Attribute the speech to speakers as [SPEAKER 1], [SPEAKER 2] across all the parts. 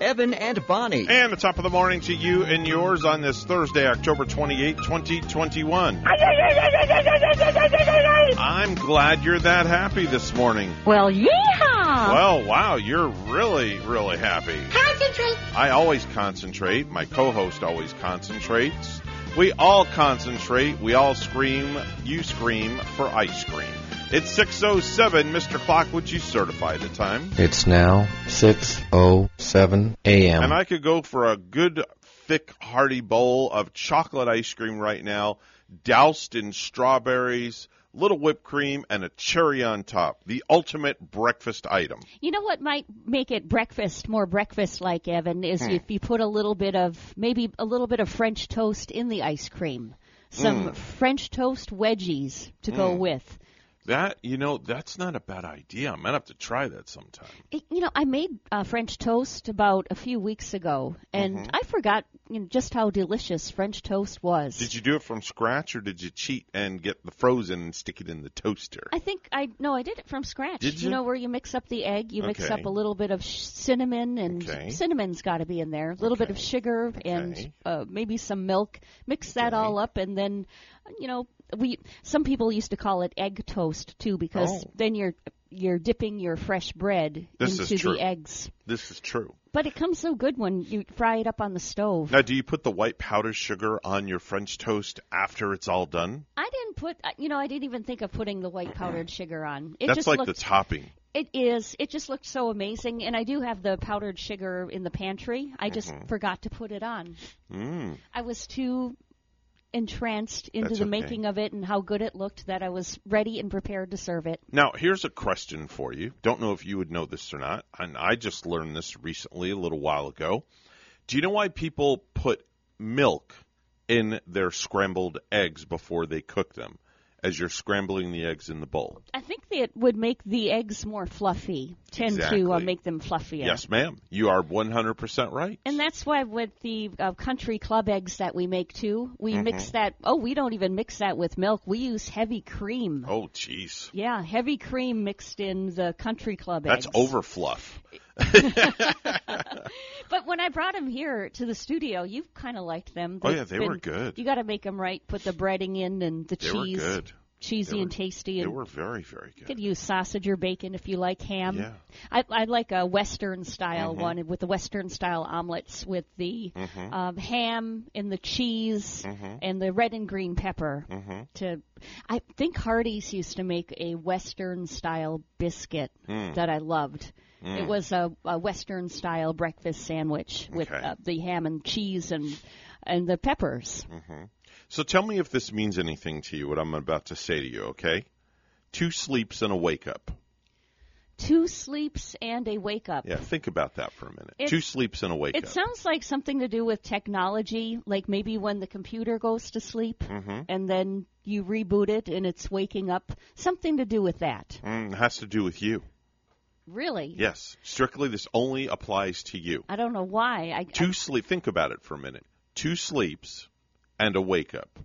[SPEAKER 1] Evan and Bonnie.
[SPEAKER 2] And the top of the morning to you and yours on this Thursday, October 28, 2021. I'm glad you're that happy this morning.
[SPEAKER 3] Well, yeehaw!
[SPEAKER 2] Well, wow, you're really, really happy.
[SPEAKER 3] Concentrate.
[SPEAKER 2] I always concentrate. My co host always concentrates. We all concentrate. We all scream. You scream for ice cream. It's 607. Mr. Clock, would you certify the time?
[SPEAKER 4] It's now 6:07 a.m.
[SPEAKER 2] And I could go for a good, thick, hearty bowl of chocolate ice cream right now, doused in strawberries, little whipped cream, and a cherry on top. The ultimate breakfast item.
[SPEAKER 3] You know what might make it breakfast more breakfast like Evan is
[SPEAKER 2] Hmm.
[SPEAKER 3] if you put a little bit of maybe a little bit of French toast in the ice cream. Some
[SPEAKER 2] Hmm.
[SPEAKER 3] French toast wedgies to go with.
[SPEAKER 2] That, you know, that's not a bad idea. I might have to try that sometime.
[SPEAKER 3] It- you know, I made uh, French toast about a few weeks ago, and
[SPEAKER 2] Mm-hmm.
[SPEAKER 3] I forgot you know, just how delicious French toast was.
[SPEAKER 2] Did you do it from scratch or did you cheat and get the frozen and stick it in the toaster?
[SPEAKER 3] I think I no, I did it from scratch.
[SPEAKER 2] Did you?
[SPEAKER 3] know where you mix up the egg, you mix
[SPEAKER 2] Okay.
[SPEAKER 3] up a little bit of sh- cinnamon, and
[SPEAKER 2] Okay.
[SPEAKER 3] cinnamon's got to be in there. A little bit of sugar
[SPEAKER 2] Okay.
[SPEAKER 3] and uh, maybe some milk. Mix that all up, and then you know we some people used to call it egg toast too because
[SPEAKER 2] Oh.
[SPEAKER 3] then you're you're dipping your fresh bread
[SPEAKER 2] This
[SPEAKER 3] into the eggs.
[SPEAKER 2] This is true.
[SPEAKER 3] But it comes so good when you fry it up on the stove.
[SPEAKER 2] Now, do you put the white powdered sugar on your French toast after it's all done?
[SPEAKER 3] I didn't put, you know, I didn't even think of putting the white powdered sugar on. It
[SPEAKER 2] That's
[SPEAKER 3] just
[SPEAKER 2] like
[SPEAKER 3] looked,
[SPEAKER 2] the topping.
[SPEAKER 3] It is. It just looked so amazing, and I do have the powdered sugar in the pantry. I just
[SPEAKER 2] Mm-hmm.
[SPEAKER 3] forgot to put it on.
[SPEAKER 2] Mm.
[SPEAKER 3] I was too entranced into
[SPEAKER 2] That's
[SPEAKER 3] the
[SPEAKER 2] okay.
[SPEAKER 3] making of it and how good it looked that I was ready and prepared to serve it.
[SPEAKER 2] Now, here's a question for you. Don't know if you would know this or not, and I just learned this recently, a little while ago. Do you know why people put milk in their scrambled eggs before they cook them, as you're scrambling the eggs in the bowl?
[SPEAKER 3] I think that it would make the eggs more fluffy, tend to uh, make them fluffier.
[SPEAKER 2] Yes, ma'am. You are 100% right.
[SPEAKER 3] And that's why with the uh, country club eggs that we make too, we
[SPEAKER 2] Mm-hmm.
[SPEAKER 3] mix that. Oh, we don't even mix that with milk. We use heavy cream.
[SPEAKER 2] oh, jeez.
[SPEAKER 3] Yeah, heavy cream mixed in the country club
[SPEAKER 2] That's
[SPEAKER 3] eggs.
[SPEAKER 2] over fluff.
[SPEAKER 3] But when I brought them here to the studio, you kind of liked them.
[SPEAKER 2] Oh,
[SPEAKER 3] They've
[SPEAKER 2] yeah, they
[SPEAKER 3] been-
[SPEAKER 2] were good.
[SPEAKER 3] You got to make them right. Put the breading in and the
[SPEAKER 2] They
[SPEAKER 3] cheese,
[SPEAKER 2] were good.
[SPEAKER 3] cheesy
[SPEAKER 2] They were-
[SPEAKER 3] and tasty.
[SPEAKER 2] They were very, very
[SPEAKER 3] you
[SPEAKER 2] good.
[SPEAKER 3] could use sausage or bacon if you like ham.
[SPEAKER 2] Yeah.
[SPEAKER 3] I, I like a Western style
[SPEAKER 2] Mm-hmm.
[SPEAKER 3] one with the Western style omelets with the um, ham and the cheese
[SPEAKER 2] Mm-hmm.
[SPEAKER 3] and the red and green pepper. To, I think Hardee's used to make a Western style biscuit
[SPEAKER 2] Mm.
[SPEAKER 3] that I loved. It was a, a Western style breakfast sandwich with
[SPEAKER 2] Okay.
[SPEAKER 3] uh, the ham and cheese and and the peppers.
[SPEAKER 2] So tell me if this means anything to you, what I'm about to say to you, okay? Two sleeps and a wake up.
[SPEAKER 3] Two sleeps and a wake up.
[SPEAKER 2] Yeah, think about that for a minute.
[SPEAKER 3] It's-
[SPEAKER 2] Two sleeps and a wake
[SPEAKER 3] It
[SPEAKER 2] up.
[SPEAKER 3] It sounds like something to do with technology, like maybe when the computer goes to sleep
[SPEAKER 2] Mm-hmm.
[SPEAKER 3] and then you reboot it and it's waking up. Something to do with that.
[SPEAKER 2] Mm, it has to do with you.
[SPEAKER 3] Really?
[SPEAKER 2] Yes. Strictly, this only applies to you.
[SPEAKER 3] I don't know why. I,
[SPEAKER 2] Two sleep. Think about it for a minute. Two sleeps and a wake up.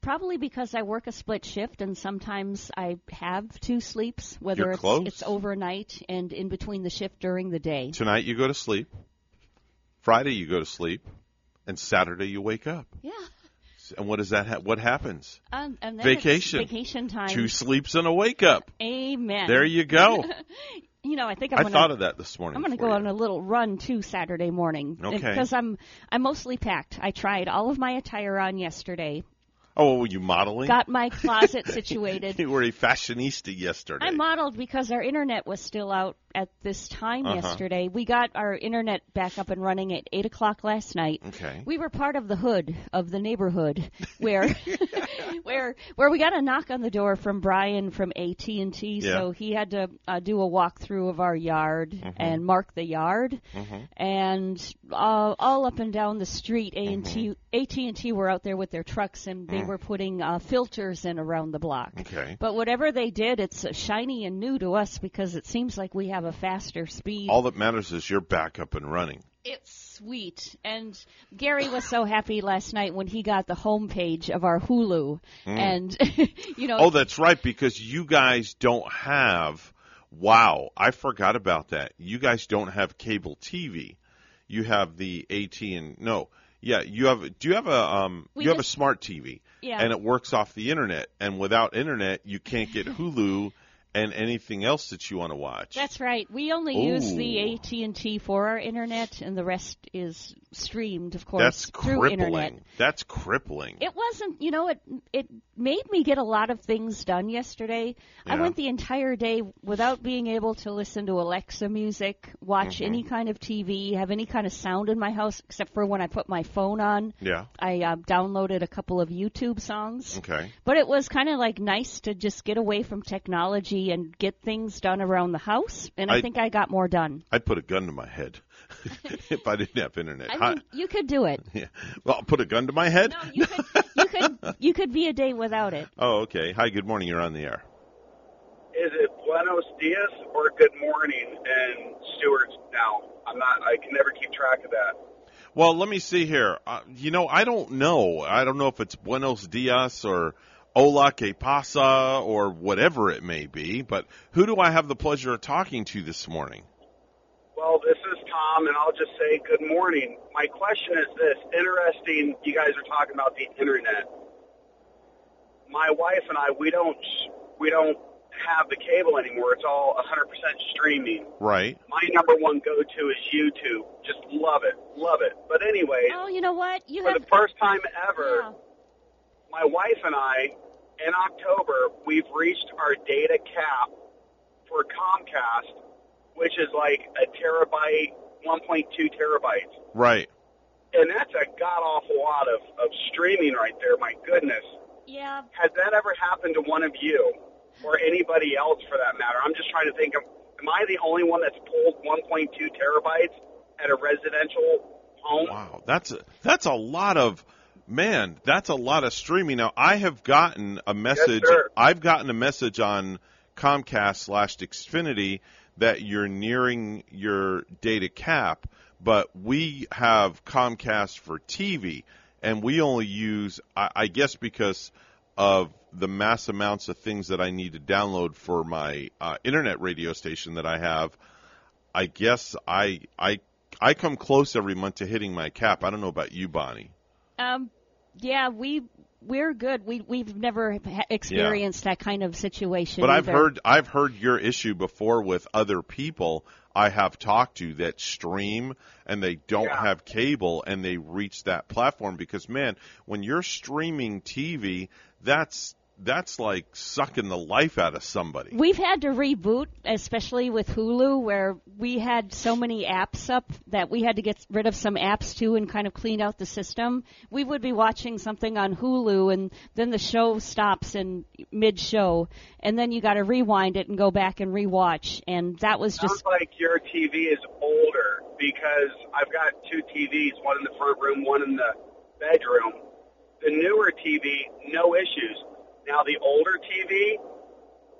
[SPEAKER 3] Probably because I work a split shift and sometimes I have two sleeps, whether it's it's overnight and in between the shift during the day.
[SPEAKER 2] Tonight you go to sleep. Friday you go to sleep, and Saturday you wake up.
[SPEAKER 3] Yeah.
[SPEAKER 2] And what does that? Ha- what happens?
[SPEAKER 3] Um, and then it's
[SPEAKER 2] Vacation.
[SPEAKER 3] vacation time.
[SPEAKER 2] Two sleeps and a wake up.
[SPEAKER 3] Amen.
[SPEAKER 2] There you go.
[SPEAKER 3] You know, I think I'm
[SPEAKER 2] I
[SPEAKER 3] gonna,
[SPEAKER 2] thought of that this morning.
[SPEAKER 3] I'm going to go
[SPEAKER 2] you.
[SPEAKER 3] on a little run too Saturday morning
[SPEAKER 2] Okay.
[SPEAKER 3] because I'm I'm mostly packed. I tried all of my attire on yesterday.
[SPEAKER 2] Oh, were you modeling?
[SPEAKER 3] Got my closet situated.
[SPEAKER 2] you were a fashionista yesterday.
[SPEAKER 3] I modeled because our internet was still out at this time
[SPEAKER 2] Uh-huh.
[SPEAKER 3] yesterday. We got our internet back up and running at eight o'clock last night.
[SPEAKER 2] Okay.
[SPEAKER 3] We were part of the hood of the neighborhood where where where we got a knock on the door from Brian from AT and T.
[SPEAKER 2] Yeah.
[SPEAKER 3] So he had to uh, do a walkthrough of our yard
[SPEAKER 2] Mm-hmm.
[SPEAKER 3] and mark the yard, Mhm, and uh, all up and down the street, A and T
[SPEAKER 2] Mm-hmm.
[SPEAKER 3] AT and T were out there with their trucks and they were putting uh, filters in around the block.
[SPEAKER 2] Mm. Okay.
[SPEAKER 3] But whatever they did, it's uh, shiny and new to us because it seems like we have a faster speed.
[SPEAKER 2] All that matters is you're back up and running.
[SPEAKER 3] It's sweet. And Gary was so happy last night when he got the homepage of our Hulu. And, you know,
[SPEAKER 2] Oh, that's right, because you guys don't have. Wow, I forgot about that. You guys don't have cable TV. You have the AT and no, yeah. You have. Do you have a um?
[SPEAKER 3] We
[SPEAKER 2] you have a smart TV,
[SPEAKER 3] Yeah.
[SPEAKER 2] and it works off the internet. And without internet, you can't get Hulu and anything else that you want to watch.
[SPEAKER 3] that's right. We only use the AT&T for our internet and the rest is streamed, of course,
[SPEAKER 2] That's
[SPEAKER 3] through internet.
[SPEAKER 2] crippling. That's crippling.
[SPEAKER 3] It wasn't, you know, it it made me get a lot of things done yesterday. I went the entire day without being able to listen to Alexa music, watch
[SPEAKER 2] Mm-hmm.
[SPEAKER 3] any kind of TV, have any kind of sound in my house except for when I put my phone on.
[SPEAKER 2] yeah.
[SPEAKER 3] I uh, downloaded a couple of YouTube songs.
[SPEAKER 2] Okay.
[SPEAKER 3] But it was kind of like nice to just get away from technology and get things done around the house, and I,
[SPEAKER 2] I-
[SPEAKER 3] think I got more done.
[SPEAKER 2] I'd put a gun to my head if I didn't have internet.
[SPEAKER 3] I
[SPEAKER 2] Hi-
[SPEAKER 3] mean, you could do it.
[SPEAKER 2] yeah. Well, put a gun to my head.
[SPEAKER 3] No, you could, you could, you could be a day without it.
[SPEAKER 2] Oh, okay. Hi, good morning. You're on the air.
[SPEAKER 5] Is it Buenos Dias or Good Morning in Stuart's now? I'm not. I can never keep track of that.
[SPEAKER 2] Well, let me see here. Uh, you know, I don't know. I don't know if it's Buenos Dias or Hola que pasa or whatever it may be, but who do I have the pleasure of talking to this morning?
[SPEAKER 5] Well, this is Tom, and I'll just say good morning. My question is this: interesting. You guys are talking about the internet. My wife and I, we don't, we don't have the cable anymore. It's all 100% streaming.
[SPEAKER 2] Right.
[SPEAKER 5] My number one go-to is YouTube. Just love it, love it. But anyway,
[SPEAKER 3] Oh, you know what? You
[SPEAKER 5] for
[SPEAKER 3] have.
[SPEAKER 5] the first time ever.
[SPEAKER 3] Yeah.
[SPEAKER 5] My wife and I, in October, we've reached our data cap for Comcast, which is like a terabyte, 1.2 terabytes.
[SPEAKER 2] Right.
[SPEAKER 5] And that's a god awful lot of, of streaming right there, my goodness.
[SPEAKER 3] Yeah.
[SPEAKER 5] Has that ever happened to one of you or anybody else for that matter? I'm just trying to think of, am I the only one that's pulled 1.2 terabytes at a residential home?
[SPEAKER 2] Wow. That's a, that's a lot of man, that's a lot of streaming. Now, I have gotten a message
[SPEAKER 5] sir.
[SPEAKER 2] I've gotten a message on Comcast slash Xfinity that you're nearing your data cap, but we have Comcast for TV, and we only use, I, I guess, because of the mass amounts of things that I need to download for my uh, internet radio station that I have. I guess I I I come close every month to hitting my cap. I don't know about you, Bonnie.
[SPEAKER 3] Um, yeah, we we're good. We we've never ha- experienced that kind of situation.
[SPEAKER 2] But I've heard I've heard your issue before with other people I have talked to that stream and they don't
[SPEAKER 5] Yeah.
[SPEAKER 2] have cable and they reach that platform because man, when you're streaming TV, that's that's like sucking the life out of somebody.
[SPEAKER 3] We've had to reboot, especially with Hulu, where we had so many apps up that we had to get rid of some apps too and kind of clean out the system. We would be watching something on Hulu and then the show stops in mid show and then you got to rewind it and go back and rewatch and that was
[SPEAKER 5] Sounds
[SPEAKER 3] just
[SPEAKER 5] like your TV is older because I've got two TVs, one in the front room, one in the bedroom. The newer TV, no issues. Now the older TV,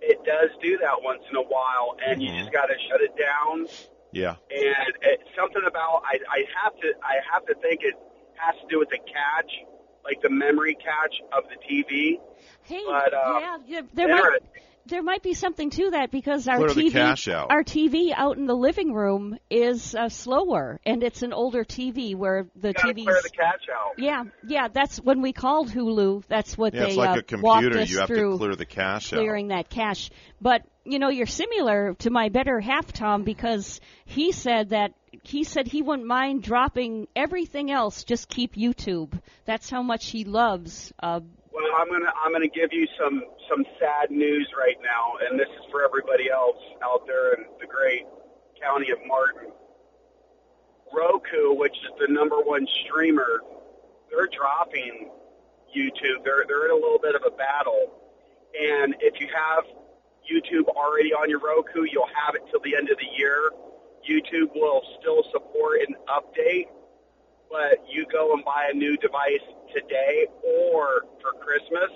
[SPEAKER 5] it does do that once in a while, and you
[SPEAKER 2] Mhm.
[SPEAKER 5] just got to shut it down.
[SPEAKER 2] Yeah.
[SPEAKER 5] And it's something about I, I have to I have to think it has to do with the cache, like the memory cache of the TV.
[SPEAKER 3] Hey,
[SPEAKER 5] But, uh,
[SPEAKER 3] yeah, yeah, there might
[SPEAKER 5] Interesting.
[SPEAKER 3] There might be something to that because our
[SPEAKER 2] Clear
[SPEAKER 3] TV
[SPEAKER 2] cache out.
[SPEAKER 3] our TV out in the living room is uh, slower and it's an older TV where the
[SPEAKER 5] You got
[SPEAKER 3] TV's
[SPEAKER 5] clear the cache out.
[SPEAKER 3] yeah yeah that's when we called Hulu that's what
[SPEAKER 2] Yeah,
[SPEAKER 3] they
[SPEAKER 2] it's like
[SPEAKER 3] uh,
[SPEAKER 2] a
[SPEAKER 3] walked
[SPEAKER 2] computer.
[SPEAKER 3] us
[SPEAKER 2] You have
[SPEAKER 3] through
[SPEAKER 2] to clear the cache out.
[SPEAKER 3] clearing that cache but you know you're similar to my better half Tom because he said that he said he wouldn't mind dropping everything else just keep YouTube that's how much he loves uh,
[SPEAKER 5] Well, I'm gonna I'm gonna give you some some sad news right now, and this is for everybody else out there in the great County of Martin. Roku, which is the number one streamer, they're dropping YouTube. They're they're in a little bit of a battle. And if you have YouTube already on your Roku, you'll have it till the end of the year. YouTube will still support an update, but you go and buy a new device today or for Christmas,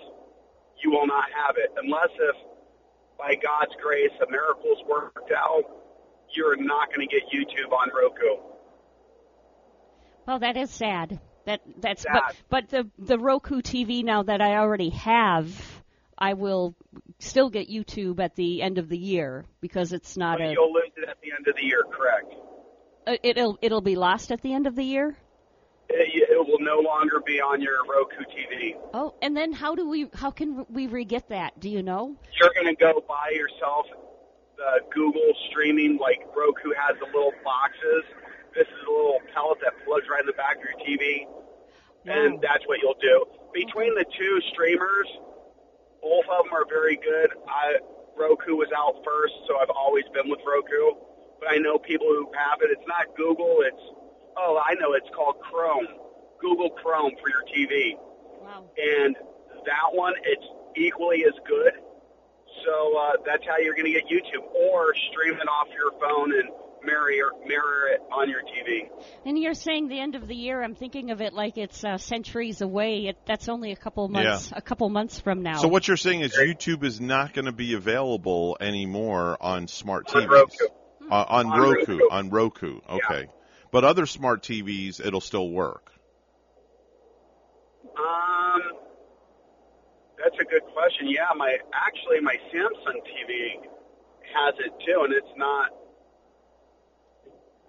[SPEAKER 5] you will not have it unless if by God's grace a miracle's worked out, you're not going to get YouTube on Roku.
[SPEAKER 3] Well, that is sad. That that's
[SPEAKER 5] Sad.
[SPEAKER 3] but but the the Roku TV now that I already have, I will still get YouTube at the end of the year because it's not
[SPEAKER 5] But
[SPEAKER 3] a
[SPEAKER 5] you'll lose it at the end of the year, correct?
[SPEAKER 3] uh, it'll it'll be lost at the end of the year.
[SPEAKER 5] It, it will no longer be on your Roku TV.
[SPEAKER 3] Oh, and then how do we how can we re-get that? Do you know?
[SPEAKER 5] You're going to go buy yourself the Google streaming, like Roku has the little boxes. This is a little pellet that plugs right in the back of your TV, and that's what you'll do. Between the two streamers, both of them are very good. I Roku was out first, so I've always been with Roku. But I know people who have it. It's not Google. It's oh, I know. It's called Chrome. Google Chrome for your TV
[SPEAKER 3] Wow.
[SPEAKER 5] and that one it's equally as good. So uh, that's how you're going to get YouTube, or stream it off your phone and mirror mirror it on your TV.
[SPEAKER 3] And you're saying the end of the year. I'm thinking of it like it's uh, centuries away. It, that's only a couple months yeah. a couple months from now.
[SPEAKER 2] So what you're saying is YouTube is not going to be available anymore on smart
[SPEAKER 5] On
[SPEAKER 2] TVs.
[SPEAKER 5] Roku.
[SPEAKER 2] Uh, on,
[SPEAKER 5] On
[SPEAKER 2] Roku.
[SPEAKER 5] Roku.
[SPEAKER 2] On Roku. Okay. But other smart TVs, it'll still work.
[SPEAKER 5] Um, that's a good question. Yeah, my actually my Samsung TV has it too, and it's not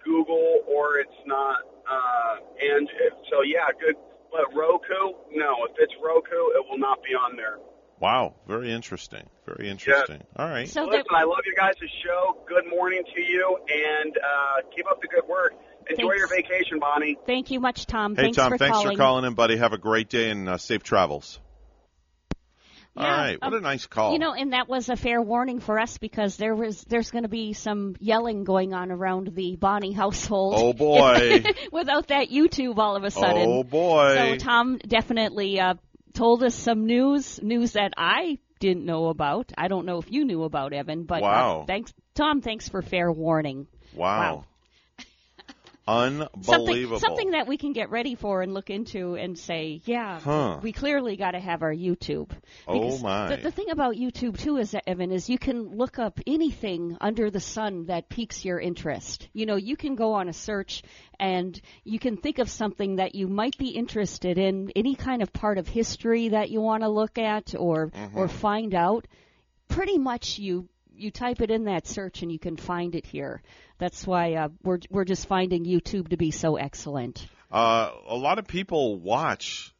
[SPEAKER 5] Google or it's not uh, and so yeah, good. But Roku, no. If it's Roku, it will not be on there.
[SPEAKER 2] Wow. Very interesting. Very interesting. All right.
[SPEAKER 3] so
[SPEAKER 5] Listen, I love your guys' show. Good morning to you, and uh, keep up the good work. Enjoy
[SPEAKER 3] Thanks.
[SPEAKER 5] your vacation, Bonnie.
[SPEAKER 3] thank you much, Tom.
[SPEAKER 2] Hey,
[SPEAKER 3] thanks
[SPEAKER 2] Tom,
[SPEAKER 3] for
[SPEAKER 2] thanks
[SPEAKER 3] calling.
[SPEAKER 2] for calling in, buddy. Have a great day and uh, safe travels. All
[SPEAKER 3] Yeah,
[SPEAKER 2] right. What
[SPEAKER 3] um,
[SPEAKER 2] a nice call.
[SPEAKER 3] You know, and that was a fair warning for us because there was there's going to be some yelling going on around the Bonnie household.
[SPEAKER 2] Oh, boy.
[SPEAKER 3] Without that YouTube, all of a sudden.
[SPEAKER 2] oh, boy.
[SPEAKER 3] So Tom definitely uh, told us some news, news that I didn't know about. I don't know if you knew about Evan, but uh,
[SPEAKER 2] Wow.
[SPEAKER 3] thanks, Tom. Thanks for fair warning.
[SPEAKER 2] wow.
[SPEAKER 3] Something,
[SPEAKER 2] Unbelievable.
[SPEAKER 3] something that we can get ready for and look into and say, yeah,
[SPEAKER 2] Huh.
[SPEAKER 3] we clearly got to have our YouTube.
[SPEAKER 2] Oh, my.
[SPEAKER 3] The, the thing about YouTube too is that Evan is you can look up anything under the sun that piques your interest. You know, you can go on a search and you can think of something that you might be interested in, any kind of part of history that you want to look at or
[SPEAKER 2] Mm-hmm.
[SPEAKER 3] or find out. Pretty much you you type it in that search and you can find it here. That's why uh, we're we're just finding YouTube to be so excellent.
[SPEAKER 2] Uh, a lot of people watch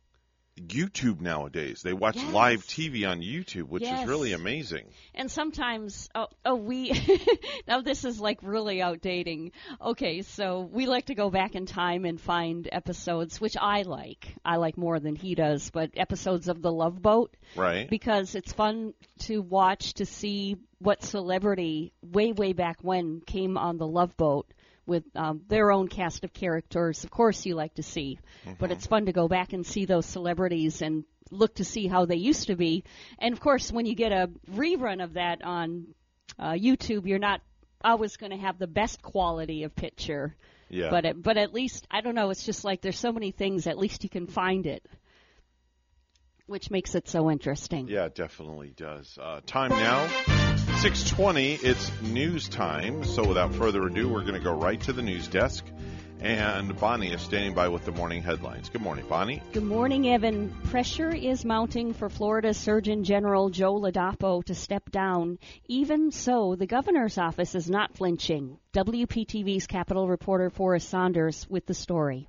[SPEAKER 2] YouTube nowadays. They watch
[SPEAKER 3] Yes.
[SPEAKER 2] live TV on YouTube, which
[SPEAKER 3] Yes.
[SPEAKER 2] is really amazing.
[SPEAKER 3] And sometimes, oh, oh we, now this is like really outdating. Okay, so we like to go back in time and find episodes, which I like. I like more than he does, but episodes of The Love Boat
[SPEAKER 2] Right?
[SPEAKER 3] because it's fun to watch to see what celebrity way, way back when came on The Love Boat with um, their own cast of characters. Of course, you like to see, but it's fun to go back and see those celebrities and look to see how they used to be. And of course, when you get a rerun of that on uh, YouTube, you're not always going to have the best quality of picture.
[SPEAKER 2] yeah.
[SPEAKER 3] But it, but at least I don't know. It's just like there's so many things. At least you can find it, which makes it so interesting.
[SPEAKER 2] Yeah, it definitely does. Uh, time now, 620. It's news time. So without further ado, we're going to go right to the news desk. And Bonnie is standing by with the morning headlines. Good morning, Bonnie.
[SPEAKER 3] Good morning, Evan. Pressure is mounting for Florida Surgeon General Joe Ladapo to step down. Even so, the governor's office is not flinching. WPTV's Capitol reporter Forrest Saunders with the story.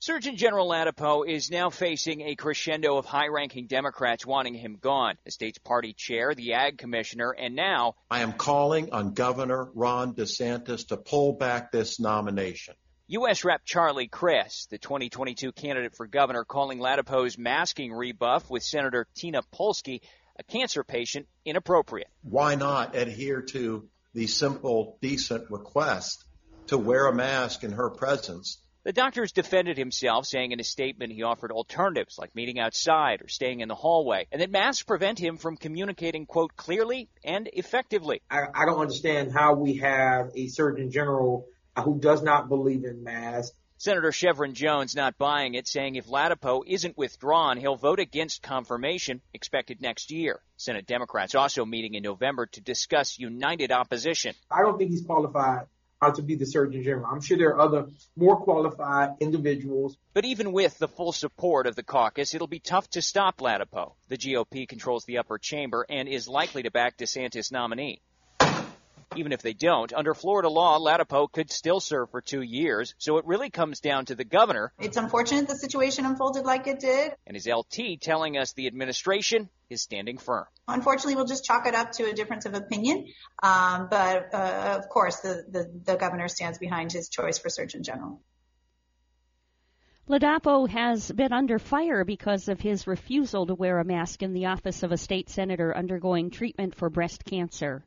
[SPEAKER 6] Surgeon General Ladapo is now facing a crescendo of high-ranking Democrats wanting him gone. The state's party chair, the ag commissioner, and now
[SPEAKER 7] I am calling on Governor Ron DeSantis to pull back this nomination.
[SPEAKER 6] U.S. Rep. Charlie Crist, the 2022 candidate for governor, calling Ladapo's masking rebuff with Senator Tina Polsky, a cancer patient, inappropriate.
[SPEAKER 7] Why not adhere to
[SPEAKER 8] the simple, decent request to wear a mask in her presence.
[SPEAKER 6] The doctor's defended himself, saying in a statement he offered alternatives like meeting outside or staying in the hallway, and that masks prevent him from communicating, quote, clearly and effectively.
[SPEAKER 9] I, I don't understand how we have a Surgeon General who does not believe in masks.
[SPEAKER 6] Senator Shevrin Jones not buying it, saying if Ladapo isn't withdrawn, he'll vote against confirmation expected next year. Senate Democrats also meeting in November to discuss united opposition.
[SPEAKER 9] I don't think he's qualified to be the Surgeon General. I'm sure there are other more qualified individuals.
[SPEAKER 6] But even with the full support of the caucus, it'll be tough to stop Ladapo. The GOP controls the upper chamber and is likely to back DeSantis' nominee. Even if they don't, under Florida law, Ladapo could still serve for two years, so it really comes down to the governor.
[SPEAKER 10] It's unfortunate the situation unfolded like it did.
[SPEAKER 6] And his LT telling us the administration is standing firm.
[SPEAKER 10] Unfortunately, we'll just chalk it up to a difference of opinion. Um, but uh, of course, the, the, the governor stands behind his choice for Surgeon General.
[SPEAKER 3] Ladapo has been under fire because of his refusal to wear a mask in the office of a state senator undergoing treatment for breast cancer.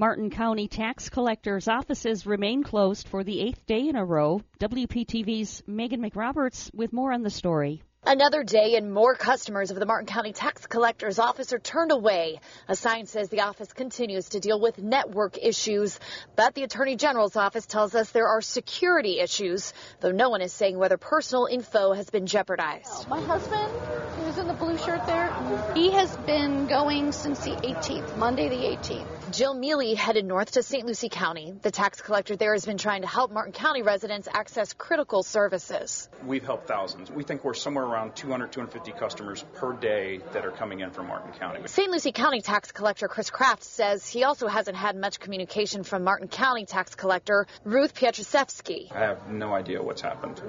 [SPEAKER 3] Martin County tax collectors' offices remain closed for the eighth day in a row. WPTV's Megan McRoberts with more on the story.
[SPEAKER 11] Another day and more customers of the Martin County Tax Collector's Office are turned away. A sign says the office continues to deal with network issues, but the Attorney General's office tells us there are security issues, though no one is saying whether personal info has been jeopardized.
[SPEAKER 12] My husband, who's in the blue shirt there, he has been going since the 18th, Monday the 18th.
[SPEAKER 11] Jill Mealy headed north to St. Lucie County. The tax collector there has been trying to help Martin County residents access critical services.
[SPEAKER 13] We've helped thousands. We think we're somewhere around 200, 250 customers per day that are coming in from Martin County.
[SPEAKER 11] St. Lucie County tax collector Chris Craft says he also hasn't had much communication from Martin County tax collector Ruth Pietruszewski.
[SPEAKER 13] I have no idea what's happened.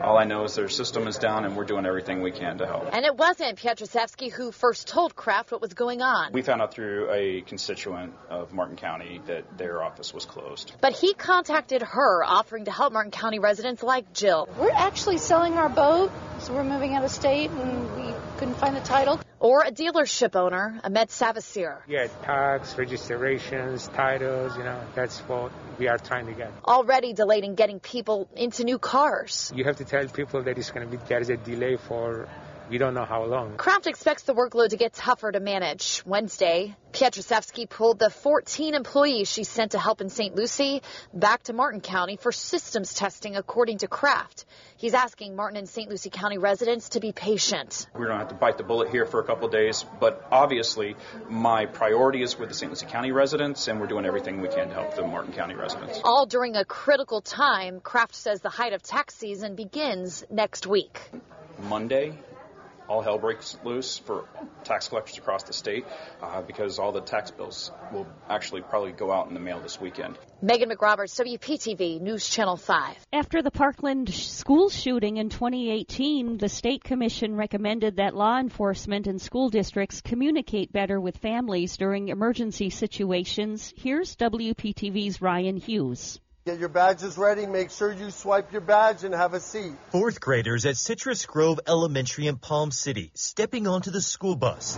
[SPEAKER 13] All I know is their system is down and we're doing everything we can to help.
[SPEAKER 11] And it wasn't Pietruszewski who first told Craft what was going on.
[SPEAKER 13] We found out through a constituent of Martin County that their office was closed.
[SPEAKER 11] But he contacted her, offering to help Martin County residents like Jill.
[SPEAKER 12] We're actually selling our boat, so we're moving out of state and we couldn't find the title.
[SPEAKER 11] Or a dealership owner, Ahmed Savasir.
[SPEAKER 14] Yeah, tax, registrations, titles, you know, that's what we are trying to get.
[SPEAKER 11] Already delayed in getting people into new cars.
[SPEAKER 14] You have to tell people that it's going to be, there is a delay for we don't know how long.
[SPEAKER 11] Craft expects the workload to get tougher to manage. Wednesday, Pietruszewski pulled the 14 employees she sent to help in St. Lucie back to Martin County for systems testing, according to Craft. He's asking Martin and St. Lucie County residents to be patient.
[SPEAKER 13] We're going to have to bite the bullet here for a couple days, but obviously my priority is with the St. Lucie County residents, and we're doing everything we can to help the Martin County residents.
[SPEAKER 11] All during a critical time, Craft says the height of tax season begins next week.
[SPEAKER 13] Monday, all hell breaks loose for tax collectors across the state uh, because all the tax bills will actually probably go out in the mail this weekend.
[SPEAKER 11] Megan McRoberts, WPTV News Channel 5.
[SPEAKER 3] After the Parkland school shooting in 2018, the State Commission recommended that law enforcement and school districts communicate better with families during emergency situations. Here's WPTV's Ryan Hughes.
[SPEAKER 15] Get your badges ready. Make sure you swipe your badge and have a seat.
[SPEAKER 16] Fourth graders at Citrus Grove Elementary in Palm City stepping onto the school bus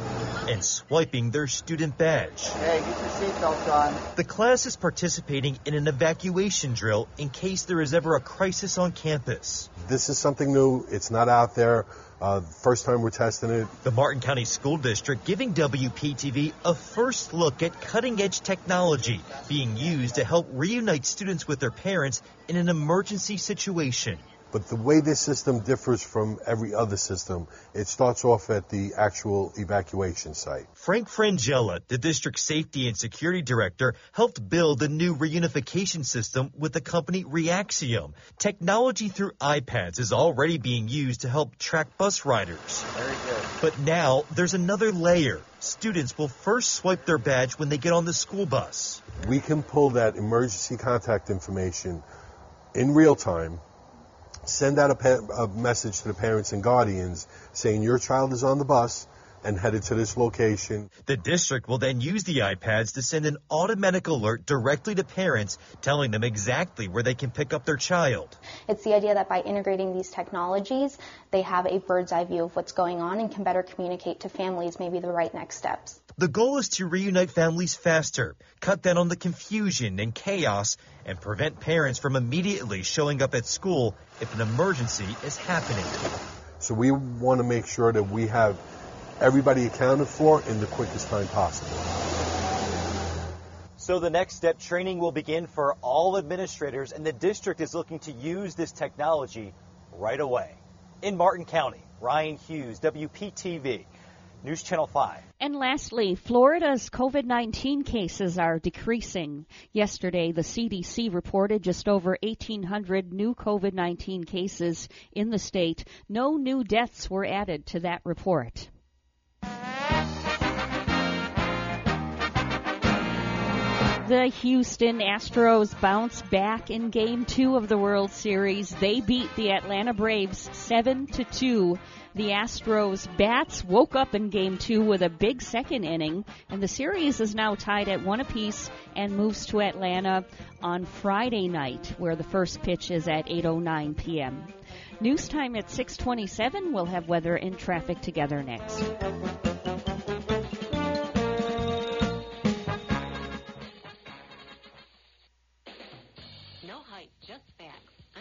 [SPEAKER 16] and swiping their student badge.
[SPEAKER 15] Hey, get your seatbelts on.
[SPEAKER 16] The class is participating in an evacuation drill in case there is ever a crisis on campus.
[SPEAKER 17] This is something new. It's not out there. Uh, first time we're testing it.
[SPEAKER 16] The Martin County School District giving WPTV a first look at cutting edge technology being used to help reunite students with their parents in an emergency situation.
[SPEAKER 17] But the way this system differs from every other system, it starts off at the actual evacuation site.
[SPEAKER 16] Frank Frangella, the district safety and security director, helped build the new reunification system with the company Reaxiom. Technology through iPads is already being used to help track bus riders.
[SPEAKER 15] Very good.
[SPEAKER 16] But now there's another layer. Students will first swipe their badge when they get on the school bus.
[SPEAKER 17] We can pull that emergency contact information in real time send out a, pa- a, message to the parents and guardians saying your child is on the bus and headed to this location.
[SPEAKER 16] The district will then use the iPads to send an automatic alert directly to parents telling them exactly where they can pick up their child.
[SPEAKER 18] It's the idea that by integrating these technologies, they have a bird's eye view of what's going on and can better communicate to families maybe the right next steps.
[SPEAKER 16] The goal is to reunite families faster, cut down on the confusion and chaos, and prevent parents from immediately showing up at school if an emergency is happening.
[SPEAKER 17] So we want to make sure that we have everybody accounted for in the quickest time possible.
[SPEAKER 19] So the next step training will begin for all administrators, and the district is looking to use this technology right away. In Martin County, Ryan Hughes, WPTV, News Channel 5.
[SPEAKER 3] And lastly, Florida's COVID 19 cases are decreasing. Yesterday, the CDC reported just over 1,800 new COVID 19 cases in the state. No new deaths were added to that report. The Houston Astros bounce back in game two of the World Series. They beat the Atlanta Braves 7 to 2. The Astros bats woke up in game two with a big second inning, and the series is now tied at one apiece and moves to Atlanta on Friday night, where the first pitch is at 8.09 p.m. News time at 627. We'll have weather and traffic together next.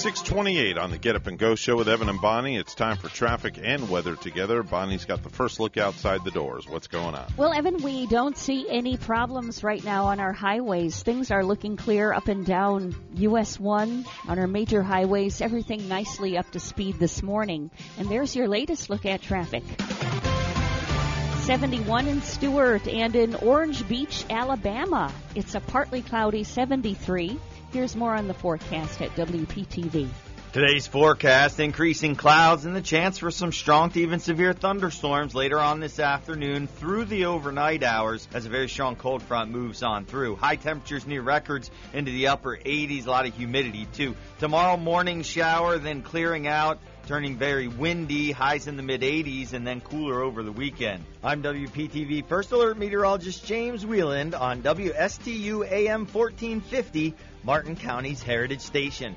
[SPEAKER 2] 628 on the Get Up and Go show with Evan and Bonnie. It's time for traffic and weather together. Bonnie's got the first look outside the doors. What's going on?
[SPEAKER 3] Well, Evan, we don't see any problems right now on our highways. Things are looking clear up and down US 1 on our major highways. Everything nicely up to speed this morning. And there's your latest look at traffic. 71 in Stuart and in Orange Beach, Alabama. It's a partly cloudy 73. Here's more on the forecast at WPTV.
[SPEAKER 20] Today's forecast increasing clouds and the chance for some strong to even severe thunderstorms later on this afternoon through the overnight hours as a very strong cold front moves on through. High temperatures near records into the upper 80s, a lot of humidity too. Tomorrow morning shower, then clearing out turning very windy, highs in the mid 80s, and then cooler over the weekend. I'm WPTV First Alert Meteorologist James Wieland on WSTU AM 1450, Martin County's Heritage Station.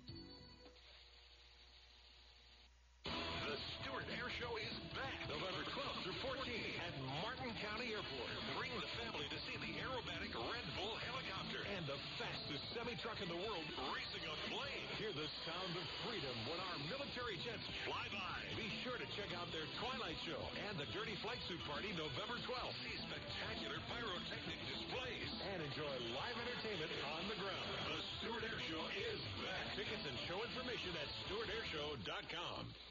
[SPEAKER 21] Air Show is back November 12th through 14th at Martin County Airport. Bring the family to see the aerobatic Red Bull helicopter and the fastest semi-truck in the world racing a plane. Hear the sound of freedom when our military jets fly by. Be sure to check out their Twilight Show and the Dirty Flight Suit Party November 12th. See spectacular pyrotechnic displays and enjoy live entertainment on the ground. The Stuart Air Show is back. Tickets and show information at stuartairshow.com.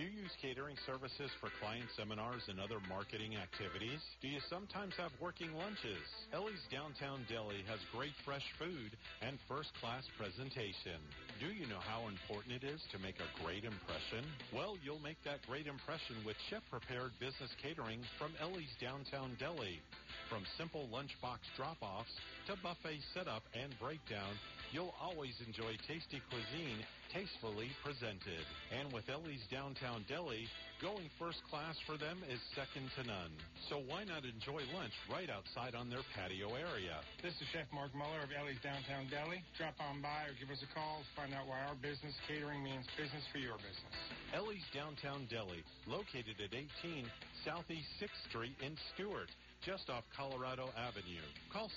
[SPEAKER 22] Do you use
[SPEAKER 23] catering services for client seminars and other marketing activities? Do you sometimes have working lunches? Ellie's Downtown Deli has great fresh food and first-class presentation. Do you know how important it is to make a great impression? Well, you'll make that great impression with chef-prepared business catering from Ellie's Downtown Deli. From simple lunchbox drop-offs to buffet setup and breakdown, you'll always enjoy tasty cuisine tastefully presented. And with Ellie's Downtown Deli, going first class for them is second to none. So why not enjoy lunch right outside on their patio area?
[SPEAKER 24] This is Chef Mark Muller of Ellie's Downtown Deli. Drop on by or give us a call to find out why our business catering means business for your business.
[SPEAKER 23] Ellie's Downtown Deli, located at 18 Southeast 6th Street in Stuart, just off Colorado Avenue. Call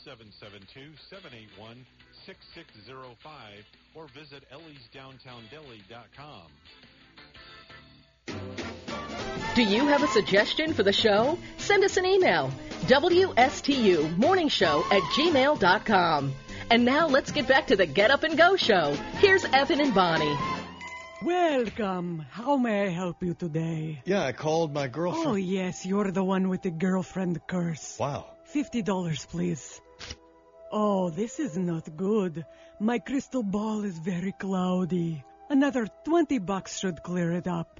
[SPEAKER 23] 772-781-6605 or visit elliesdowntowndeli.com.
[SPEAKER 25] Do you have a suggestion for the show? Send us an email. WSTU Morning Show at gmail.com. And now let's get back to the Get Up and Go show. Here's Evan and Bonnie.
[SPEAKER 26] Welcome. How may I help you today?
[SPEAKER 27] Yeah, I called my girlfriend.
[SPEAKER 26] Oh, yes, you're the one with the girlfriend curse.
[SPEAKER 27] Wow.
[SPEAKER 26] $50, please. Oh, this is not good. My crystal ball is very cloudy. Another 20 bucks should clear it up.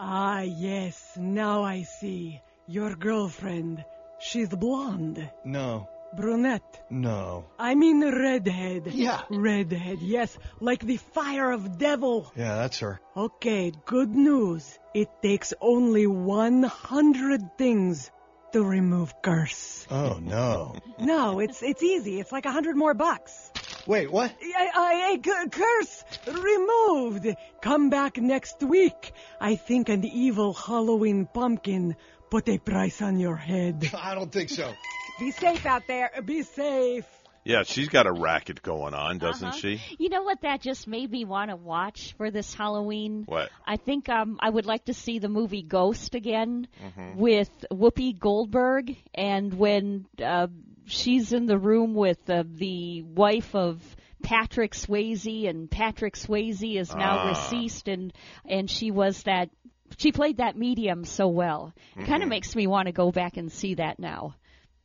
[SPEAKER 26] Ah, yes, now I see. Your girlfriend. She's blonde.
[SPEAKER 27] No.
[SPEAKER 26] Brunette.
[SPEAKER 27] No.
[SPEAKER 26] I mean redhead.
[SPEAKER 27] Yeah.
[SPEAKER 26] Redhead, yes. Like the fire of devil.
[SPEAKER 27] Yeah, that's her.
[SPEAKER 26] Okay, good news. It takes only 100 things to remove curse.
[SPEAKER 27] Oh, no.
[SPEAKER 26] No, it's it's easy. It's like a hundred more bucks.
[SPEAKER 27] Wait, what?
[SPEAKER 26] I, I, I- cu- curse removed. Come back next week. I think an evil Halloween pumpkin put a price on your head.
[SPEAKER 27] I don't think so.
[SPEAKER 26] Be safe out there. Be safe.
[SPEAKER 2] Yeah, she's got a racket going on, doesn't
[SPEAKER 3] Uh-huh.
[SPEAKER 2] she?
[SPEAKER 3] You know what? That just made me want to watch for this Halloween.
[SPEAKER 2] What?
[SPEAKER 3] I think um, I would like to see the movie Ghost again
[SPEAKER 2] Mhm.
[SPEAKER 3] with Whoopi Goldberg, and when uh, she's in the room with uh, the wife of Patrick Swayze, and Patrick Swayze is now
[SPEAKER 2] Ah.
[SPEAKER 3] deceased, and and she was that she played that medium so well. It kind of makes me want to go back and see that now.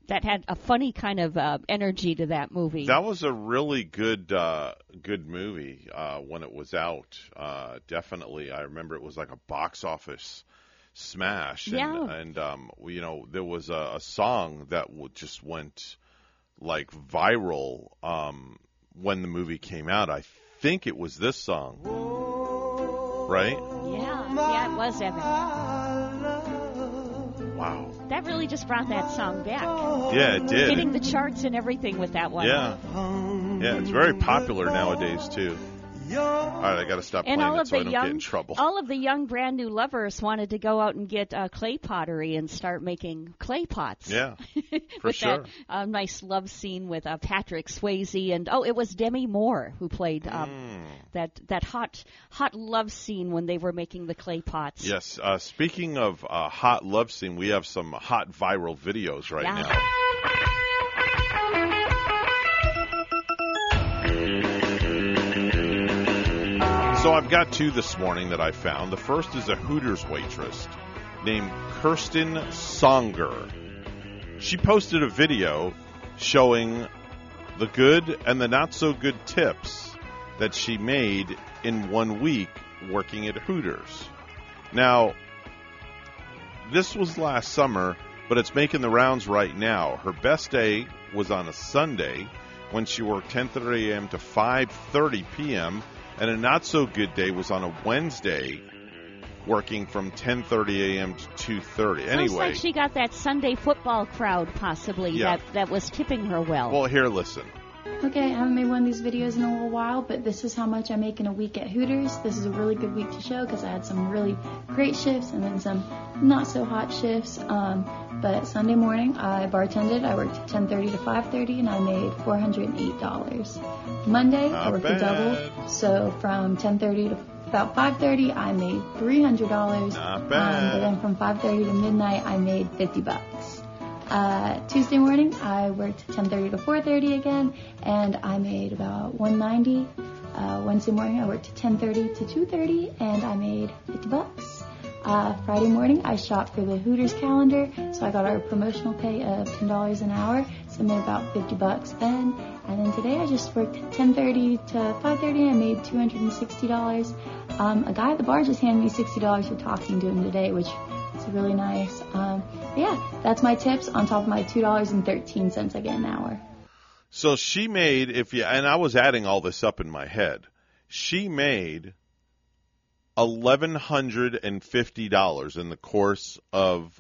[SPEAKER 3] That had a funny kind of uh, energy to that movie.
[SPEAKER 2] That was a really good uh good movie uh when it was out. Uh definitely I remember it was like a box office smash and
[SPEAKER 3] Yeah.
[SPEAKER 2] and um you know there was a, a song that w- just went like viral um when the movie came out. I think it was this song. Right?
[SPEAKER 3] Yeah, yeah, it was Evan.
[SPEAKER 2] Wow.
[SPEAKER 3] That really just brought that song back.
[SPEAKER 2] Yeah, it did.
[SPEAKER 3] Hitting the charts and everything with that one.
[SPEAKER 2] Yeah. Yeah, it's very popular nowadays too. All right, I got to stop
[SPEAKER 3] And
[SPEAKER 2] playing
[SPEAKER 3] all
[SPEAKER 2] it
[SPEAKER 3] of
[SPEAKER 2] so I
[SPEAKER 3] the
[SPEAKER 2] don't
[SPEAKER 3] young,
[SPEAKER 2] get in trouble.
[SPEAKER 3] all of the young brand new lovers wanted to go out and get uh, clay pottery and start making clay pots.
[SPEAKER 2] Yeah, for
[SPEAKER 3] with
[SPEAKER 2] sure.
[SPEAKER 3] that uh, nice love scene with uh, Patrick Swayze and oh, it was Demi Moore who played um,
[SPEAKER 2] Mm.
[SPEAKER 3] that that hot hot love scene when they were making the clay pots.
[SPEAKER 2] Yes. Uh, speaking of uh, hot love scene, we have some hot viral videos right
[SPEAKER 3] Yeah.
[SPEAKER 2] now. I've got two this morning that I found. The first is a Hooters waitress named Kirsten Songer. She posted a video showing the good and the not so good tips that she made in one week working at Hooters. Now, this was last summer, but it's making the rounds right now. Her best day was on a Sunday when she worked 10:30 a.m. to 5:30 p.m. and a not so good day was on a Wednesday working from 10:30 a.m. to 2:30.
[SPEAKER 3] Sounds
[SPEAKER 2] Anyway,
[SPEAKER 3] like she got that Sunday football crowd possibly
[SPEAKER 2] Yeah.
[SPEAKER 3] that that was tipping her well.
[SPEAKER 2] well, here listen.
[SPEAKER 28] Okay, I haven't made one of these videos in a little while, but this is how much I make in a week at Hooters. This is a really good week to show because I had some really great shifts and then some not so hot shifts. Um, but Sunday morning I bartended. I worked 10:30 to 5:30 and I made $408. Monday I worked
[SPEAKER 29] bad.
[SPEAKER 28] a double, so from 10:30 to about 5:30 I made $300.
[SPEAKER 2] Not
[SPEAKER 28] Um,
[SPEAKER 2] bad.
[SPEAKER 28] but then from 5:30 to midnight I made 50 bucks. Uh, Tuesday morning, I worked 10:30 to 4:30 again, and I made about 190. Uh, Wednesday morning, I worked 10:30 to 2:30, and I made 50 bucks. Uh, Friday morning, I shopped for the Hooters calendar, so I got our promotional pay of ten dollars an hour. So I made about fifty bucks then. And then today, I just worked 10:30 to 5:30. I made two hundred and sixty dollars. Um, a guy at the bar just handed me sixty dollars for talking to him today, which is really nice. Um, yeah, that's my tips on top of my two dollars and thirteen cents I get an hour.
[SPEAKER 2] So she made if you and I was adding all this up in my head. She made eleven hundred and fifty dollars in the course of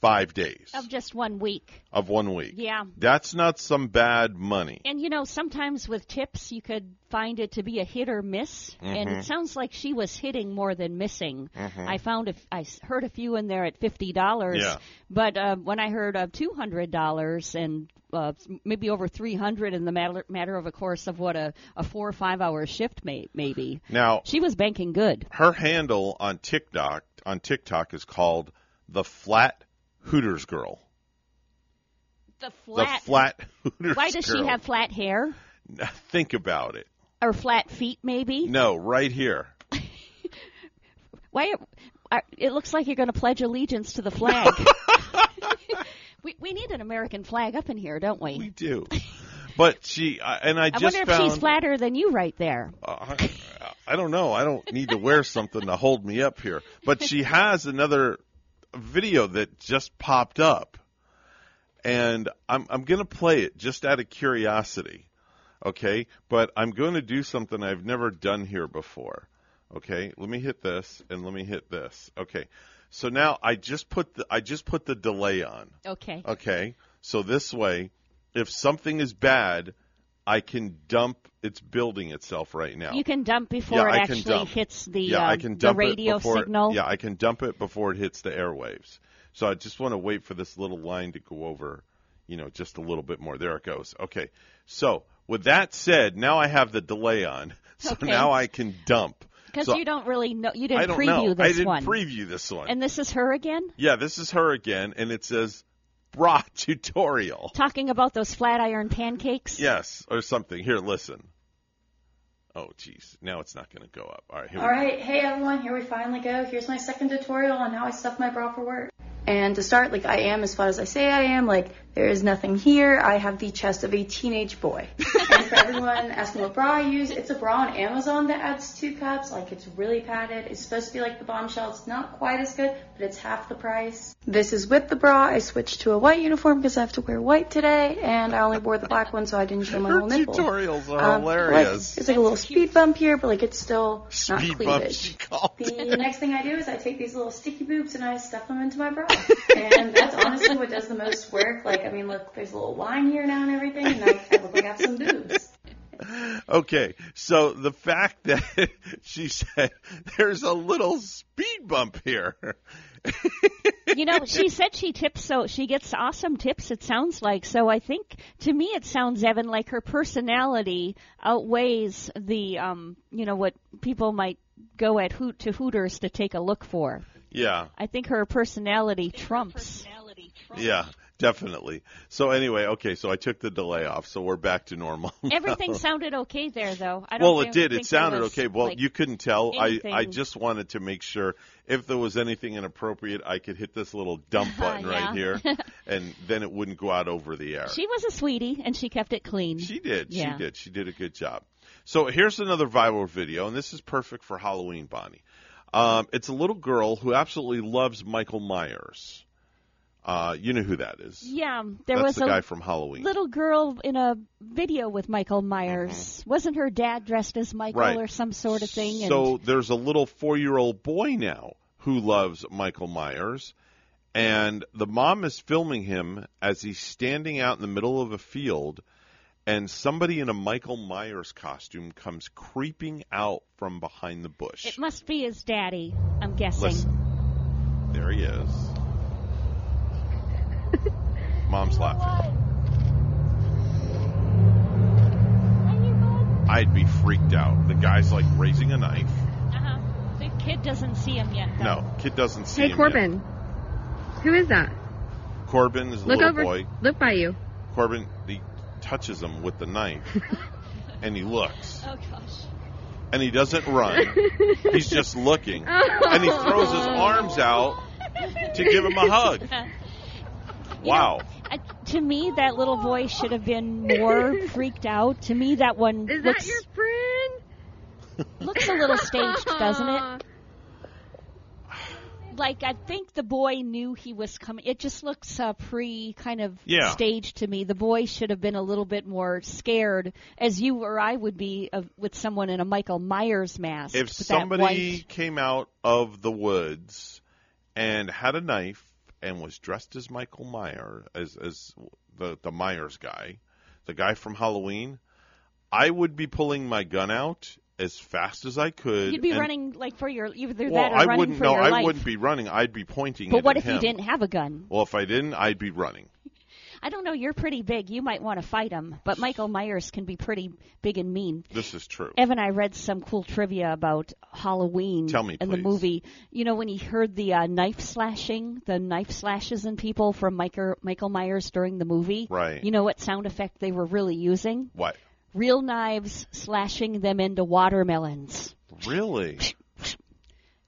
[SPEAKER 2] five days
[SPEAKER 3] Of just one week.
[SPEAKER 2] of one week.
[SPEAKER 3] Yeah.
[SPEAKER 2] That's not some bad money.
[SPEAKER 3] And you know, sometimes with tips, you could find it to be a hit or miss. And
[SPEAKER 2] Mhm.
[SPEAKER 3] it sounds like she was hitting more than missing.
[SPEAKER 2] Mhm.
[SPEAKER 3] I found a, I heard a few in there at fifty dollars.
[SPEAKER 2] Yeah.
[SPEAKER 3] But uh, when I heard of two hundred dollars and uh, maybe over three hundred in the matter matter of a course of what a, a four or five hour shift may maybe.
[SPEAKER 2] Now
[SPEAKER 3] She was banking good.
[SPEAKER 2] her handle on TikTok on TikTok is called the Flat Hooters Girl.
[SPEAKER 3] The flat.
[SPEAKER 2] The Flat Hooters
[SPEAKER 3] Why does
[SPEAKER 2] Girl.
[SPEAKER 3] she have flat hair
[SPEAKER 2] Think about it.
[SPEAKER 3] or flat feet? Maybe.
[SPEAKER 2] No, right here.
[SPEAKER 3] Why? uh, It looks like you're going to pledge allegiance to the flag. We we need an American flag up in here, don't we?
[SPEAKER 2] We do. But she I- and I
[SPEAKER 3] I
[SPEAKER 2] just
[SPEAKER 3] wonder if
[SPEAKER 2] found
[SPEAKER 3] she's flatter than you right there.
[SPEAKER 2] Uh, I, I don't know. I don't need to wear something to hold me up here. But she has another video that just popped up, and I'm I'm gonna play it just out of curiosity, okay? But I'm going to do something I've never done here before. Okay, let me hit this and let me hit this. Okay, so now I just put the I just put the delay on.
[SPEAKER 3] Okay.
[SPEAKER 2] Okay. So this way, if something is bad, I can dump. It's building itself right now.
[SPEAKER 3] You can dump before
[SPEAKER 2] yeah,
[SPEAKER 3] it
[SPEAKER 2] I
[SPEAKER 3] actually
[SPEAKER 2] dump.
[SPEAKER 3] hits the
[SPEAKER 2] yeah,
[SPEAKER 3] uh,
[SPEAKER 2] I can
[SPEAKER 3] the
[SPEAKER 2] dump
[SPEAKER 3] radio
[SPEAKER 2] it before,
[SPEAKER 3] signal.
[SPEAKER 2] Yeah, I can dump it before it hits the airwaves. So I just want to wait for this little line to go over, you know, just a little bit more. There it goes. Okay. So with that said, now I have the delay on, so
[SPEAKER 3] Okay.
[SPEAKER 2] now I can dump.
[SPEAKER 3] Because
[SPEAKER 2] So
[SPEAKER 3] you don't really know. You didn't I
[SPEAKER 2] don't
[SPEAKER 3] preview
[SPEAKER 2] know.
[SPEAKER 3] this
[SPEAKER 2] I didn't
[SPEAKER 3] one.
[SPEAKER 2] preview this one.
[SPEAKER 3] And this is her again,
[SPEAKER 2] yeah, this is her again, and it says bra tutorial.
[SPEAKER 3] talking about those flat iron pancakes.
[SPEAKER 2] Yes, or something. Here, listen. Oh, jeez. Now it's not going to go up. All right, here
[SPEAKER 28] All
[SPEAKER 2] we go.
[SPEAKER 28] right, hey everyone, here we finally go. Here's my second tutorial on how I stuff my bra for work. And to start, like I am as flat as I say I am, like there is nothing here. I have the chest of a teenage boy. and for everyone asking what bra I use, it's a bra on Amazon that adds two cups. Like it's really padded. It's supposed to be like the bombshell. It's not quite as good, but it's half the price. This is with the bra. I switched to a white uniform because I have to wear white today, and I only wore the black one so I didn't show my
[SPEAKER 2] Her
[SPEAKER 28] little nipple.
[SPEAKER 2] tutorials are
[SPEAKER 28] Um,
[SPEAKER 2] hilarious.
[SPEAKER 28] Like, it's like a little speed bump here, but like it's still not
[SPEAKER 2] Speed bump,
[SPEAKER 28] cleavage. The next thing I do is I take these little sticky boobs and I stuff them into my bra. And that's honestly what does the most work. Like, I mean, look, there's a little wine here now and everything, and I, I look like I have some boobs.
[SPEAKER 2] Okay, so the fact that she said there's a little speed bump here.
[SPEAKER 3] you know, she said she tips, so she gets awesome tips. It sounds like so. I think to me, it sounds Evan like her personality outweighs the, um, you know, what people might go at Hoot to Hooters to take a look for.
[SPEAKER 2] Yeah,
[SPEAKER 3] I think her personality trumps. Personality trumps.
[SPEAKER 2] yeah, definitely. So anyway, okay, so I took the delay off, so we're back to normal.
[SPEAKER 3] Everything sounded okay there, though. I don't
[SPEAKER 2] well, it did. It sounded okay. Well,
[SPEAKER 3] like,
[SPEAKER 2] you couldn't tell. I I just wanted to make sure if there was anything inappropriate, I could hit this little dump button
[SPEAKER 3] Yeah.
[SPEAKER 2] right here, and then it wouldn't go out over the air.
[SPEAKER 3] She was a sweetie, and she kept it clean.
[SPEAKER 2] She did.
[SPEAKER 3] Yeah.
[SPEAKER 2] She did. She did a good job. So here's another viral video, and this is perfect for Halloween, Bonnie. Um, it's a little girl who absolutely loves Michael Myers. Uh, you know who that is.
[SPEAKER 3] Yeah, there
[SPEAKER 2] That's
[SPEAKER 3] was
[SPEAKER 2] the
[SPEAKER 3] a
[SPEAKER 2] guy from Halloween.
[SPEAKER 3] little girl in a video with Michael Myers. Wasn't her dad dressed as Michael
[SPEAKER 2] Mm-hmm. Right.
[SPEAKER 3] or some sort of thing? And
[SPEAKER 2] So there's a little four-year-old boy now who loves Michael Myers, and the mom is filming him as he's standing out in the middle of a field, and somebody in a Michael Myers costume comes creeping out from behind the bush.
[SPEAKER 3] it must be his daddy, I'm guessing.
[SPEAKER 2] Listen. There he is. Mom's laughing. I'd be freaked out. The guy's like raising a knife.
[SPEAKER 3] Uh-huh. The kid doesn't see him yet. Though.
[SPEAKER 2] No, kid doesn't see
[SPEAKER 30] Hey,
[SPEAKER 2] him yet.
[SPEAKER 30] Corbin. Who is that?
[SPEAKER 2] Corbin is a
[SPEAKER 30] Look
[SPEAKER 2] little
[SPEAKER 30] over.
[SPEAKER 2] boy.
[SPEAKER 30] Look by you.
[SPEAKER 2] Corbin, he touches him with the knife, and he looks.
[SPEAKER 3] Oh gosh.
[SPEAKER 2] and he doesn't run. He's just looking, and he throws his arms out to give him a hug. Wow.
[SPEAKER 3] Uh, to me, that little voice should have been more freaked out. To me, that one
[SPEAKER 12] Is
[SPEAKER 3] looks
[SPEAKER 12] that your friend?
[SPEAKER 3] looks a little staged, doesn't it? Like I think the boy knew he was coming. It just looks uh, pre kind of
[SPEAKER 2] Yeah.
[SPEAKER 3] staged to me. The boy should have been a little bit more scared, as you or I would be of, with someone in a Michael Myers mask.
[SPEAKER 2] If somebody
[SPEAKER 3] white-
[SPEAKER 2] came out of the woods and had a knife and was dressed as Michael Myers, as as the the Myers guy, the guy from Halloween, I would be pulling my gun out as fast as I could.
[SPEAKER 3] you'd be
[SPEAKER 2] and-
[SPEAKER 3] running like for your either
[SPEAKER 2] Well,
[SPEAKER 3] that or
[SPEAKER 2] I
[SPEAKER 3] running
[SPEAKER 2] wouldn't.
[SPEAKER 3] for
[SPEAKER 2] No,
[SPEAKER 3] your
[SPEAKER 2] I
[SPEAKER 3] life.
[SPEAKER 2] wouldn't be running. I'd be pointing.
[SPEAKER 3] But what
[SPEAKER 2] at
[SPEAKER 3] if you didn't have a gun?
[SPEAKER 2] Well, if I didn't, I'd be running.
[SPEAKER 3] I don't know. You're pretty big. You might want to fight him. But Michael Myers can be pretty big and mean.
[SPEAKER 2] This is true.
[SPEAKER 3] Evan, I read some cool trivia about Halloween
[SPEAKER 2] Tell me,
[SPEAKER 3] in the movie. You know, when he heard the uh, knife slashing, the knife slashes in people from Michael, Michael Myers during the movie.
[SPEAKER 2] Right.
[SPEAKER 3] You know what sound effect they were really using?
[SPEAKER 2] What?
[SPEAKER 3] Real knives slashing them into watermelons.
[SPEAKER 2] Really?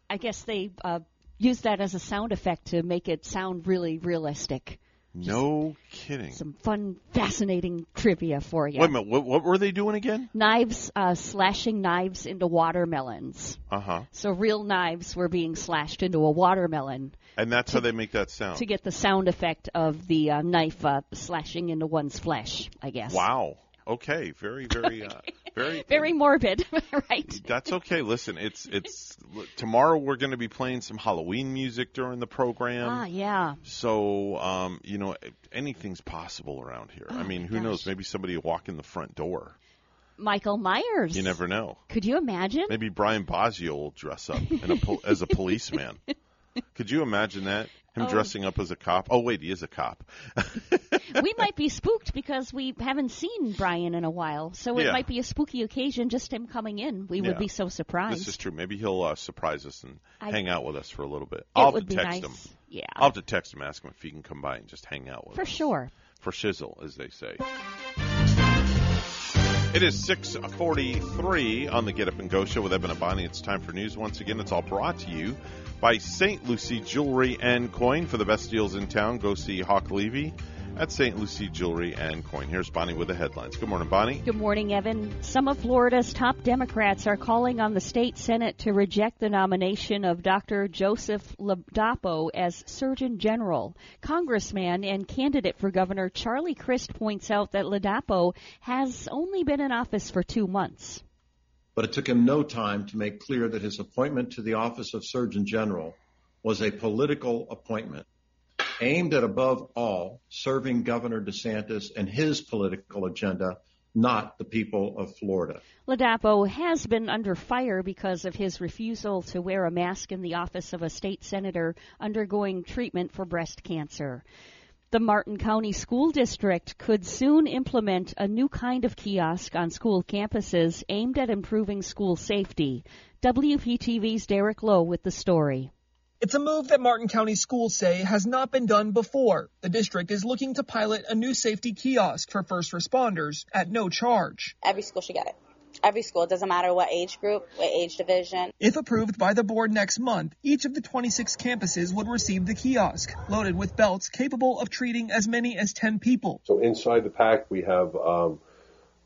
[SPEAKER 3] I guess they uh, used that as a sound effect to make it sound really realistic.
[SPEAKER 2] No kidding.
[SPEAKER 3] Some fun, fascinating trivia for you.
[SPEAKER 2] Wait a minute. What, what were they doing again?
[SPEAKER 3] Knives, uh, slashing knives into watermelons.
[SPEAKER 2] Uh huh.
[SPEAKER 3] So real knives were being slashed into a watermelon
[SPEAKER 2] And that's how they make that sound.
[SPEAKER 3] to get the sound effect of the uh, knife uh, slashing into one's flesh, I guess.
[SPEAKER 2] Wow. Okay. Very, very, uh, very.
[SPEAKER 3] Very morbid, right?
[SPEAKER 2] That's okay. Listen, it's it's tomorrow. We're going to be playing some Halloween music during the program.
[SPEAKER 3] Ah, yeah.
[SPEAKER 2] So, um, you know, anything's possible around here. I
[SPEAKER 3] Oh,
[SPEAKER 2] mean, who
[SPEAKER 3] gosh.
[SPEAKER 2] knows? Maybe somebody will walk in the front door.
[SPEAKER 3] Michael Myers.
[SPEAKER 2] You never know.
[SPEAKER 3] Could you imagine?
[SPEAKER 2] Maybe Brian Bosio will dress up in a pol- as a policeman. Could you imagine that? Him
[SPEAKER 3] Oh.
[SPEAKER 2] dressing up as a cop. Oh wait, he is a cop.
[SPEAKER 3] we might be spooked because we haven't seen Brian in a while, so it
[SPEAKER 2] Yeah.
[SPEAKER 3] might be a spooky occasion just him coming in. We would be so surprised.
[SPEAKER 2] This is true. Maybe he'll uh, surprise us and
[SPEAKER 3] I-
[SPEAKER 2] hang out with us for a little bit.
[SPEAKER 3] It
[SPEAKER 2] I'll have
[SPEAKER 3] would
[SPEAKER 2] to
[SPEAKER 3] be
[SPEAKER 2] text
[SPEAKER 3] nice.
[SPEAKER 2] him.
[SPEAKER 3] Yeah.
[SPEAKER 2] I'll have to text him, ask him if he can come by and just hang out with
[SPEAKER 3] For
[SPEAKER 2] us.
[SPEAKER 3] sure.
[SPEAKER 2] For shizzle, as they say. It is 643 on the Get Up and Go show with Evan and Bonnie. It's time for news. Once again, it's all brought to you by St. Lucie Jewelry and Coin. For the best deals in town, go see Hawk Levy at St. Lucie Jewelry and Coin. Here's Bonnie with the headlines. Good morning, Bonnie.
[SPEAKER 3] Good morning, Evan. Some of Florida's top Democrats are calling on the state Senate to reject the nomination of Dr. Joseph Ladapo as Surgeon General. Congressman and candidate for governor Charlie Crist points out that Ladapo has only been in office for two months.
[SPEAKER 8] But it took him no time to make clear that his appointment to the office of Surgeon General was a political appointment aimed at, above all, serving Governor DeSantis and his political agenda, not the people of Florida.
[SPEAKER 3] Ladapo has been under fire because of his refusal to wear a mask in the office of a state senator undergoing treatment for breast cancer. The Martin County School District could soon implement a new kind of kiosk on school campuses aimed at improving school safety. WPTV's Derek Lowe with the story.
[SPEAKER 31] It's a move that Martin County schools say has not been done before. The district is looking to pilot a new safety kiosk for first responders at no charge.
[SPEAKER 32] Every school should get it. Every school, it doesn't matter what age group, what age division.
[SPEAKER 31] If approved by the board next month, each of the 26 campuses would receive the kiosk, loaded with belts capable of treating as many as 10 people.
[SPEAKER 17] So inside the pack, we have um,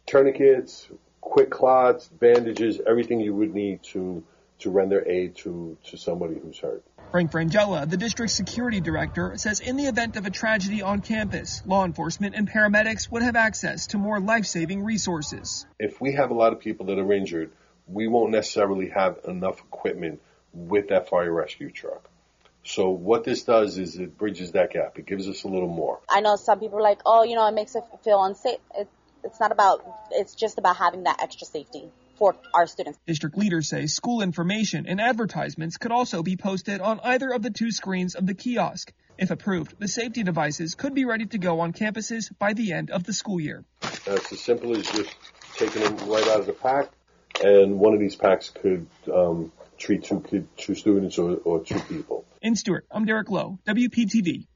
[SPEAKER 17] tourniquets, quick clots, bandages, everything you would need to to render aid to to somebody who's hurt.
[SPEAKER 31] Frank Frangella, the district's security director, says in the event of a tragedy on campus, law enforcement and paramedics would have access to more life-saving resources.
[SPEAKER 17] If we have a lot of people that are injured, we won't necessarily have enough equipment with that fire rescue truck. So what this does is it bridges that gap. It gives us a little more.
[SPEAKER 32] I know some people are like, oh, you know, it makes it feel unsafe. It, it's not about, it's just about having that extra safety for our students.
[SPEAKER 31] District leaders say school information and advertisements could also be posted on either of the two screens of the kiosk. If approved, the safety devices could be ready to go on campuses by the end of the school year.
[SPEAKER 17] And it's as simple as just taking them right out of the pack, and one of these packs could um, treat two kid, two students or, or two people.
[SPEAKER 31] In Stuart, I'm Derek Lowe, WPTV.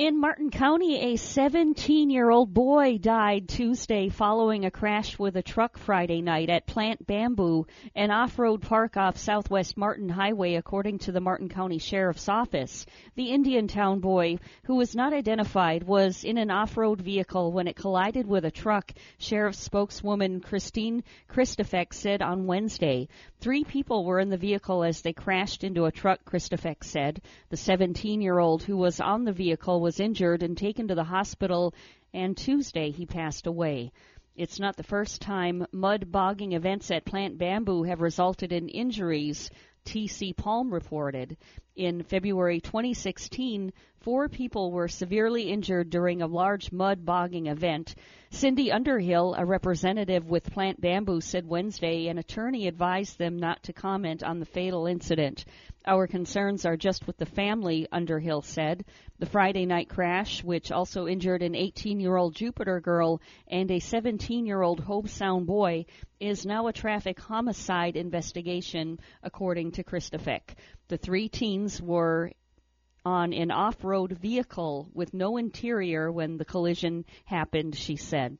[SPEAKER 3] In Martin County, a 17 year old boy died Tuesday following a crash with a truck Friday night at Plant Bamboo, an off road park off Southwest Martin Highway, according to the Martin County Sheriff's Office. The Indiantown boy, who was not identified, was in an off road vehicle when it collided with a truck, Sheriff's spokeswoman Christine Christofek said on Wednesday. Three people were in the vehicle as they crashed into a truck, Christofek said. The 17 year old who was on the vehicle was injured and taken to the hospital, and Tuesday he passed away. It's not the first time mud bogging events at Plant Bamboo have resulted in injuries, TC Palm reported. In February 2016, four people were severely injured during a large mud bogging event. Cindy Underhill, a representative with Plant Bamboo, said Wednesday an attorney advised them not to comment on the fatal incident. Our concerns are just with the family, Underhill said. The Friday night crash, which also injured an 18 year old Jupiter girl and a 17 year old Hobe Sound boy, is now a traffic homicide investigation, according to Christofek. The three teens were on an off road vehicle with no interior when the collision happened, she said.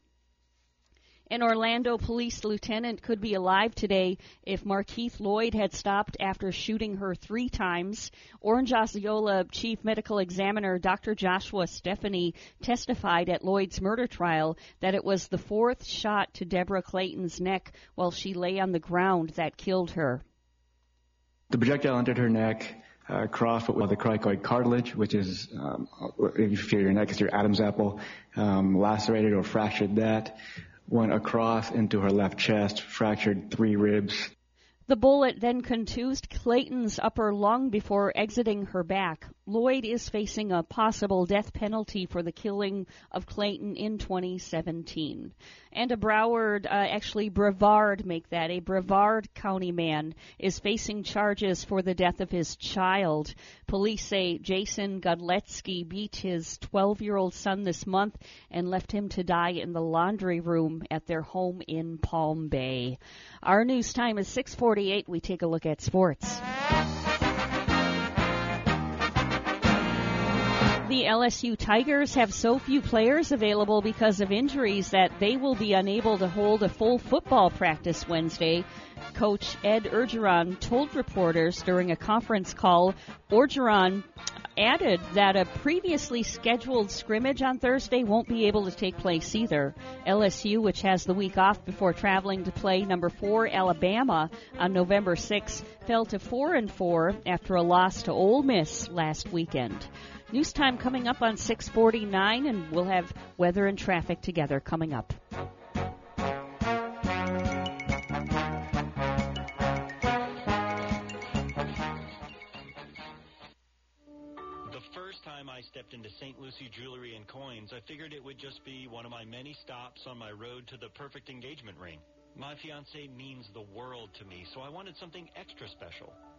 [SPEAKER 3] An Orlando police lieutenant could be alive today if Markeith Lloyd had stopped after shooting her three times. Orange Osceola Chief Medical Examiner Dr. Joshua Stephany testified at Lloyd's murder trial that it was the fourth shot to Debra Clayton's neck while she lay on the ground that killed her.
[SPEAKER 33] The projectile entered her neck, uh, crossed the cricoid cartilage, which is, um, if you feel your neck is your Adam's apple, um, lacerated or fractured that, went across into her left chest, fractured three ribs.
[SPEAKER 3] The bullet then contused Clayton's upper lung before exiting her back. Lloyd is facing a possible death penalty for the killing of Clayton in 2017. And a Broward, uh, actually Brevard, make that, a Brevard County man is facing charges for the death of his child. Police say Jason Godletsky beat his 12 year old son this month and left him to die in the laundry room at their home in Palm Bay. Our news time is 648. We take a look at sports. The LSU Tigers have so few players available because of injuries that they will be unable to hold a full football practice Wednesday. Coach Ed Orgeron told reporters during a conference call. Orgeron added that a previously scheduled scrimmage on Thursday won't be able to take place either. LSU, which has the week off before traveling to play number four Alabama on November 6, fell to four and four after a loss to Ole Miss last weekend. News time coming up on 649, and we'll have weather and traffic together coming up.
[SPEAKER 34] The first time I stepped into St. Lucie Jewelry and Coins, I figured it would just be one of my many stops on my road to the perfect engagement ring. My fiance means the world to me, so I wanted something extra special.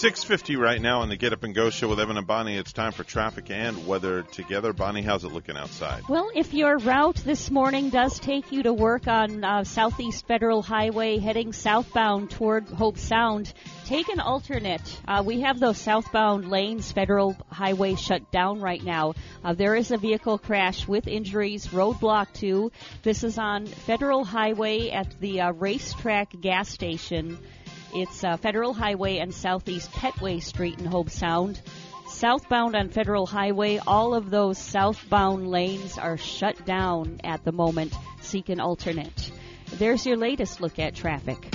[SPEAKER 2] 650 right now on the Get Up and Go show with Evan and Bonnie. It's time for traffic and weather together. Bonnie, how's it looking outside?
[SPEAKER 3] Well, if your route this morning does take you to work on uh, Southeast Federal Highway heading southbound toward Hobe Sound, take an alternate. Uh, we have those southbound lanes, Federal Highway, shut down right now. Uh, there is a vehicle crash with injuries, roadblock 2. This is on Federal Highway at the uh, racetrack gas station. It's uh, Federal Highway and Southeast Petway Street in Hobe Sound. Southbound on Federal Highway, all of those southbound lanes are shut down at the moment. Seek an alternate. There's your latest look at traffic.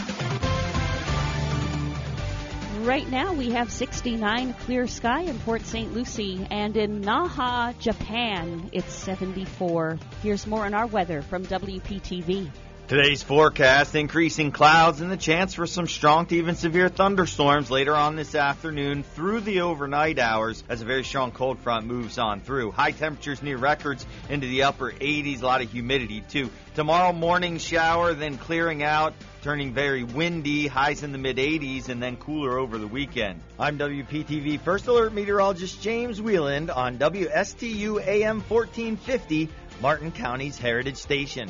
[SPEAKER 3] Right now we have 69 clear sky in Port St. Lucie, and in Naha, Japan, it's 74. Here's more on our weather from WPTV.
[SPEAKER 20] Today's forecast increasing clouds and the chance for some strong to even severe thunderstorms later on this afternoon through the overnight hours as a very strong cold front moves on through. High temperatures near records into the upper 80s, a lot of humidity too. Tomorrow morning shower, then clearing out, turning very windy, highs in the mid 80s, and then cooler over the weekend. I'm WPTV First Alert Meteorologist James Wieland on WSTU AM 1450, Martin County's Heritage Station.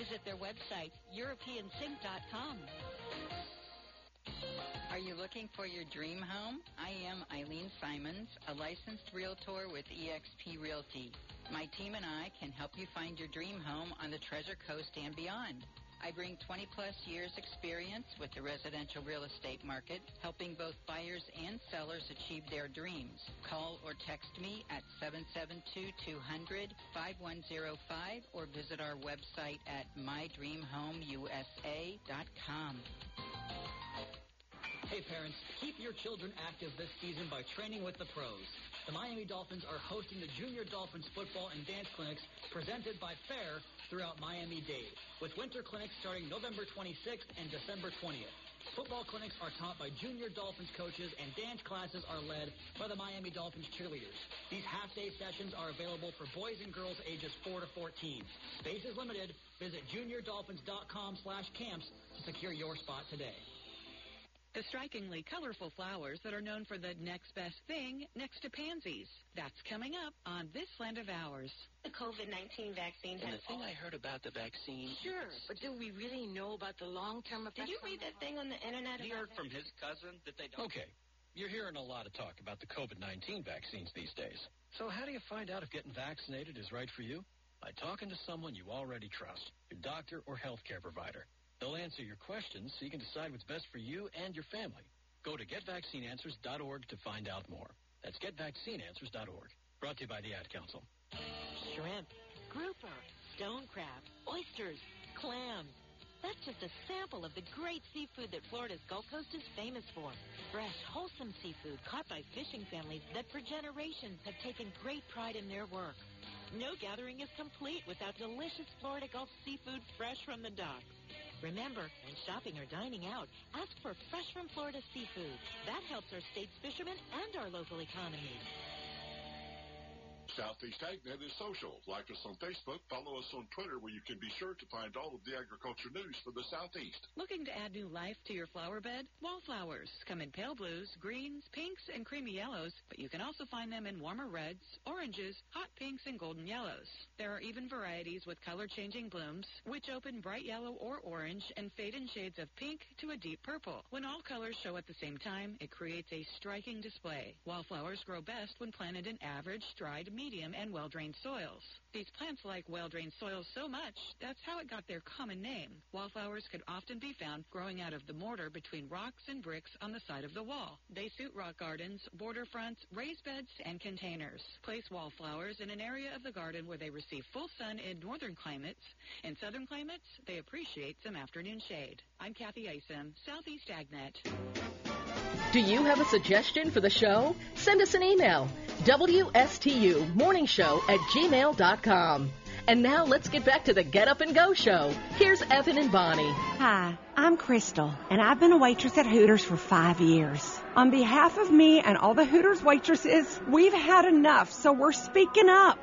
[SPEAKER 35] Visit their website, EuropeanSink.com.
[SPEAKER 36] Are you looking for your dream home? I am Eileen Simons, a licensed realtor with eXp Realty. My team and I can help you find your dream home on the Treasure Coast and beyond. I bring 20 plus years experience with the residential real estate market, helping both buyers and sellers achieve their dreams. Call or text me at 772-200-5105 or visit our website at mydreamhomeusa.com.
[SPEAKER 37] Hey parents, keep your children active this season by training with the pros. The Miami Dolphins are hosting the Junior Dolphins football and dance clinics presented by FAIR throughout Miami-Dade, with winter clinics starting November 26th and December 20th. Football clinics are taught by Junior Dolphins coaches and dance classes are led by the Miami Dolphins cheerleaders. These half-day sessions are available for boys and girls ages 4 to 14. Space is limited. Visit juniordolphins.com slash camps to secure your spot today.
[SPEAKER 38] The strikingly colorful flowers that are known for the next best thing next to pansies. That's coming up on This Land of Ours.
[SPEAKER 39] The COVID-19 vaccine
[SPEAKER 37] And the thing I heard about the vaccine.
[SPEAKER 39] Sure, but do we really know about the long-term effects? Did you read that thing on the internet?
[SPEAKER 37] He
[SPEAKER 39] about
[SPEAKER 37] heard from his cousin that they don't.
[SPEAKER 40] Okay, you're hearing a lot of talk about the COVID-19 vaccines these days. So how do you find out if getting vaccinated is right for you? By talking to someone you already trust, your doctor or healthcare provider. They'll answer your questions so you can decide what's best for you and your family. Go to getvaccineanswers.org to find out more. That's getvaccineanswers.org. Brought to you by the Ad Council.
[SPEAKER 39] Shrimp, grouper, stone crab, oysters, clams. That's just a sample of the great seafood that Florida's Gulf Coast is famous for. Fresh, wholesome seafood caught by fishing families that for generations have taken great pride in their work. No gathering is complete without delicious Florida Gulf seafood fresh from the docks. Remember, when shopping or dining out, ask for fresh from Florida seafood. That helps our state's fishermen and our local economies.
[SPEAKER 41] Southeast AgNet is social. Like us on Facebook, follow us on Twitter where you can be sure to find all of the agriculture news for the Southeast.
[SPEAKER 38] Looking to add new life to your flower bed? Wallflowers come in pale blues, greens, pinks, and creamy yellows, but you can also find them in warmer reds, oranges, hot pinks, and golden yellows. There are even varieties with color-changing blooms, which open bright yellow or orange and fade in shades of pink to a deep purple. When all colors show at the same time, it creates a striking display. Wallflowers grow best when planted in average, dried, medium, and well-drained soils. These plants like well-drained soils so much, that's how it got their common name. Wallflowers could often be found growing out of the mortar between rocks and bricks on the side of the wall. They suit rock gardens, border fronts, raised beds, and containers. Place wallflowers in an area of the garden where they receive full sun in northern climates. In southern climates, they appreciate some afternoon shade. I'm Kathy Isom, Southeast AgNet.
[SPEAKER 25] Do you have a suggestion for the show? Send us an email. WSTU Morning Show at gmail.com. And now let's get back to the Get Up and Go show. Here's Evan and Bonnie.
[SPEAKER 26] Hi, I'm Crystal, and I've been a waitress at Hooters for five years. On behalf of me and all the Hooters waitresses, we've had enough, so we're speaking up.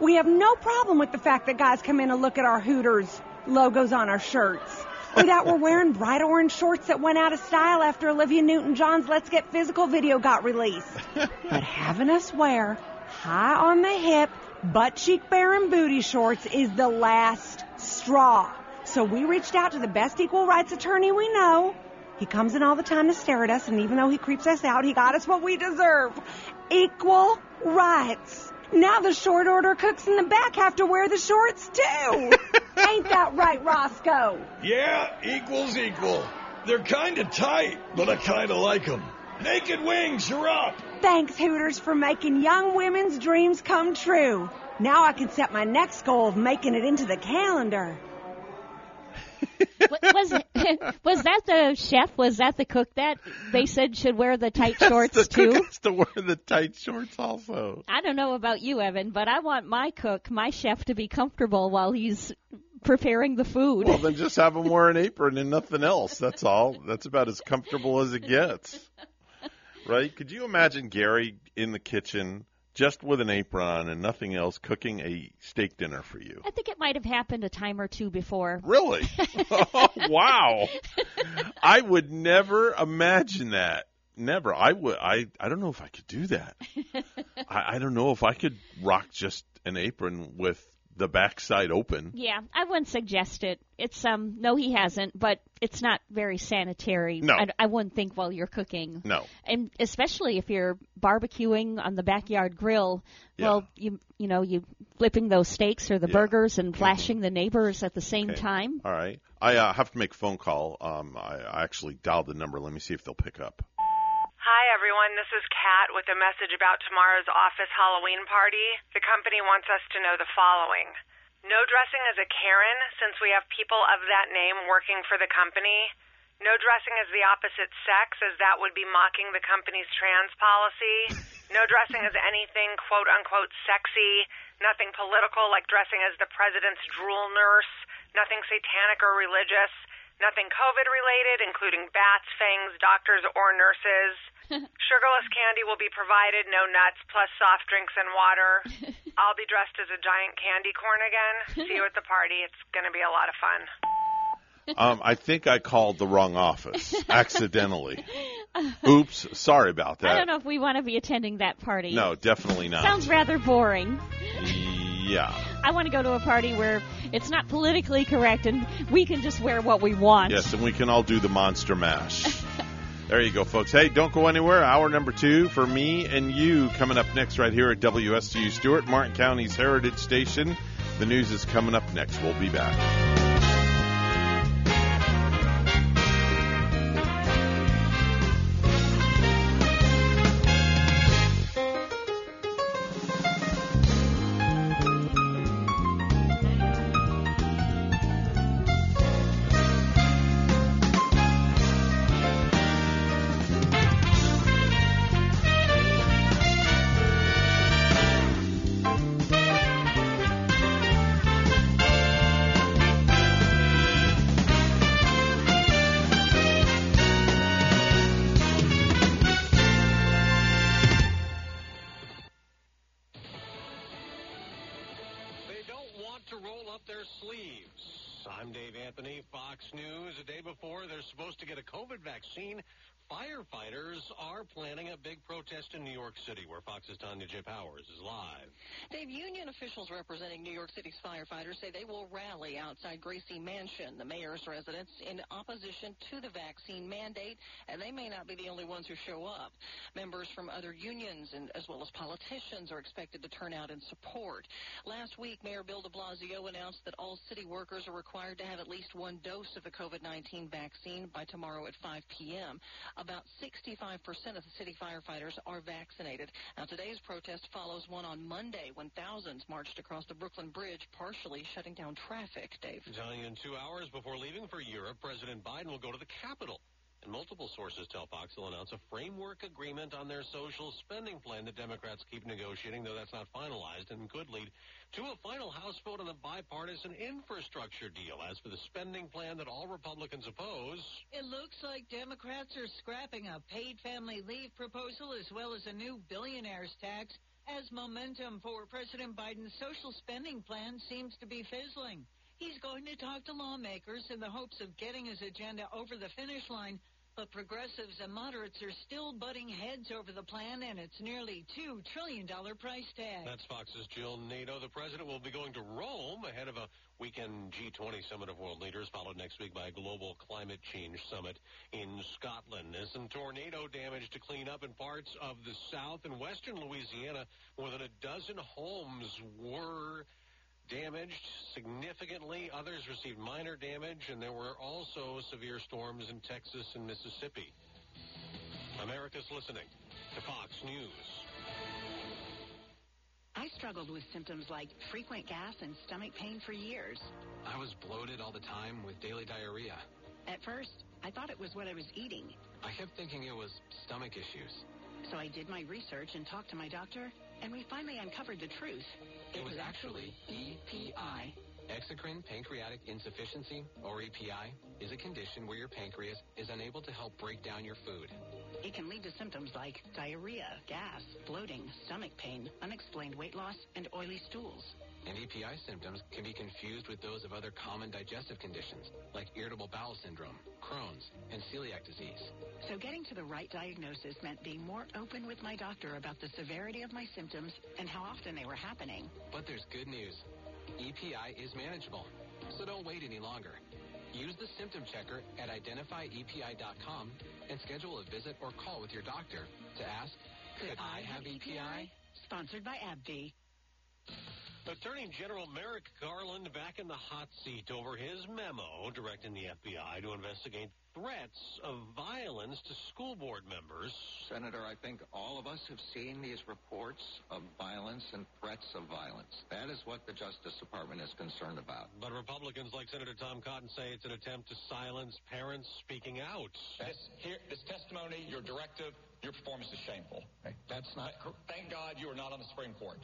[SPEAKER 26] We have no problem with the fact that guys come in and look at our Hooters logos on our shirts. That we're wearing bright orange shorts that went out of style after Olivia Newton John's Let's Get Physical video got released. but having us wear high on the hip, butt cheek bearing booty shorts is the last straw. So we reached out to the best equal rights attorney we know. He comes in all the time to stare at us, and even though he creeps us out, he got us what we deserve. Equal rights. Now the short order cooks in the back have to wear the shorts too. Ain't that right, Roscoe?
[SPEAKER 42] Yeah, equals equal. They're kind of tight, but I kind of like them. Naked Wings, you're up.
[SPEAKER 26] Thanks, Hooters, for making young women's dreams come true. Now I can set my next goal of making it into the calendar.
[SPEAKER 3] Was was that the chef? Was that the cook that they said should wear the tight shorts
[SPEAKER 2] the
[SPEAKER 3] too?
[SPEAKER 2] cook has to wear the tight shorts also.
[SPEAKER 3] I don't know about you, Evan, but I want my cook, my chef, to be comfortable while he's preparing the food.
[SPEAKER 2] Well, then just have him wear an apron and nothing else. That's all. That's about as comfortable as it gets. Right? Could you imagine Gary in the kitchen just with an apron and nothing else cooking a steak dinner for you?
[SPEAKER 3] I think it might have happened a time or two before.
[SPEAKER 2] Really? oh, wow. I would never imagine that. Never. I would. I. I don't know if I could do that. I, I don't know if I could rock just an apron with the backside open.
[SPEAKER 3] Yeah, I wouldn't suggest it. It's um no he hasn't, but it's not very sanitary.
[SPEAKER 2] No.
[SPEAKER 3] I, I wouldn't think while you're cooking.
[SPEAKER 2] No.
[SPEAKER 3] And especially if you're barbecuing on the backyard grill, well, you you know, you flipping those steaks or the burgers and flashing the neighbors at the same
[SPEAKER 2] Okay.
[SPEAKER 3] time.
[SPEAKER 2] All right. I uh, have to make a phone call. Um, I, I actually dialed the number. Let me see if they'll pick up.
[SPEAKER 43] Hi, everyone. This is Kat with a message about tomorrow's office Halloween party. The company wants us to know the following. No dressing as a Karen, since we have people of that name working for the company. No dressing as the opposite sex, as that would be mocking the company's trans policy. No dressing as anything quote unquote sexy. Nothing political, like dressing as the president's drool nurse. Nothing satanic or religious. Nothing COVID related, including bats, fangs, doctors, or nurses. Sugarless candy will be provided, no nuts, plus soft drinks and water. I'll be dressed as a giant candy corn again. See you at the party. It's going to be a lot of fun.
[SPEAKER 2] Um, I think I called the wrong office accidentally. Oops. Sorry about that.
[SPEAKER 3] I don't know if we want to be attending that party.
[SPEAKER 2] No, definitely not.
[SPEAKER 3] Sounds rather boring.
[SPEAKER 2] Yeah.
[SPEAKER 3] I want to go to a party where it's not politically correct and we can just wear what we want.
[SPEAKER 2] Yes, and we can all do the monster mash. there you go, folks. Hey, don't go anywhere. Hour number two for me and you coming up next right here at WSTU Stuart, Martin County's Heritage Station. The news is coming up next. We'll be back.
[SPEAKER 44] In New York City, where Fox's Tanya J. Powers is live.
[SPEAKER 45] Dave, union officials representing New York City's firefighters say they will rally outside Gracie Mansion, the mayor's residence, in opposition to the vaccine mandate, and they may not be the only ones who show up. Members from other unions and as well as politicians are expected to turn out in support. Last week, Mayor Bill de Blasio announced that all city workers are required to have at least one dose of the COVID-19 vaccine by tomorrow at 5 p.m. About 65% of the city firefighters are vaccinated. Now, today's protest follows one on Monday when thousands marched across the Brooklyn Bridge, partially shutting down traffic. Dave.
[SPEAKER 44] Tanya, in two hours before leaving for Europe, President Biden will go to the Capitol.
[SPEAKER 21] And multiple sources tell Fox they'll announce a framework agreement on their social spending plan that Democrats keep negotiating, though that's not finalized and could lead to a final House vote on a bipartisan infrastructure deal. As for the spending plan that all Republicans oppose,
[SPEAKER 46] It looks like Democrats are scrapping a paid family leave proposal as well as a new billionaires tax as momentum for President Biden's social spending plan seems to be fizzling. He's going to talk to lawmakers in the hopes of getting his agenda over the finish line, but progressives and moderates are still butting heads over the plan and its nearly $2 trillion price tag.
[SPEAKER 21] That's Fox's Jill Nato. The president will be going to Rome ahead of a weekend G20 summit of world leaders, followed next week by a global climate change summit in Scotland. There's some tornado damage to clean up in parts of the south and western Louisiana. More than a dozen homes were damaged significantly. Others received minor damage, and there were also severe storms in Texas and Mississippi. America's listening to Fox News.
[SPEAKER 47] I struggled with symptoms like frequent gas and stomach pain for years.
[SPEAKER 48] I was bloated all the time with daily diarrhea.
[SPEAKER 47] At first, I thought it was what I was eating.
[SPEAKER 48] I kept thinking it was stomach issues.
[SPEAKER 47] So I did my research and talked to my doctor, and we finally uncovered the truth.
[SPEAKER 48] It was actually EPI. Exocrine pancreatic insufficiency, or EPI, is a condition where your pancreas is unable to help break down your food.
[SPEAKER 47] It can lead to symptoms like diarrhea, gas, bloating, stomach pain, unexplained weight loss, and oily stools.
[SPEAKER 48] And EPI symptoms can be confused with those of other common digestive conditions, like irritable bowel syndrome, Crohn's, and celiac disease.
[SPEAKER 47] So getting to the right diagnosis meant being more open with my doctor about the severity of my symptoms and how often they were happening.
[SPEAKER 48] But there's good news. EPI is manageable, so don't wait any longer. Use the symptom checker at identifyepi.com and schedule a visit or call with your doctor to ask, could I have EPI?
[SPEAKER 47] Sponsored by AbbVie.
[SPEAKER 21] Attorney General Merrick Garland back in the hot seat over his memo directing the FBI to investigate threats of violence to school board members.
[SPEAKER 41] Senator, I think all of us have seen these reports of violence and threats of violence. That is what the Justice Department is concerned about.
[SPEAKER 21] But Republicans like Senator Tom Cotton say it's an attempt to silence parents speaking out.
[SPEAKER 49] This, here, this testimony, your directive, your performance is shameful. That's not. Thank God you are not on the Supreme Court.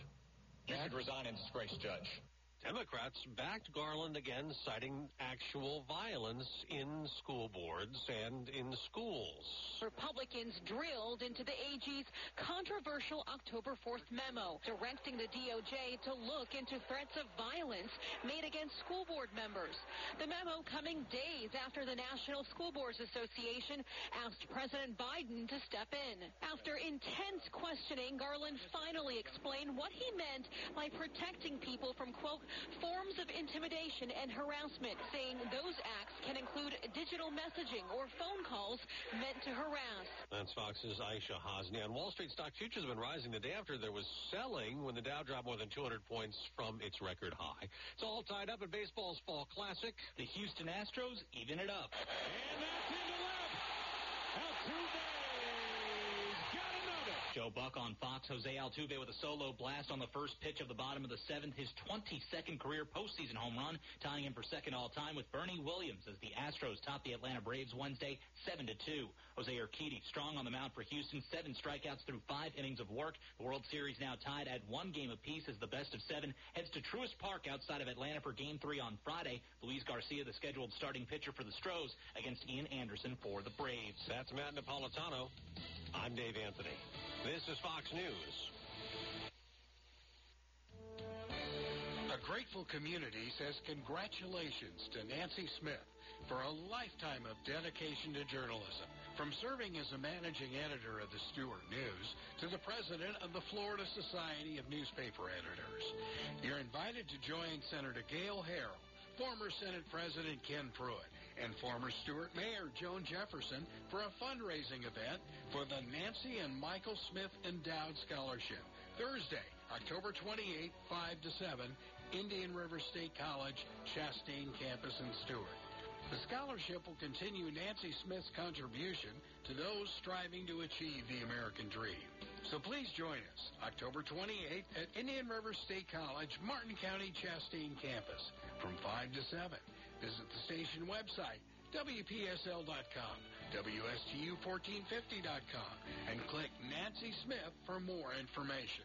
[SPEAKER 49] You should resign and disgrace, Judge.
[SPEAKER 21] Democrats backed Garland again, citing actual violence in school boards and in schools.
[SPEAKER 38] Republicans drilled into the AG's controversial October 4th memo, directing the DOJ to look into threats of violence made against school board members. The memo coming days after the National School Boards Association asked President Biden to step in. After intense questioning, Garland finally explained what he meant by protecting people from, quote, forms of intimidation and harassment, saying those acts can include digital messaging or phone calls meant to harass.
[SPEAKER 21] That's Fox's Aishah Hasnie. On Wall Street, stock futures have been rising the day after there was selling when the Dow dropped more than 200 points from its record high. It's all tied up in baseball's fall classic.
[SPEAKER 37] The Houston Astros even it up.
[SPEAKER 21] And that's into left. Altuve got another.
[SPEAKER 37] Joe Buck on Fox. Jose Altuve with a solo blast on the first pitch of the bottom of the seventh. His 22nd career postseason home run, tying him for second all time with Bernie Williams as the Astros top the Atlanta Braves Wednesday 7 to 2. Jose Urquidy strong on the mound for Houston. Seven strikeouts through five innings of work. The World Series now tied at one game apiece as the best of seven heads to Truist Park outside of Atlanta for Game Three on Friday. Luis Garcia, the scheduled starting pitcher for the Stros, against Ian Anderson for the Braves.
[SPEAKER 21] That's Matt Napolitano. I'm Dave Anthony. This is Fox News.
[SPEAKER 50] A grateful community says congratulations to Nancy Smith for a lifetime of dedication to journalism. From serving as a managing editor of the Stuart News to the president of the Florida Society of Newspaper Editors, you're invited to join Senator Gayle Harrell, former Senate President Ken Pruitt, and former Stuart Mayor Joan Jefferson for a fundraising event for the Nancy and Michael Smith Endowed Scholarship. Thursday, October 28, 5 to 7, Indian River State College, Chastain Campus in Stuart. The scholarship will continue Nancy Smith's contribution to those striving to achieve the American dream. So please join us October 28th at Indian River State College, Martin County, Chastain Campus from 5 to 7. Visit the station website,
[SPEAKER 51] WPSL.com, WSTU1450.com, and click Nancy Smith for more information.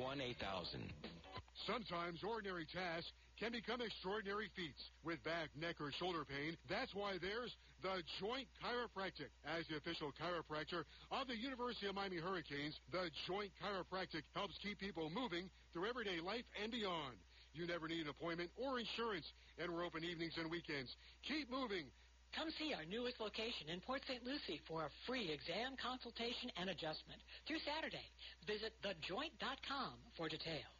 [SPEAKER 41] 8000.
[SPEAKER 52] Sometimes ordinary tasks can become extraordinary feats. With back, neck, or shoulder pain, that's why there's the Joint Chiropractic. As the official chiropractor of the University of Miami Hurricanes, the Joint Chiropractic helps keep people moving through everyday life and beyond. You never need an appointment or insurance, and we're open evenings and weekends. Keep moving.
[SPEAKER 37] Come see our newest location in Port St. Lucie for a free exam, consultation, and adjustment through Saturday. Visit thejoint.com for details.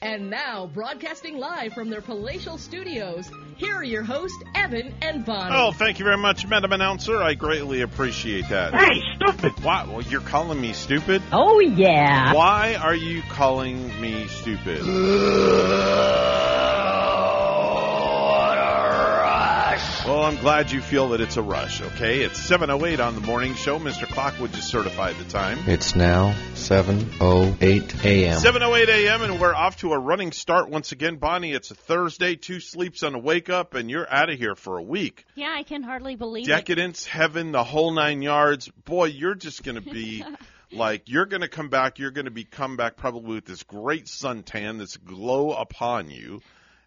[SPEAKER 25] And now, broadcasting live from their palatial studios, here are your hosts, Evan and Bonnie.
[SPEAKER 2] Oh, thank you very much, Madam Announcer. I greatly appreciate that.
[SPEAKER 25] Hey,
[SPEAKER 2] stupid! Why? Well, you're calling me stupid?
[SPEAKER 25] Oh, yeah.
[SPEAKER 2] Why are you calling me stupid? Well, I'm glad you feel that it's a rush, okay? It's 7.08 on the morning show. Mr. Clock would just certify the time.
[SPEAKER 53] It's now 7.08 a.m.
[SPEAKER 2] 7.08 a.m. and we're off to a running start once again. Bonnie, it's a Thursday, two sleeps and a wake up, and you're out of here for a week.
[SPEAKER 3] Yeah, I can hardly believe it.
[SPEAKER 2] Decadence, heaven, the whole nine yards. Boy, you're just going to be like, you're going to come back. You're going to be come back probably with this great suntan, this glow upon you,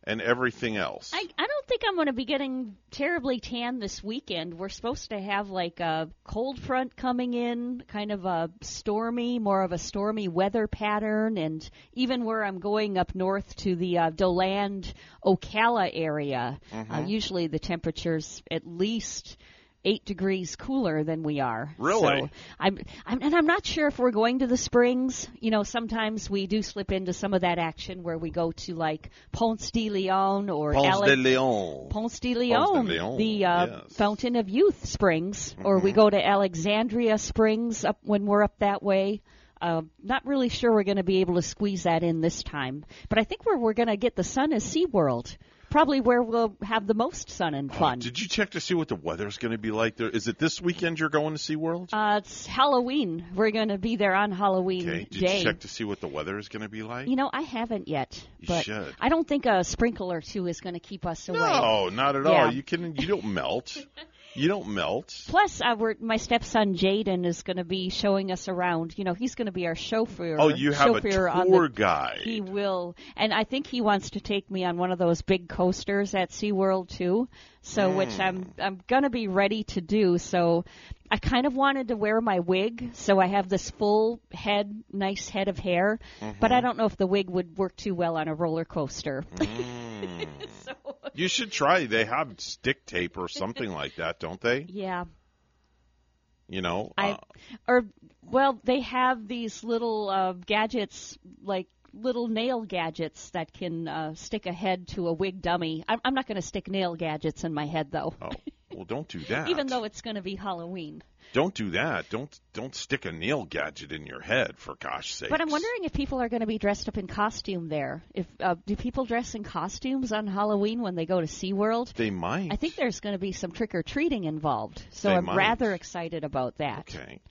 [SPEAKER 2] and everything else.
[SPEAKER 3] I, I don't think I'm going to be getting terribly tan this weekend. We're supposed to have like a cold front coming in, kind of a stormy, more of a stormy weather pattern, and even where I'm going up north to the uh, Deland, Ocala area, uh,
[SPEAKER 2] Mhm.
[SPEAKER 3] usually the temperature's at least eight degrees cooler than we are.
[SPEAKER 2] Really?
[SPEAKER 3] So I'm, I'm, and I'm not sure if we're going to the springs. You know, sometimes we do slip into some of that action where we go to like Ponce de Leon or
[SPEAKER 2] Ponce de Leon.
[SPEAKER 3] Ponce de
[SPEAKER 2] Ponce
[SPEAKER 3] Leon,
[SPEAKER 2] de Leon,
[SPEAKER 3] the uh,
[SPEAKER 2] yes.
[SPEAKER 3] Fountain of Youth Springs, or we go to Alexandria Springs up when we're up that way. Uh, not really sure we're going to be able to squeeze that in this time, but I think where we're going to get the sun is SeaWorld. Probably where we'll have the most sun and fun.
[SPEAKER 2] Did you check to see what the weather's going to be like there? Is it this weekend you're going to SeaWorld?
[SPEAKER 3] Uh, it's Halloween. We're going to be there on Halloween
[SPEAKER 2] Okay. Did
[SPEAKER 3] day.
[SPEAKER 2] you check to see what the weather is going to be like?
[SPEAKER 3] You know, I haven't yet,
[SPEAKER 2] You
[SPEAKER 3] but
[SPEAKER 2] should.
[SPEAKER 3] I don't think a sprinkle or two is going to keep us away.
[SPEAKER 2] No, not at
[SPEAKER 3] Yeah.
[SPEAKER 2] all. You can. You don't melt. You don't melt.
[SPEAKER 3] Plus, uh, we're, my stepson Jaden is going to be showing us around. You know, he's going to be our chauffeur.
[SPEAKER 2] Oh, you have a
[SPEAKER 3] chauffeur on
[SPEAKER 2] tour
[SPEAKER 3] the,
[SPEAKER 2] guide.
[SPEAKER 3] He will, and I think he wants to take me on one of those big coasters at SeaWorld too. So, which
[SPEAKER 2] Hmm.
[SPEAKER 3] I'm I'm going to be ready to do. So, I kind of wanted to wear my wig, so I have this full head, nice head of hair. But
[SPEAKER 2] Mhm.
[SPEAKER 3] I don't know if the wig would work too well on a roller coaster.
[SPEAKER 2] Mm. You should try. They have stick tape or something like that, don't they?
[SPEAKER 3] yeah.
[SPEAKER 2] You know.
[SPEAKER 3] I
[SPEAKER 2] uh,
[SPEAKER 3] or well, they have these little uh, gadgets like little nail gadgets that can uh, stick a head to a wig dummy. I'm, I'm not going to stick nail gadgets in my head though,
[SPEAKER 2] oh, well, don't do that.
[SPEAKER 3] even though it's going to be Halloween.
[SPEAKER 2] Don't do that. Don't don't stick a nail gadget in your head for gosh sake.
[SPEAKER 3] But I'm wondering if people are going to be dressed up in costume there. If uh, do people dress in costumes on Halloween when they go to SeaWorld?
[SPEAKER 2] They might.
[SPEAKER 3] I think there's going to be some trick or treating involved, so
[SPEAKER 2] They
[SPEAKER 3] I'm
[SPEAKER 2] might.
[SPEAKER 3] rather excited about that.
[SPEAKER 2] Okay.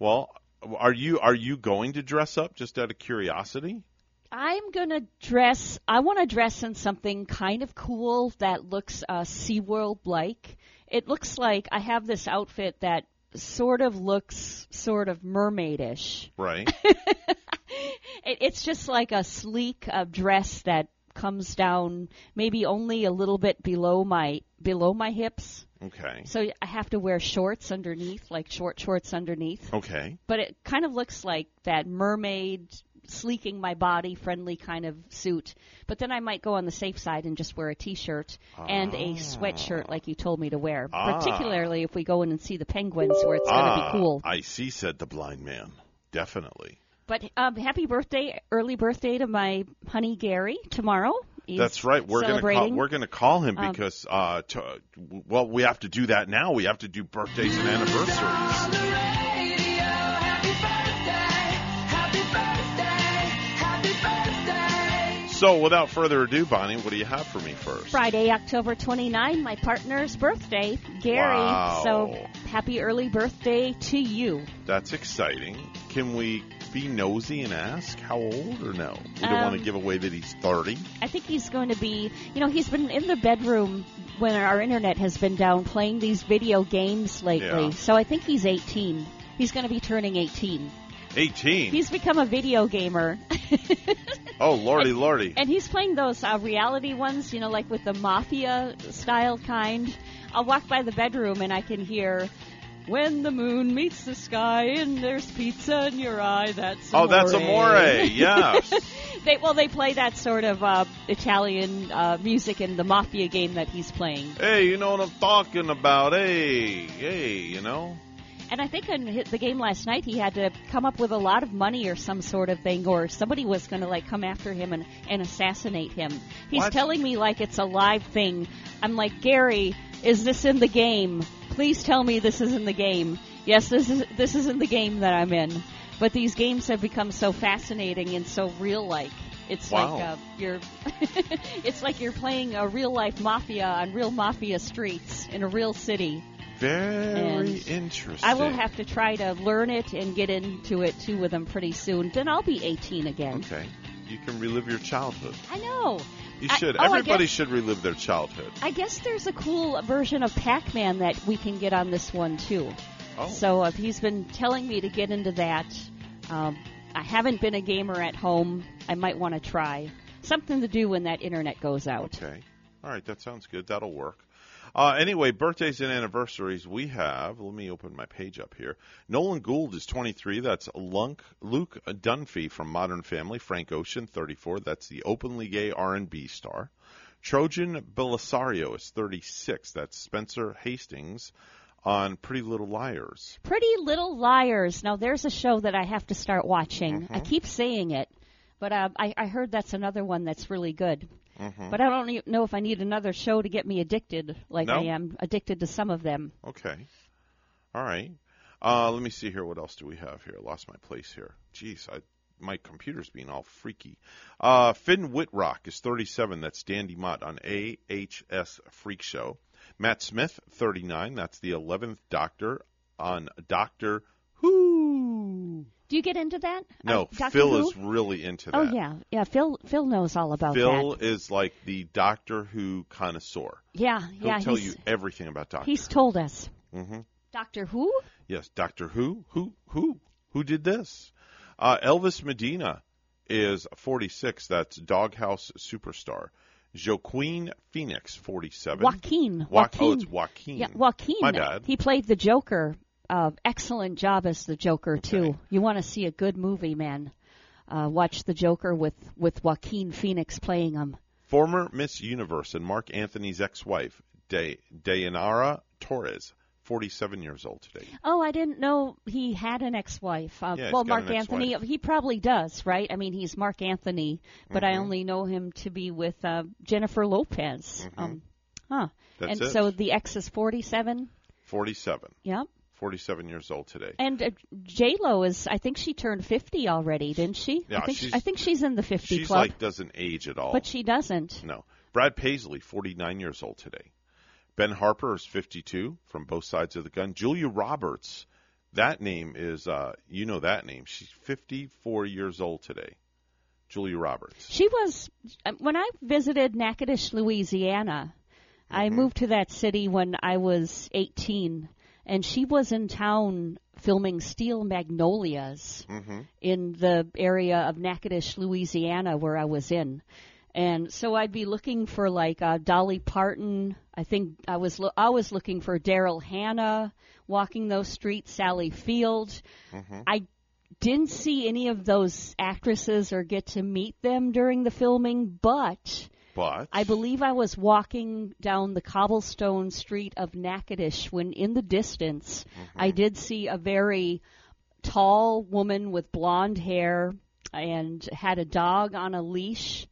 [SPEAKER 2] Well, are you are you going to dress up just out of curiosity?
[SPEAKER 3] I'm gonna dress. I want to dress in something kind of cool that looks uh, SeaWorld like. It looks like I have this outfit that sort of looks sort of mermaidish.
[SPEAKER 2] Right.
[SPEAKER 3] It, it's just like a sleek uh, dress that comes down maybe only a little bit below my below my hips.
[SPEAKER 2] Okay.
[SPEAKER 3] So I have to wear shorts underneath, like short shorts underneath.
[SPEAKER 2] Okay.
[SPEAKER 3] But it kind of looks like that mermaid sleeking my body friendly kind of suit. But then I might go on the safe side and just wear a t-shirt and a sweatshirt like you told me to wear.
[SPEAKER 2] Ah.
[SPEAKER 3] Particularly if we go in and see the penguins where it's going to
[SPEAKER 2] Ah,
[SPEAKER 3] be cool.
[SPEAKER 2] I see, said the blind man. Definitely.
[SPEAKER 3] But um, happy birthday, early birthday to my honey Gary tomorrow. He's
[SPEAKER 2] That's right. We're gonna call, we're gonna call him
[SPEAKER 3] Um,
[SPEAKER 2] because uh, to, well, we have to do that now. We have to do birthdays and anniversaries. So, without further ado, Bonnie, what do you have for me first?
[SPEAKER 3] Friday, October 29, my partner's birthday, Gary.
[SPEAKER 2] Wow.
[SPEAKER 3] So happy early birthday to you.
[SPEAKER 2] That's exciting. Can we be nosy and ask how old or no? We don't
[SPEAKER 3] Um,
[SPEAKER 2] want to give away that he's 30.
[SPEAKER 3] I think he's going to be, you know, he's been in the bedroom when our internet has been down playing these video games lately.
[SPEAKER 2] Yeah.
[SPEAKER 3] So I think he's 18. He's going to be turning 18.
[SPEAKER 2] 18.
[SPEAKER 3] He's become a video gamer.
[SPEAKER 2] oh, lordy, lordy.
[SPEAKER 3] And he's playing those uh, reality ones, you know, like with the mafia style kind. I'll walk by the bedroom and I can hear, "When the moon meets the sky and there's pizza in your eye, that's
[SPEAKER 2] Oh, that's
[SPEAKER 3] amore."
[SPEAKER 2] Yeah.
[SPEAKER 3] They well, they play that sort of uh, Italian uh, music in the mafia game that he's playing.
[SPEAKER 2] hey, you know what I'm talking about? Hey, hey, you know?
[SPEAKER 3] And I think in the game last night, he had to come up with a lot of money or some sort of thing, or somebody was going to like come after him and, and assassinate him. He's
[SPEAKER 2] What?
[SPEAKER 3] telling me like it's a live thing. I'm like, Gary, is this in the game? Please tell me this is in the game. Yes, this is this is in the game that I'm in. But these games have become so fascinating and so real like. It's
[SPEAKER 2] Wow.
[SPEAKER 3] like uh, you're it's like you're playing a real life mafia on real mafia streets in a real city.
[SPEAKER 2] Very
[SPEAKER 3] And
[SPEAKER 2] interesting.
[SPEAKER 3] I will have to try to learn it and get into it too with them pretty soon. Then I'll be 18 again.
[SPEAKER 2] Okay. You can relive your childhood.
[SPEAKER 3] I know.
[SPEAKER 2] You
[SPEAKER 3] I-
[SPEAKER 2] should.
[SPEAKER 3] oh,
[SPEAKER 2] Everybody
[SPEAKER 3] guess-
[SPEAKER 2] should relive their childhood.
[SPEAKER 3] I guess there's a cool version of Pac-Man that we can get on this one too.
[SPEAKER 2] Oh.
[SPEAKER 3] So if he's been telling me to get into that. Um, I haven't been a gamer at home. I might want to try something to do when that internet goes out.
[SPEAKER 2] Okay. All right, that sounds good. That'll work. Uh, anyway, birthdays and anniversaries we have. Let me open my page up here. Nolan Gould is 23. That's Lunk, Luke Dunphy from Modern Family. Frank Ocean, 34. That's the openly gay R&B star. Troian Bellisario is 36. That's Spencer Hastings on Pretty Little Liars.
[SPEAKER 3] Pretty Little Liars. Now there's a show that I have to start watching. I keep saying it, but uh, I, I heard that's another one that's really good.
[SPEAKER 2] Mhm.
[SPEAKER 3] But I don't know if I need another show to get me addicted, like
[SPEAKER 2] No?
[SPEAKER 3] I am addicted to some of them.
[SPEAKER 2] Okay. All right. Uh, let me see here. What else do we have here? Lost my place here. Jeez, I, my computer's being all freaky. Uh, Finn Wittrock is 37. That's Dandy Mott on AHS Freak Show. Matt Smith, 39. That's the 11th Doctor on Doctor Who.
[SPEAKER 3] Do you get into that?
[SPEAKER 2] No,
[SPEAKER 3] Uh,
[SPEAKER 2] Phil
[SPEAKER 3] Who?
[SPEAKER 2] is really into that.
[SPEAKER 3] Oh yeah, yeah. Phil Phil knows all about
[SPEAKER 2] Phil is like the Doctor Who connoisseur.
[SPEAKER 3] Yeah,
[SPEAKER 2] He'll
[SPEAKER 3] yeah.
[SPEAKER 2] tell
[SPEAKER 3] he's,
[SPEAKER 2] you everything about Doctor
[SPEAKER 3] he's told us.
[SPEAKER 2] hmm
[SPEAKER 3] Doctor Who?
[SPEAKER 2] Yes, Doctor Who? Who? Who? Who did this? Uh, Elvis Medina is 46. That's Doghouse Superstar. Joaquin Phoenix, 47.
[SPEAKER 3] Joaquin.
[SPEAKER 2] Wa-
[SPEAKER 3] Joaquin.
[SPEAKER 2] Oh, it's Joaquin.
[SPEAKER 3] Yeah, Joaquin.
[SPEAKER 2] My bad.
[SPEAKER 3] He played the Joker. Uh, excellent job as the Joker too. You want to see a good movie, man? Uh, watch the Joker with with Joaquin Phoenix playing him.
[SPEAKER 2] Former Miss Universe and Marc Anthony's ex-wife, De- Dayanara Torres, 47 years old today.
[SPEAKER 3] Oh, I didn't know he had an ex-wife. Uh,
[SPEAKER 2] Yeah,
[SPEAKER 3] well, Mark
[SPEAKER 2] an
[SPEAKER 3] Anthony,
[SPEAKER 2] ex-wife.
[SPEAKER 3] he probably does, right? I mean, he's Marc Anthony, but I
[SPEAKER 2] Mhm.
[SPEAKER 3] only know him to be with uh, Jennifer Lopez. Um, huh.
[SPEAKER 2] Mm-hmm. That's
[SPEAKER 3] and
[SPEAKER 2] it.
[SPEAKER 3] so the ex is 47.
[SPEAKER 2] 47.
[SPEAKER 3] Yep.
[SPEAKER 2] 47 years old today.
[SPEAKER 3] And uh, J Lo is, I think she turned 50 already, didn't she?
[SPEAKER 2] Yeah,
[SPEAKER 3] I think
[SPEAKER 2] she's-
[SPEAKER 3] I think she's in the 50
[SPEAKER 2] She's
[SPEAKER 3] club.
[SPEAKER 2] like doesn't age at all.
[SPEAKER 3] But she doesn't.
[SPEAKER 2] No. Brad Paisley, 49 years old today. Ben Harper is 52 from both sides of the gun. Julia Roberts, that name is, uh, you know that name. She's 54 years old today. Julia Roberts.
[SPEAKER 3] She was uh, when I visited Natchitoches, Louisiana. I
[SPEAKER 2] Mm-hmm.
[SPEAKER 3] moved to that city when I was 18, and she was in town filming Steel Magnolias
[SPEAKER 2] Mm-hmm.
[SPEAKER 3] in the area of Natchitoches, Louisiana, where I was in. And so I'd be looking for like uh, Dolly Parton. I think I was lo- I was looking for Daryl Hannah walking those streets, Sally Field.
[SPEAKER 2] Mm-hmm.
[SPEAKER 3] I didn't see any of those actresses or get to meet them during the filming, but
[SPEAKER 2] But
[SPEAKER 3] I believe I was walking down the cobblestone street of Natchitoches when in the distance mm-hmm. I did see a very tall woman with blonde hair and had a dog on a leash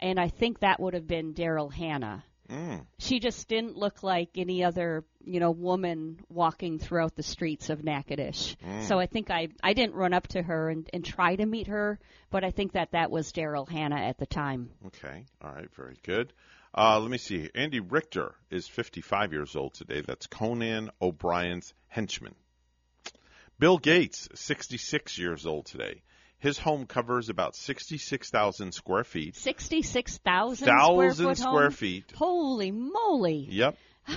[SPEAKER 3] and I think that would have been Daryl Hannah.
[SPEAKER 2] Mm.
[SPEAKER 3] She just didn't look like any other, you know, woman walking throughout the streets of Natchitoches.
[SPEAKER 2] Mm.
[SPEAKER 3] So I think I I didn't run up to her and, and try to meet her, but I think that that was Daryl Hannah at the time.
[SPEAKER 2] Okay. All right. Very good. Uh, let me see. Andy Richter is 55 years old today. That's Conan O'Brien's henchman. Bill Gates, 66 years old today. His home covers about 66,000 square feet.
[SPEAKER 3] Sixty-six thousand square
[SPEAKER 2] Thousand
[SPEAKER 3] foot
[SPEAKER 2] square
[SPEAKER 3] home?
[SPEAKER 2] feet.
[SPEAKER 3] Holy moly!
[SPEAKER 2] Yep.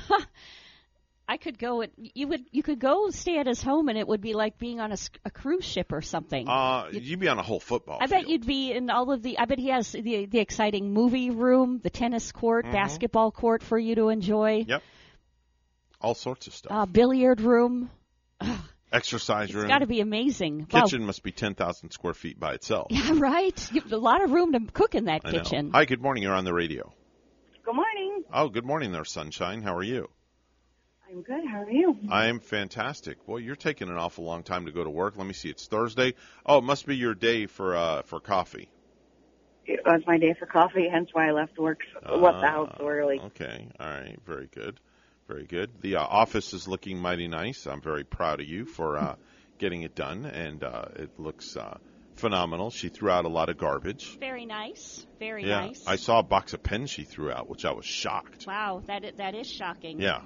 [SPEAKER 3] I could go. At, you would. You could go stay at his home, and it would be like being on a cruise ship or something.
[SPEAKER 2] Uh, you'd be on a whole football.
[SPEAKER 3] I bet you'd be in all of the. I bet he has the the exciting movie room, the tennis court,
[SPEAKER 2] Mhm.
[SPEAKER 3] basketball court for you to enjoy.
[SPEAKER 2] Yep. All sorts of stuff.
[SPEAKER 3] Uh, billiard room.
[SPEAKER 2] Exercise
[SPEAKER 3] It's
[SPEAKER 2] room.
[SPEAKER 3] It's got to be amazing. Wow.
[SPEAKER 2] Kitchen must be 10,000 square feet by itself.
[SPEAKER 3] Yeah, right. You have a lot of room to cook in that
[SPEAKER 2] I know.
[SPEAKER 3] kitchen.
[SPEAKER 2] Hi, good morning. You're on the radio.
[SPEAKER 54] Good morning.
[SPEAKER 2] Oh, good morning there, Sunshine. How are you?
[SPEAKER 54] I'm good. How are you?
[SPEAKER 2] I am fantastic. Boy, you're taking an awful long time to go to work. Let me see. It's Thursday. Oh, it must be your day for uh for coffee.
[SPEAKER 54] It was my day for coffee, hence why I left work, left the house so early.
[SPEAKER 2] Okay. All right. Very good. Very good. The uh, office is looking mighty nice. I'm very proud of you for uh, getting it done, and uh, it looks uh, phenomenal. She threw out a lot of garbage.
[SPEAKER 3] Very nice. Very
[SPEAKER 2] yeah.
[SPEAKER 3] nice.
[SPEAKER 2] I saw a box of pens she threw out, which I was shocked.
[SPEAKER 3] Wow, that i- that is shocking.
[SPEAKER 2] Yeah.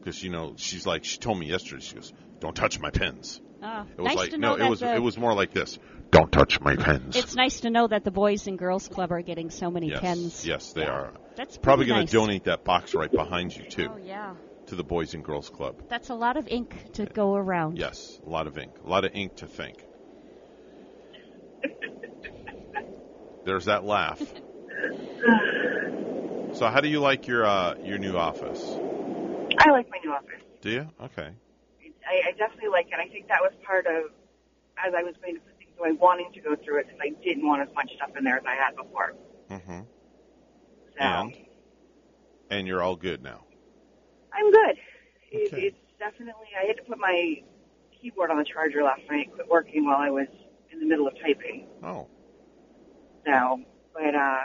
[SPEAKER 2] Because you know, she's like, she told me yesterday. She goes, "Don't touch my pens."
[SPEAKER 3] Ah,
[SPEAKER 2] It was
[SPEAKER 3] nice
[SPEAKER 2] like no, it was
[SPEAKER 3] the,
[SPEAKER 2] it was more like this. Don't touch my pens.
[SPEAKER 3] It's nice to know that the Boys and Girls Club are getting so many
[SPEAKER 2] yes,
[SPEAKER 3] pens.
[SPEAKER 2] yes, they are.
[SPEAKER 3] That's
[SPEAKER 2] probably going
[SPEAKER 3] nice.
[SPEAKER 2] to donate that box right behind you too
[SPEAKER 3] Oh yeah,
[SPEAKER 2] to the Boys and Girls Club.
[SPEAKER 3] that's a lot of ink to go around.
[SPEAKER 2] Yes, a lot of ink, a lot of ink to think. There's that laugh. So, how do you like your uh, your new office?
[SPEAKER 54] I like my new office.
[SPEAKER 2] Do you? Okay.
[SPEAKER 54] I, I definitely like it. I think that was part of, as I was going to put wanting to go through it because I didn't want as much stuff in there as I had before.
[SPEAKER 2] Mm-hmm.
[SPEAKER 54] So
[SPEAKER 2] And and you're all good now.
[SPEAKER 54] I'm good. It, it's definitely. I had to put my keyboard on the charger last night. It quit working while I was in the middle of typing.
[SPEAKER 2] Oh.
[SPEAKER 54] So, but uh,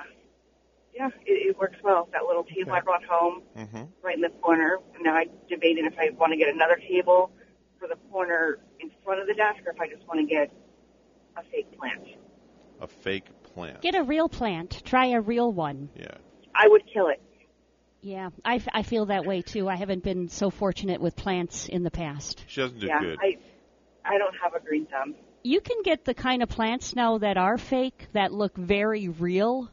[SPEAKER 54] yeah, it, it works well. That little table I brought home,
[SPEAKER 2] Mm-hmm.
[SPEAKER 54] right in the corner. And now I debated if I want to get another table for the corner in front of the desk, or if I just want to get a fake plant.
[SPEAKER 2] A fake plant.
[SPEAKER 3] Get a real plant. Try a real one.
[SPEAKER 2] Yeah.
[SPEAKER 54] I would kill it.
[SPEAKER 3] Yeah, I, f- I feel that way too. I haven't been so fortunate with plants in the past.
[SPEAKER 2] She doesn't do
[SPEAKER 54] yeah,
[SPEAKER 2] good.
[SPEAKER 54] I I don't have a green thumb.
[SPEAKER 3] You can get the kind of plants now that are fake that look very real.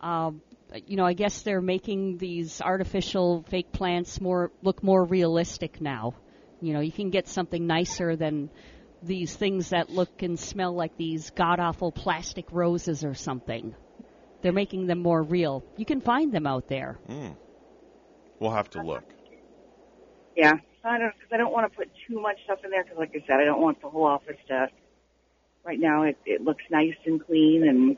[SPEAKER 3] Um, you know, I guess they're making these artificial fake plants more look more realistic now. You know, you can get something nicer than these things that look and smell like these god awful plastic roses or something. They're making them more real. You can find them out there.
[SPEAKER 2] Mm. We'll have to look.
[SPEAKER 54] Yeah, I don't because I don't want to put too much stuff in there because, like I said, I don't want the whole office to. Right now, it it looks nice and clean and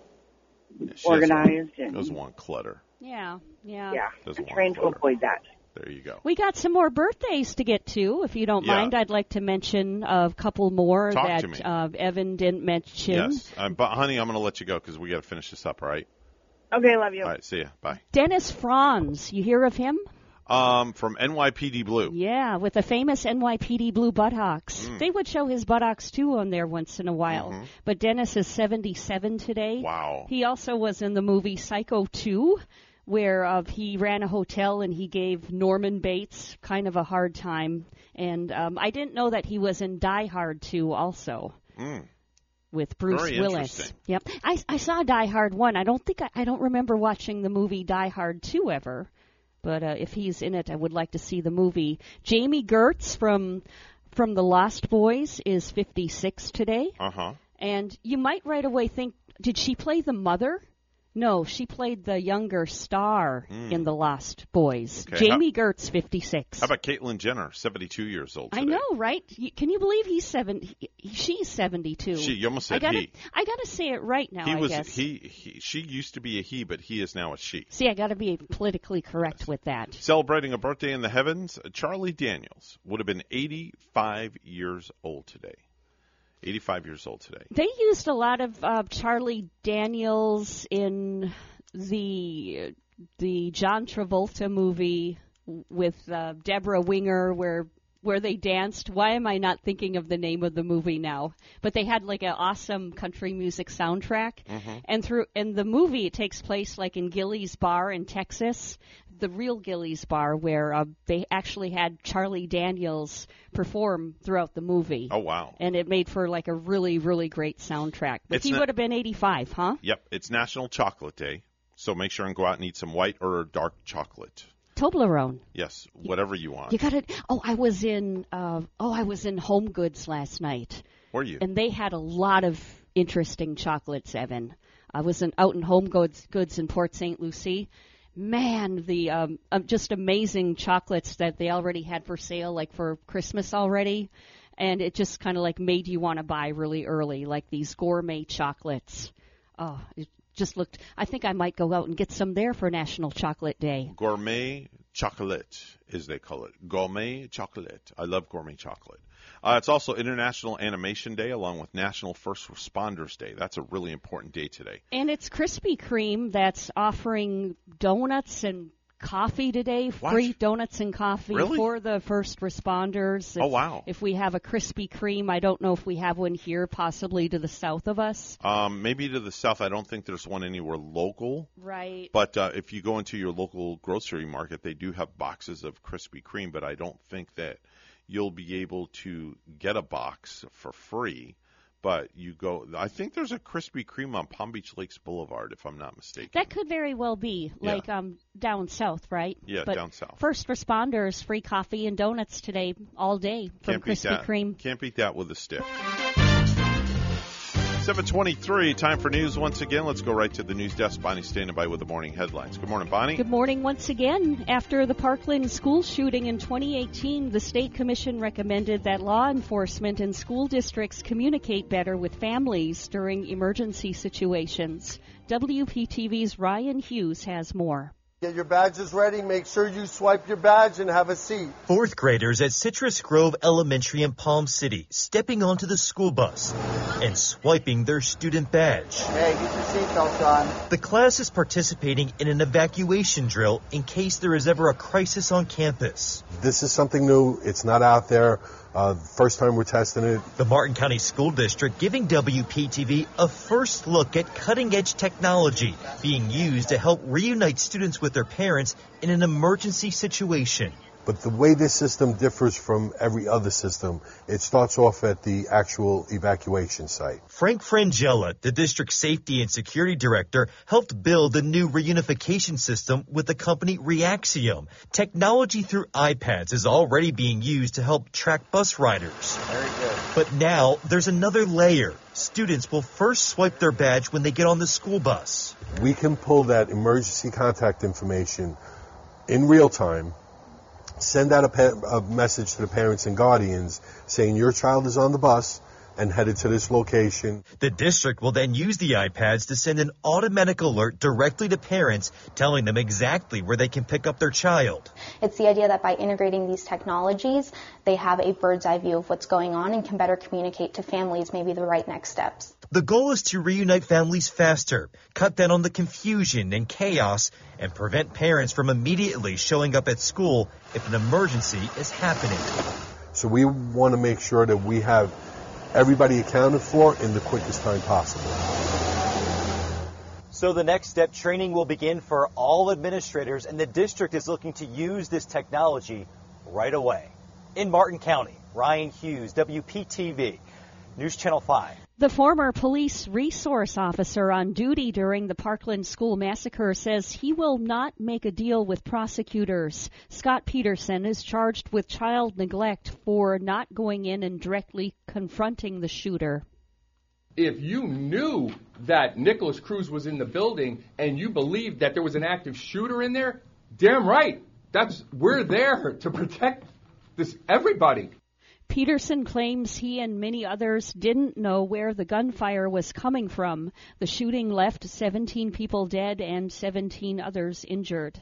[SPEAKER 2] She
[SPEAKER 54] organized
[SPEAKER 2] doesn't,
[SPEAKER 54] and
[SPEAKER 2] doesn't want clutter.
[SPEAKER 3] Yeah, yeah.
[SPEAKER 54] yeah.
[SPEAKER 2] Doesn't
[SPEAKER 54] I'm
[SPEAKER 2] want
[SPEAKER 54] trying to
[SPEAKER 2] clutter.
[SPEAKER 54] avoid that.
[SPEAKER 2] There you go.
[SPEAKER 3] We got some more birthdays to get to. If you don't
[SPEAKER 2] Yeah.
[SPEAKER 3] mind, I'd like to mention a couple more
[SPEAKER 2] Talk
[SPEAKER 3] that
[SPEAKER 2] to me.
[SPEAKER 3] Uh, Evan didn't mention.
[SPEAKER 2] Yes. Um, but honey, I'm going to let you go because we got to finish this up. All right.
[SPEAKER 54] Okay, love you.
[SPEAKER 2] All right. See ya. Bye.
[SPEAKER 3] Dennis Franz, you hear of him?
[SPEAKER 2] Um, from NYPD Blue.
[SPEAKER 3] Yeah, with the famous NYPD Blue buttocks.
[SPEAKER 2] Mm.
[SPEAKER 3] They would show his buttocks too on there once in a while.
[SPEAKER 2] Mhm.
[SPEAKER 3] But Dennis is 77 today.
[SPEAKER 2] Wow.
[SPEAKER 3] He also was in the movie Psycho 2, where uh, he ran a hotel and he gave Norman Bates kind of a hard time. And um, I didn't know that he was in Die Hard 2 also.
[SPEAKER 2] Mm.
[SPEAKER 3] with Bruce
[SPEAKER 2] Very
[SPEAKER 3] Willis. Yep. I I saw Die Hard 1. I don't think I, I don't remember watching the movie Die Hard 2 ever. But uh, if he's in it, I would like to see the movie. Jami Gertz from from The Lost Boys is 56 today.
[SPEAKER 2] Uh huh.
[SPEAKER 3] And you might right away think, did she play the mother? No, she played the younger star
[SPEAKER 2] Mm.
[SPEAKER 3] in The Lost Boys.
[SPEAKER 2] Okay,
[SPEAKER 3] Jami Gertz, 56.
[SPEAKER 2] How about Caitlyn Jenner, 72 years old?
[SPEAKER 3] I know, right? Can you believe he's seven? he- She's seventy-two.
[SPEAKER 2] She- you almost
[SPEAKER 3] I
[SPEAKER 2] said
[SPEAKER 3] gotta,
[SPEAKER 2] he.
[SPEAKER 3] I gotta say it right now.
[SPEAKER 2] he
[SPEAKER 3] I
[SPEAKER 2] was
[SPEAKER 3] guess.
[SPEAKER 2] he, he. She used to be a he, but he is now a she.
[SPEAKER 3] See, I gotta be politically correct with that.
[SPEAKER 2] Celebrating a birthday in the heavens, Charlie Daniels would have been 85 years old today. 85 years old today.
[SPEAKER 3] They used a lot of uh, Charlie Daniels in the the John Travolta movie with uh, Debra Winger, where where they danced. Why am I not thinking of the name of the movie now? But they had like an awesome country music soundtrack,
[SPEAKER 2] Mm-hmm.
[SPEAKER 3] and through and the movie it takes place like in Gilley's Bar in Texas, the real Gilley's Bar, where uh, they actually had Charlie Daniels perform throughout the movie.
[SPEAKER 2] Oh wow.
[SPEAKER 3] And it made for like a really, really great soundtrack. But
[SPEAKER 2] It's
[SPEAKER 3] he
[SPEAKER 2] not-
[SPEAKER 3] would have been 85, huh?
[SPEAKER 2] Yep, it's National Chocolate Day, so make sure and go out and eat some white or dark chocolate.
[SPEAKER 3] Toblerone.
[SPEAKER 2] Yes, whatever you want.
[SPEAKER 3] You got it. Oh, I was in. Uh, oh, I was in Home Goods last night,
[SPEAKER 2] Were you?
[SPEAKER 3] and they had a lot of interesting chocolates. Evan, I was in, out in Home Goods, Goods in Port St. Lucie. Man, the um, um, just amazing chocolates that they already had for sale, like for Christmas already, and it just kind of like made you want to buy really early, like these gourmet chocolates. Oh, it just looked. I think I might go out and get some there for National Chocolate Day.
[SPEAKER 2] Gourmet chocolate, as they call it. Gourmet chocolate. I love gourmet chocolate. Uh, it's also International Animation Day, along with National First Responders Day. That's a really important day today.
[SPEAKER 3] And it's Krispy Kreme that's offering donuts and coffee today.
[SPEAKER 2] What?
[SPEAKER 3] Free donuts and coffee
[SPEAKER 2] Really?
[SPEAKER 3] for the first responders. If,
[SPEAKER 2] Oh, wow.
[SPEAKER 3] If we have a Krispy Kreme, I don't know if we have one here, possibly to the south of us.
[SPEAKER 2] Um, maybe to the south, I don't think there's one anywhere local.
[SPEAKER 3] Right.
[SPEAKER 2] But uh, if you go into your local grocery market, they do have boxes of Krispy Kreme, but I don't think that you'll be able to get a box for free. But you go, I think there's a Krispy Kreme on Palm Beach Lakes Boulevard, if I'm not mistaken.
[SPEAKER 3] That could very well be
[SPEAKER 2] Yeah.
[SPEAKER 3] like um down south, right?
[SPEAKER 2] Yeah,
[SPEAKER 3] but
[SPEAKER 2] down south.
[SPEAKER 3] First responders, free coffee and donuts today all day from
[SPEAKER 2] Can't
[SPEAKER 3] Krispy. Kreme.
[SPEAKER 2] Can't beat that with a stick. 723, time for news once again. Let's go right to the news desk. Bonnie standing by with the morning headlines. Good morning, Bonnie.
[SPEAKER 3] Good morning once again. After the Parkland school shooting in 2018, the State Commission recommended that law enforcement and school districts communicate better with families during emergency situations. WPTV's Ryan Hughes has more.
[SPEAKER 15] Get your badges ready. Make sure you swipe your badge and have a seat.
[SPEAKER 16] Fourth graders at Citrus Grove Elementary in Palm City stepping onto the school bus and swiping their student badge.
[SPEAKER 15] Hey, get your seatbelt on.
[SPEAKER 16] The class is participating in an evacuation drill in case there is ever a crisis on campus.
[SPEAKER 17] This is something new. It's not out there. Uh, first time we're testing it.
[SPEAKER 16] The Martin County School District giving WPTV a first look at cutting edge technology being used to help reunite students with their parents in an emergency situation.
[SPEAKER 17] But the way this system differs from every other system, it starts off at the actual evacuation site.
[SPEAKER 16] Frank Frangella, the district safety and security director, helped build the new reunification system with the company Reaxium. Technology through iPads is already being used to help track bus riders.
[SPEAKER 15] Very good.
[SPEAKER 16] But now there's another layer. Students will first swipe their badge when they get on the school bus.
[SPEAKER 17] We can pull that emergency contact information in real time, send out a, pa- a message to the parents and guardians saying your child is on the bus and headed to this location.
[SPEAKER 16] The district will then use the iPads to send an automatic alert directly to parents telling them exactly where they can pick up their child.
[SPEAKER 18] It's the idea that by integrating these technologies, they have a bird's eye view of what's going on and can better communicate to families maybe the right next steps.
[SPEAKER 16] The goal is to reunite families faster, cut down on the confusion and chaos, and prevent parents from immediately showing up at school if an emergency is happening.
[SPEAKER 17] So we want to make sure that we have everybody accounted for in the quickest time possible.
[SPEAKER 16] So the next step training will begin for all administrators, and the district is looking to use this technology right away. In Martin County, Ryan Hughes, WPTV, News Channel 5.
[SPEAKER 3] The former police resource officer on duty during the Parkland school massacre says he will not make a deal with prosecutors. Scot Peterson is charged with child neglect for not going in and directly confronting the shooter.
[SPEAKER 55] if you knew that Nikolas Cruz was in the building and you believed that there was an active shooter in there, damn right. That's we're there to protect this everybody.
[SPEAKER 3] Peterson claims he and many others didn't know where the gunfire was coming from. The shooting left 17 people dead and 17 others injured.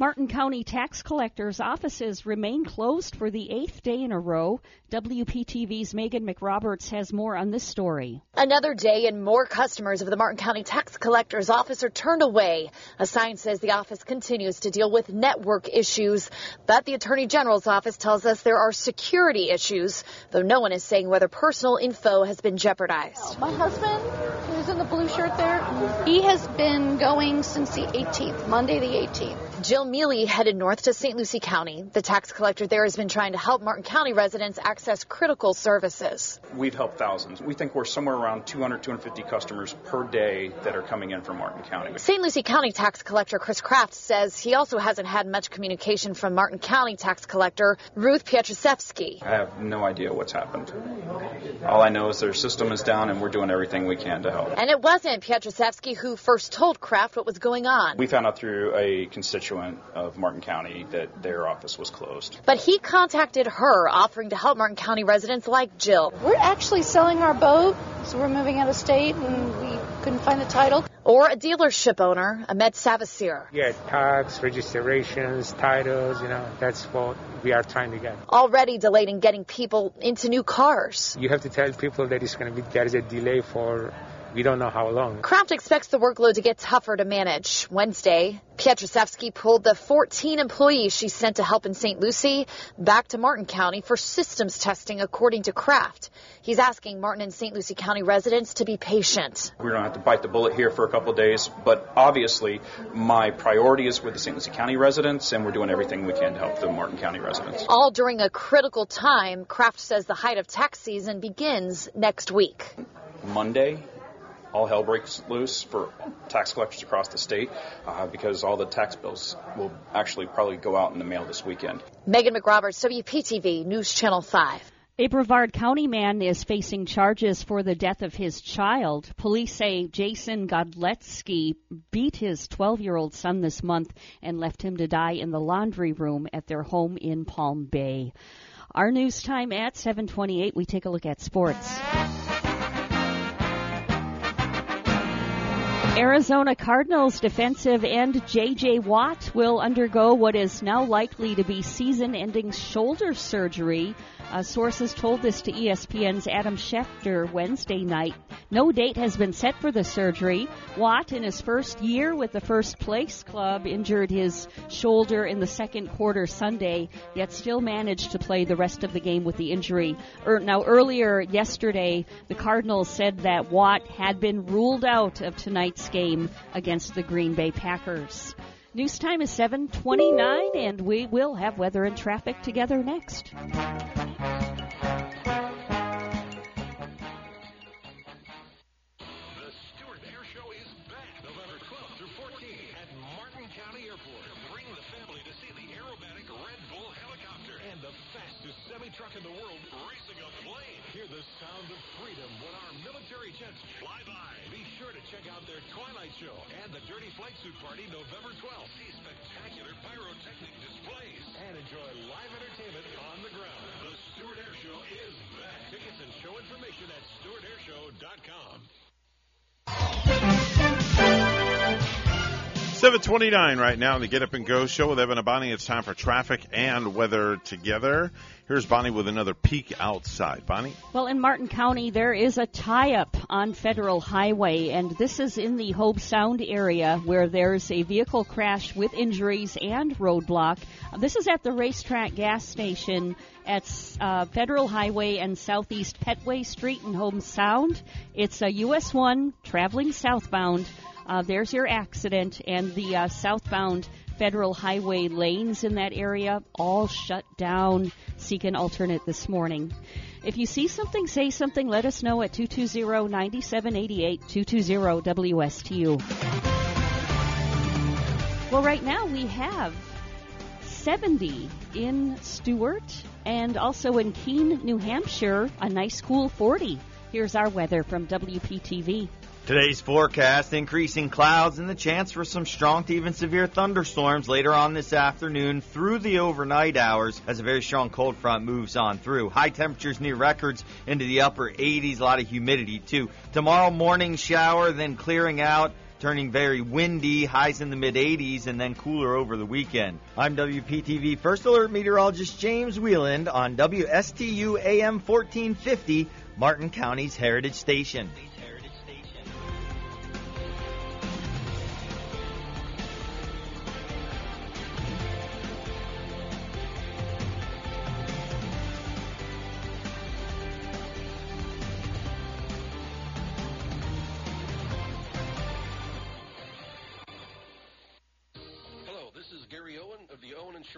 [SPEAKER 3] Martin County tax collectors' offices remain closed for the eighth day in a row. WPTV's Meghan McRoberts has more on this story.
[SPEAKER 11] Another day and more customers of the Martin County tax collector's office are turned away. A sign says the office continues to deal with network issues, but the Attorney General's office tells us there are security issues, though no one is saying whether personal info has been jeopardized.
[SPEAKER 12] My husband, who's in the blue shirt there, he has been going since the 18th, Monday the 18th.
[SPEAKER 11] Jill Mealy headed north to St. Lucie County. The tax collector there has been trying to help Martin County residents access critical services.
[SPEAKER 13] We've helped thousands. We think we're somewhere around 200, 250 customers per day that are coming in from Martin County.
[SPEAKER 11] St. Lucie County tax collector Chris Craft says he also hasn't had much communication from Martin County tax collector Ruth Pietruszewski.
[SPEAKER 13] I have no idea what's happened. All I know is their system is down and we're doing everything we can to help.
[SPEAKER 11] And it wasn't Pietruszewski who first told Craft what was going on.
[SPEAKER 13] We found out through a constituent of Martin County that their office was closed.
[SPEAKER 11] But he contacted her, offering to help Martin County residents like Jill.
[SPEAKER 12] We're actually selling our boat, so we're moving out of state and we couldn't find the title.
[SPEAKER 11] Or a dealership owner, Ahmed Savasir.
[SPEAKER 14] Yeah, tax, registrations, titles, you know, that's what we are trying to get.
[SPEAKER 11] Already delayed in getting people into new cars.
[SPEAKER 14] You have to tell people that it's going to be, there is a delay for we don't know how long.
[SPEAKER 11] Craft expects the workload to get tougher to manage. Wednesday, Pietruszewski pulled the 14 employees she sent to help in St. Lucie back to Martin County for systems testing, according to Craft. He's asking Martin and St. Lucie County residents to be patient.
[SPEAKER 13] We're going to have to bite the bullet here for a couple of days, but obviously my priority is with the St. Lucie County residents, and we're doing everything we can to help the Martin County residents.
[SPEAKER 11] All during a critical time, Craft says the height of tax season begins next week.
[SPEAKER 13] Monday, all hell breaks loose for tax collectors across the state uh, because all the tax bills will actually probably go out in the mail this weekend.
[SPEAKER 11] Meghan McRoberts, WPTV News Channel 5.
[SPEAKER 3] A Brevard County man is facing charges for the death of his child. Police say Jason Godletsky beat his 12 year old son this month and left him to die in the laundry room at their home in Palm Bay. Our news time at 728, we take a look at sports. Arizona Cardinals defensive end J.J. Watt will undergo what is now likely to be season ending shoulder surgery. Uh, sources told this to ESPN's Adam Schefter Wednesday night. No date has been set for the surgery. Watt, in his first year with the first place club, injured his shoulder in the second quarter Sunday, yet still managed to play the rest of the game with the injury. Er, now, earlier yesterday, the Cardinals said that Watt had been ruled out of tonight's game against the Green Bay Packers. News time is 7:29 and we will have weather and traffic together next.
[SPEAKER 56] The Stuart Air Show is back November 12th through 14th at Martin County Airport. Bring the family to see the aerobatic Red Bull helicopter and the fastest semi-truck in the world racing a plane. Hear the sound of freedom when our military jets fly by. Sure to check out their Twilight Show and the Dirty Flight Suit Party November 12th. See spectacular pyrotechnic displays and enjoy live entertainment on the ground. The Stuart Air Show is back. Tickets and show information at stuartairshow.com.
[SPEAKER 2] 729 right now in the Get Up and Go show with Evan and Bonnie. It's time for traffic and weather together. Here's Bonnie with another peek outside. Bonnie?
[SPEAKER 3] Well, in Martin County, there is a tie up on Federal Highway, and this is in the Hobe Sound area where there's a vehicle crash with injuries and roadblock. This is at the racetrack gas station at uh, Federal Highway and Southeast Petway Street in Hobe Sound. It's a US 1 traveling southbound. Uh, there's your accident, and the uh, southbound federal highway lanes in that area all shut down. Seek an alternate this morning. If you see something, say something. Let us know at 220-9788, 220-WSTU. Well, right now we have 70 in Stuart and also in Keene, New Hampshire, a nice cool 40. Here's our weather from WPTV.
[SPEAKER 20] Today's forecast increasing clouds and the chance for some strong to even severe thunderstorms later on this afternoon through the overnight hours as a very strong cold front moves on through. High temperatures near records into the upper 80s, a lot of humidity too. Tomorrow morning shower, then clearing out turning very windy, highs in the mid 80s, and then cooler over the weekend. I'm WPTV First Alert Meteorologist James Wieland on WSTU AM 1450, Martin County's Heritage Station.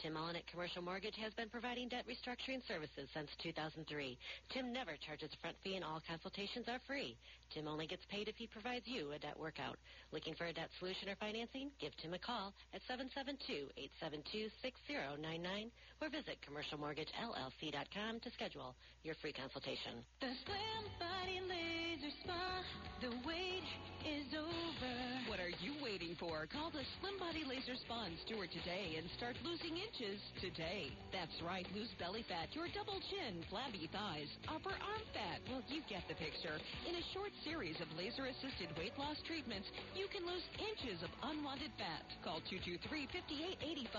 [SPEAKER 39] Tim Mullen at Commercial Mortgage has been providing debt restructuring services since 2003. Tim never charges a front fee and all consultations are free. Tim only gets paid if he provides you a debt workout. Looking for a debt solution or financing? Give Tim a call at 772-872-6099 or visit commercialmortgagellc.com to schedule your free consultation.
[SPEAKER 57] The Slim Body Laser Spa, the wait is over.
[SPEAKER 38] What are you waiting for? Call the Slim Body Laser Spa in Stuart today and start losing inches today. That's right, lose belly fat, your double chin, flabby thighs, upper arm fat. Well, you get the picture. In a short series of laser-assisted weight loss treatments, you can lose inches of unwanted fat. Call 223-5885.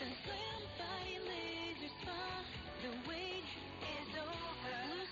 [SPEAKER 57] The Slim Body Laser Spa, the is over.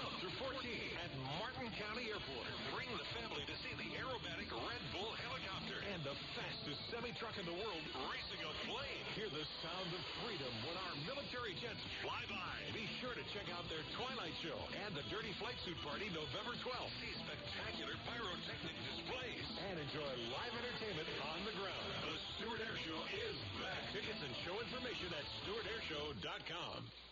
[SPEAKER 21] 12 through 14 at Martin County Airport. Bring the family to see the aerobatic Red Bull helicopter and the fastest semi-truck in the world racing a plane. Hear the sound of freedom when our military jets fly by. Be sure to check out their Twilight Show and the Dirty Flight Suit Party November 12th. See spectacular pyrotechnic displays and enjoy live entertainment on the ground. The Stuart Air Show is back. Tickets and show information at stuartairshow.com.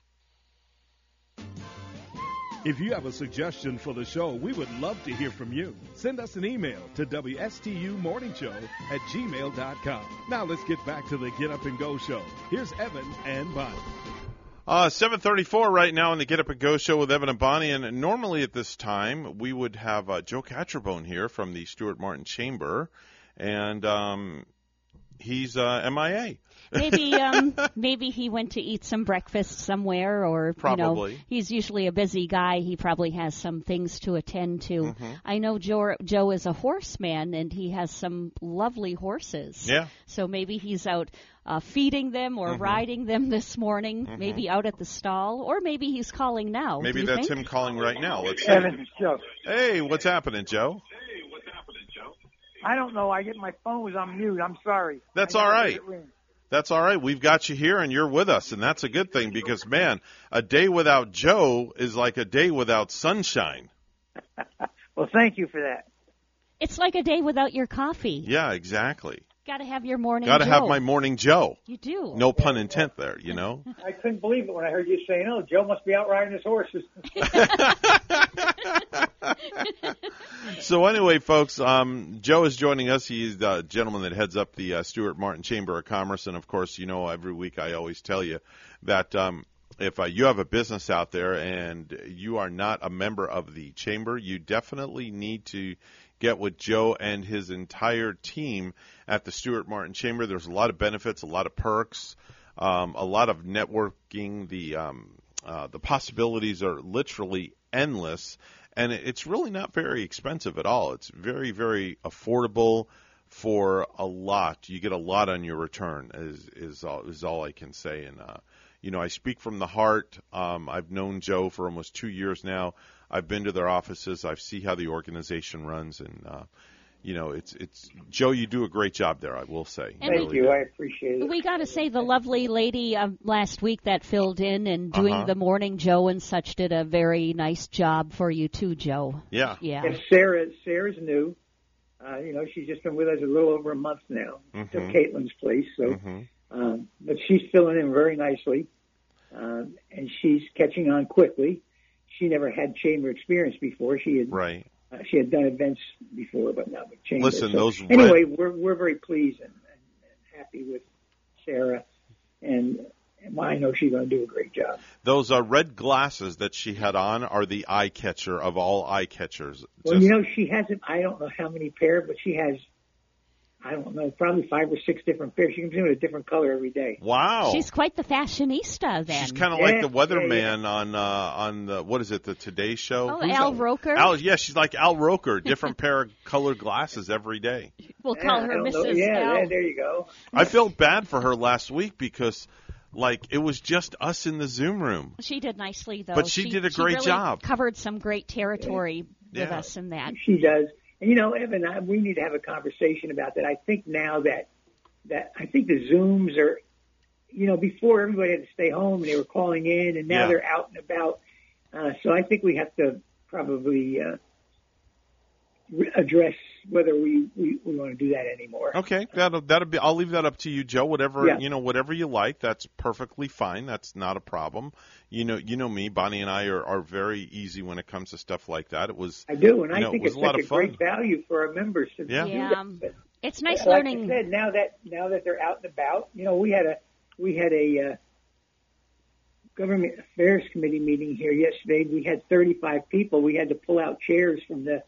[SPEAKER 58] If you have a suggestion for the show, we would love to hear from you. Send us an email to WSTUmorningshow at gmail.com. Now let's get back to the Get Up and Go show. Here's Evan and Bonnie.
[SPEAKER 2] Uh, 734 right now on the Get Up and Go show with Evan and Bonnie. And normally at this time, we would have uh, Joe Catrombone here from the Stuart Martin Chamber. And um, he's uh, MIA.
[SPEAKER 3] maybe um maybe he went to eat some breakfast somewhere or
[SPEAKER 2] Probably.
[SPEAKER 3] you know he's usually a busy guy he probably has some things to attend to
[SPEAKER 2] Mhm.
[SPEAKER 3] i know joe joe is a horseman and he has some lovely horses
[SPEAKER 2] Yeah.
[SPEAKER 3] so maybe he's out uh, feeding them or
[SPEAKER 2] Mhm.
[SPEAKER 3] riding them this morning
[SPEAKER 2] Mhm.
[SPEAKER 3] maybe out at the stall or maybe he's calling now
[SPEAKER 2] Maybe that's
[SPEAKER 3] think?
[SPEAKER 2] him calling right now. Let's see.
[SPEAKER 59] Evan, it's Joe.
[SPEAKER 2] Hey, what's happening, Joe?
[SPEAKER 59] I don't know. I get my phone was on mute. I'm sorry.
[SPEAKER 2] That's
[SPEAKER 59] I
[SPEAKER 2] all
[SPEAKER 59] never
[SPEAKER 2] right.
[SPEAKER 59] let it ring.
[SPEAKER 2] That's all right. We've got you here and you're with us, and that's a good thing because, man, a day without Joe is like a day without sunshine.
[SPEAKER 59] Well, thank you for that.
[SPEAKER 3] it's like a day without your coffee
[SPEAKER 2] Yeah, exactly.
[SPEAKER 3] Got to have your morning Joe.
[SPEAKER 2] Got to have my morning Joe.
[SPEAKER 3] you do
[SPEAKER 2] No pun intent there, you know?
[SPEAKER 59] I couldn't believe it when I heard you saying, "Oh, Joe must be out riding his horses."
[SPEAKER 2] so anyway, folks, um, Joe is joining us. He's the gentleman that heads up the uh, Stuart Martin Chamber of Commerce, and of course, you know, every week I always tell you that um, if uh, you have a business out there and you are not a member of the chamber, you definitely need to get with Joe and his entire team at the Stuart Martin Chamber. There's a lot of benefits, a lot of perks, um, a lot of networking. The um, uh, the possibilities are literally endless, and it's really not very expensive at all. It's very very affordable for a lot. You get a lot on your return. Is is all, is all I can say. And uh, you know, I speak from the heart. Um, I've known Joe for almost two years now. I've been to their offices. I see how the organization runs, and uh, you know, it's it's Joe. You do a great job there. I will say.
[SPEAKER 3] And we-
[SPEAKER 59] Thank you. I appreciate it.
[SPEAKER 3] We got to say the lovely lady uh, last week that filled in and doing
[SPEAKER 59] Uh-huh.
[SPEAKER 3] the morning Joe and such did a very nice job for you too, Joe.
[SPEAKER 2] Yeah.
[SPEAKER 3] Yeah.
[SPEAKER 59] And Sarah, Sarah's new. Uh, you know, she's just been with us a little over a month now. Took Caitlin's place, so.
[SPEAKER 2] Mhm.
[SPEAKER 59] Um, but she's filling in very nicely, um, and she's catching on quickly. She never had chamber experience before. She had
[SPEAKER 2] Right.
[SPEAKER 59] uh, she had done events before, but not with chamber.
[SPEAKER 2] Listen,
[SPEAKER 59] So
[SPEAKER 2] those
[SPEAKER 59] anyway,
[SPEAKER 2] red-
[SPEAKER 59] we're we're very pleased and, and, happy with Sarah, and, and I know she's going to do a great job.
[SPEAKER 2] Those uh, red glasses that she had on are the eye catcher of all eye catchers.
[SPEAKER 59] Well, you know, she hasn't. I don't know how many pair, but she has. I don't know, probably five or six different pairs. She comes in with a different color every day.
[SPEAKER 2] Wow.
[SPEAKER 3] She's quite the fashionista then.
[SPEAKER 2] She's kind of like the weatherman on uh, on the what is it the Today Show?
[SPEAKER 3] Oh,
[SPEAKER 2] Who's
[SPEAKER 3] Al
[SPEAKER 2] that?
[SPEAKER 3] Roker?
[SPEAKER 2] Al, yeah, she's like Al Roker, different pair of colored glasses every day.
[SPEAKER 3] We'll
[SPEAKER 59] Yeah,
[SPEAKER 3] call her
[SPEAKER 59] don't know.
[SPEAKER 3] Mrs.
[SPEAKER 59] Yeah,
[SPEAKER 3] Al.
[SPEAKER 59] there, there you go.
[SPEAKER 2] I felt bad for her last week because like it was just us in the Zoom room.
[SPEAKER 3] She did nicely though.
[SPEAKER 2] But she did a great
[SPEAKER 3] really
[SPEAKER 2] job.
[SPEAKER 3] Covered some great territory with
[SPEAKER 59] Yeah.
[SPEAKER 3] us in that.
[SPEAKER 59] She does. And you know, Evan, I, we need to have a conversation about that. I think now that that I think the Zooms are, you know, before everybody had to stay home and they were calling in, and now
[SPEAKER 2] Yeah.
[SPEAKER 59] they're out and about. Uh, so I think we have to probably uh, re- address whether we, we, we want to do that anymore.
[SPEAKER 2] Okay, that'll that'll be. I'll leave that up to you, Joe. Whatever
[SPEAKER 59] Yeah.
[SPEAKER 2] you know, whatever you like, that's perfectly fine. That's not a problem. You know, you know me. Bonnie and I are, are very easy when it comes to stuff like that. It was.
[SPEAKER 59] I do, and
[SPEAKER 2] you
[SPEAKER 59] I
[SPEAKER 2] know,
[SPEAKER 59] think
[SPEAKER 2] it was
[SPEAKER 59] it's
[SPEAKER 2] a lot
[SPEAKER 59] such
[SPEAKER 2] of
[SPEAKER 59] a
[SPEAKER 2] fun.
[SPEAKER 59] great value for our members to
[SPEAKER 2] Yeah.
[SPEAKER 59] do
[SPEAKER 3] Yeah,
[SPEAKER 59] that.
[SPEAKER 3] It's nice
[SPEAKER 59] like
[SPEAKER 3] learning.
[SPEAKER 59] I said, now that now that they're out and about, you know, we had a we had a uh, government affairs committee meeting here yesterday. We had 35 people. We had to pull out chairs from the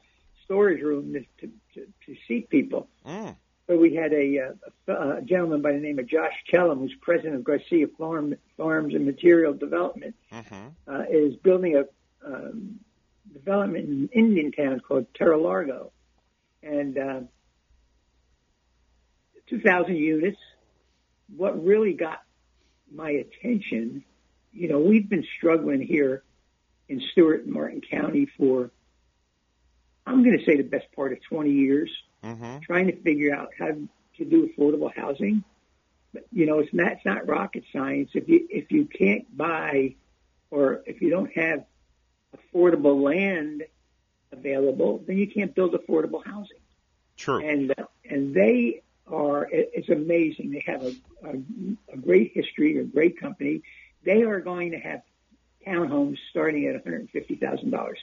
[SPEAKER 59] storage room to to, to, seat people.
[SPEAKER 2] Mm.
[SPEAKER 59] So we had a, uh, a gentleman by the name of Josh Kellum, who's president of Garcia Farm, Farms and Material Development,
[SPEAKER 2] Mm-hmm.
[SPEAKER 59] uh, is building a um, development in an Indian town called Terra Largo, and uh, 2,000 units. What really got my attention, you know, we've been struggling here in Stuart and Martin County for, I'm going to say, the best part of 20 years,
[SPEAKER 2] Mm-hmm.
[SPEAKER 59] trying to figure out how to do affordable housing. But you know, it's not it's not rocket science. If you if you can't buy, or if you don't have affordable land available, then you can't build affordable housing.
[SPEAKER 2] True.
[SPEAKER 59] And uh, and they are it, it's amazing. They have a, a a great history, a great company. They are going to have townhomes starting at one hundred fifty thousand dollars.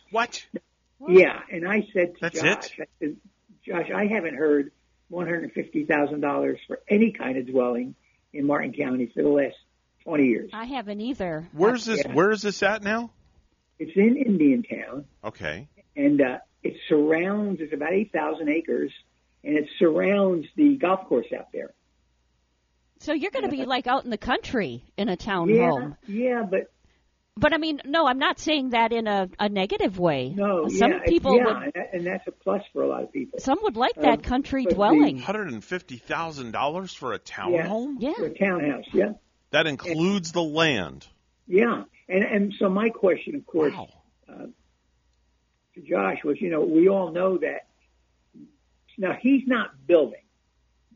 [SPEAKER 2] What?
[SPEAKER 59] Yeah, and I said to
[SPEAKER 2] That's
[SPEAKER 59] Josh,
[SPEAKER 2] it?
[SPEAKER 59] I said, Josh, I haven't heard one hundred fifty thousand dollars for any kind of dwelling in Martin County for the last twenty years.
[SPEAKER 3] I haven't either.
[SPEAKER 2] Where's this?
[SPEAKER 59] Yeah.
[SPEAKER 2] Where is this at now?
[SPEAKER 59] It's in Indiantown,
[SPEAKER 2] Okay.
[SPEAKER 59] and uh, it surrounds. It's about eight thousand acres, and it surrounds the golf course out there.
[SPEAKER 3] So you're going to be like out in the country in a town
[SPEAKER 59] yeah,
[SPEAKER 3] home.
[SPEAKER 59] yeah, but
[SPEAKER 3] But I mean, no, I'm not saying that in a, a negative way.
[SPEAKER 59] no,
[SPEAKER 3] some
[SPEAKER 59] yeah,
[SPEAKER 3] people
[SPEAKER 59] yeah,
[SPEAKER 3] would.
[SPEAKER 59] and, that, and that's a plus for a lot of people.
[SPEAKER 3] Some would like
[SPEAKER 59] Um,
[SPEAKER 3] that country dwelling.
[SPEAKER 2] Hundred and fifty thousand dollars for a townhome?
[SPEAKER 3] Yeah.
[SPEAKER 59] for a townhouse, yeah.
[SPEAKER 2] That includes the land.
[SPEAKER 59] Yeah, and and so my question, of course,
[SPEAKER 2] Wow.
[SPEAKER 59] uh, to Josh was, you know, we all know that. Now he's not building;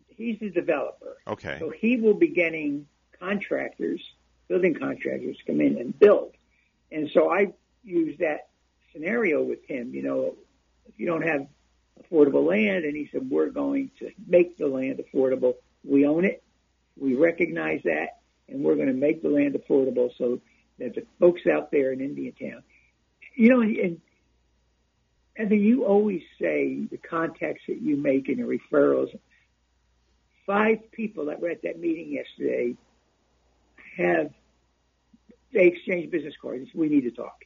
[SPEAKER 59] he's the developer.
[SPEAKER 2] Okay.
[SPEAKER 59] So he will be getting contractors, building contractors, to come in and build. And so I use that scenario with him. You know, if you don't have affordable land, and he said we're going to make the land affordable. We own it. We recognize that, and we're going to make the land affordable so that the folks out there in Indiantown, you know, and Evan, you always say the contacts that you make and the referrals. Five people that were at that meeting yesterday have they exchanged business cards. We need to talk.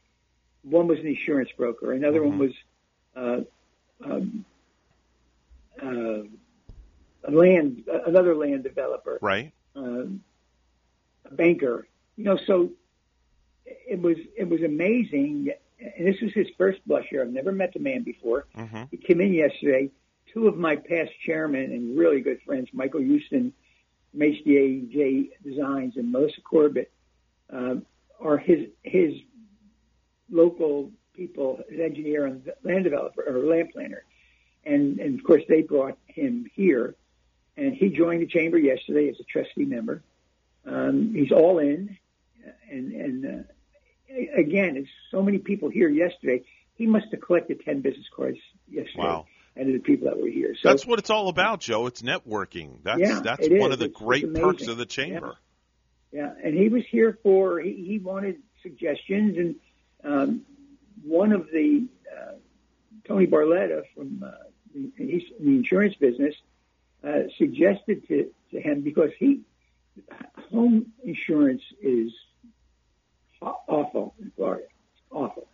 [SPEAKER 59] One was an insurance broker. Another one was uh, um, uh, a land, another land developer,
[SPEAKER 2] Right.
[SPEAKER 59] um, a banker. You know, so it was it was amazing. And this was his first blush year. I've never met the man before.
[SPEAKER 2] Mm-hmm.
[SPEAKER 59] He came in yesterday. Two of my past chairmen and really good friends, Michael Houston from HDAJ Designs and Melissa Corbett, um, are his his local people, an engineer and land developer or land planner, and and of course they brought him here, and he joined the chamber yesterday as a trustee member. Um, he's all in, and and uh, again, it's so many people here yesterday. He must have collected ten business cards yesterday.
[SPEAKER 2] Wow.
[SPEAKER 59] And the people that were here. So
[SPEAKER 2] That's what it's all about, Joe. It's networking. That's
[SPEAKER 59] Yeah,
[SPEAKER 2] that's one
[SPEAKER 59] is.
[SPEAKER 2] of the
[SPEAKER 59] It's- it's
[SPEAKER 2] great perks of the chamber.
[SPEAKER 59] Yeah, and he was here for he, he wanted suggestions, and um, one of the uh, Tony Barletta from uh, the, he's in the insurance business uh, suggested to, to him because he home insurance is awful in Florida, it's awful.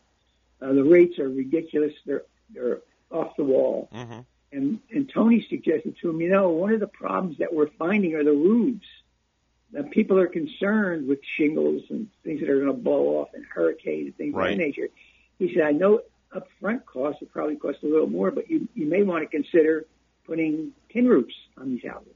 [SPEAKER 59] Uh, the rates are ridiculous; they're they're off the wall.
[SPEAKER 2] Mm-hmm.
[SPEAKER 59] And and Tony suggested to him, you know, one of the problems that we're finding are the roofs. People are concerned with shingles and things that are going to blow off and hurricanes and things of that nature. He said, I know upfront costs will probably cost a little more, but you you may want to consider putting tin roofs on these houses.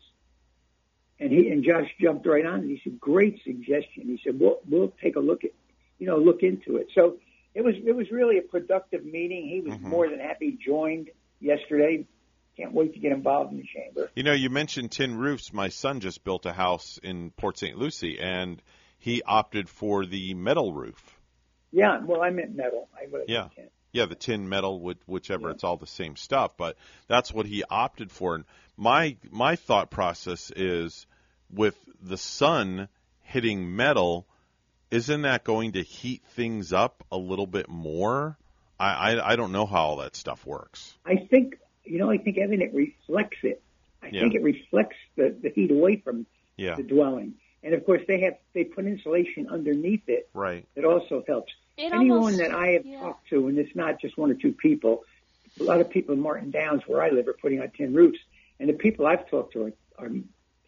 [SPEAKER 59] And he and Josh jumped right on it. He said, "Great suggestion." He said, "We'll we'll take a look at, you know, look into it." So it was it was really a productive meeting. He was mm-hmm. more than happy. Joined yesterday. Can't wait to get involved in the chamber.
[SPEAKER 2] You know, you mentioned tin roofs. My son just built a house in Port St. Lucie, and he opted for the metal roof.
[SPEAKER 59] Yeah, well, I meant metal. I would have
[SPEAKER 2] Yeah.
[SPEAKER 59] tin.
[SPEAKER 2] Yeah, the tin metal, which, whichever, it's all the same stuff. But that's what he opted for. And my my thought process is, with the sun hitting metal, isn't that going to heat things up a little bit more? I I, I don't know how all that stuff works.
[SPEAKER 59] I think you know. I think Evan, it reflects it. I
[SPEAKER 2] Yeah.
[SPEAKER 59] think it reflects the the heat away from
[SPEAKER 2] Yeah.
[SPEAKER 59] the dwelling. And of course, they have they put insulation underneath it.
[SPEAKER 2] Right.
[SPEAKER 59] That also helps.
[SPEAKER 3] It
[SPEAKER 59] Anyone
[SPEAKER 3] almost-
[SPEAKER 59] that I have
[SPEAKER 3] yeah.
[SPEAKER 59] talked to, and it's not just one or two people, a lot of people in Martin Downs, where I live, are putting on tin roofs, and the people I've talked to are, are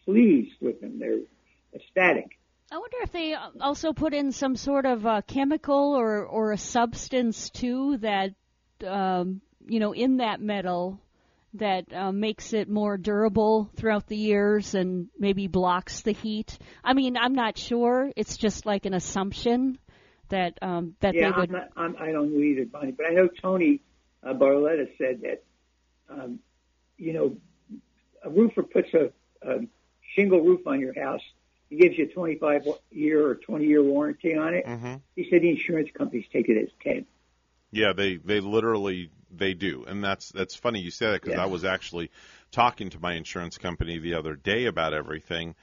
[SPEAKER 59] pleased with them. They're ecstatic.
[SPEAKER 3] I wonder if they also put in some sort of uh, chemical or or a substance too that um, you know in that metal that uh, makes it more durable throughout the years and maybe blocks the heat. I mean, I'm not sure. It's just like an assumption that um, that
[SPEAKER 59] yeah,
[SPEAKER 3] they would.
[SPEAKER 59] Yeah, I'm not, I'm, I don't know either, Bonnie, but I know Tony uh, Barletta said that, um, you know, a roofer puts a, a shingle roof on your house. He gives you a 25 year or 20 year warranty on it.
[SPEAKER 2] Mm-hmm.
[SPEAKER 59] He said the insurance companies take it as 10.
[SPEAKER 2] Yeah, they they literally they do, and that's that's funny you say that because
[SPEAKER 59] Yeah.
[SPEAKER 2] I was actually talking to my insurance company the other day about everything,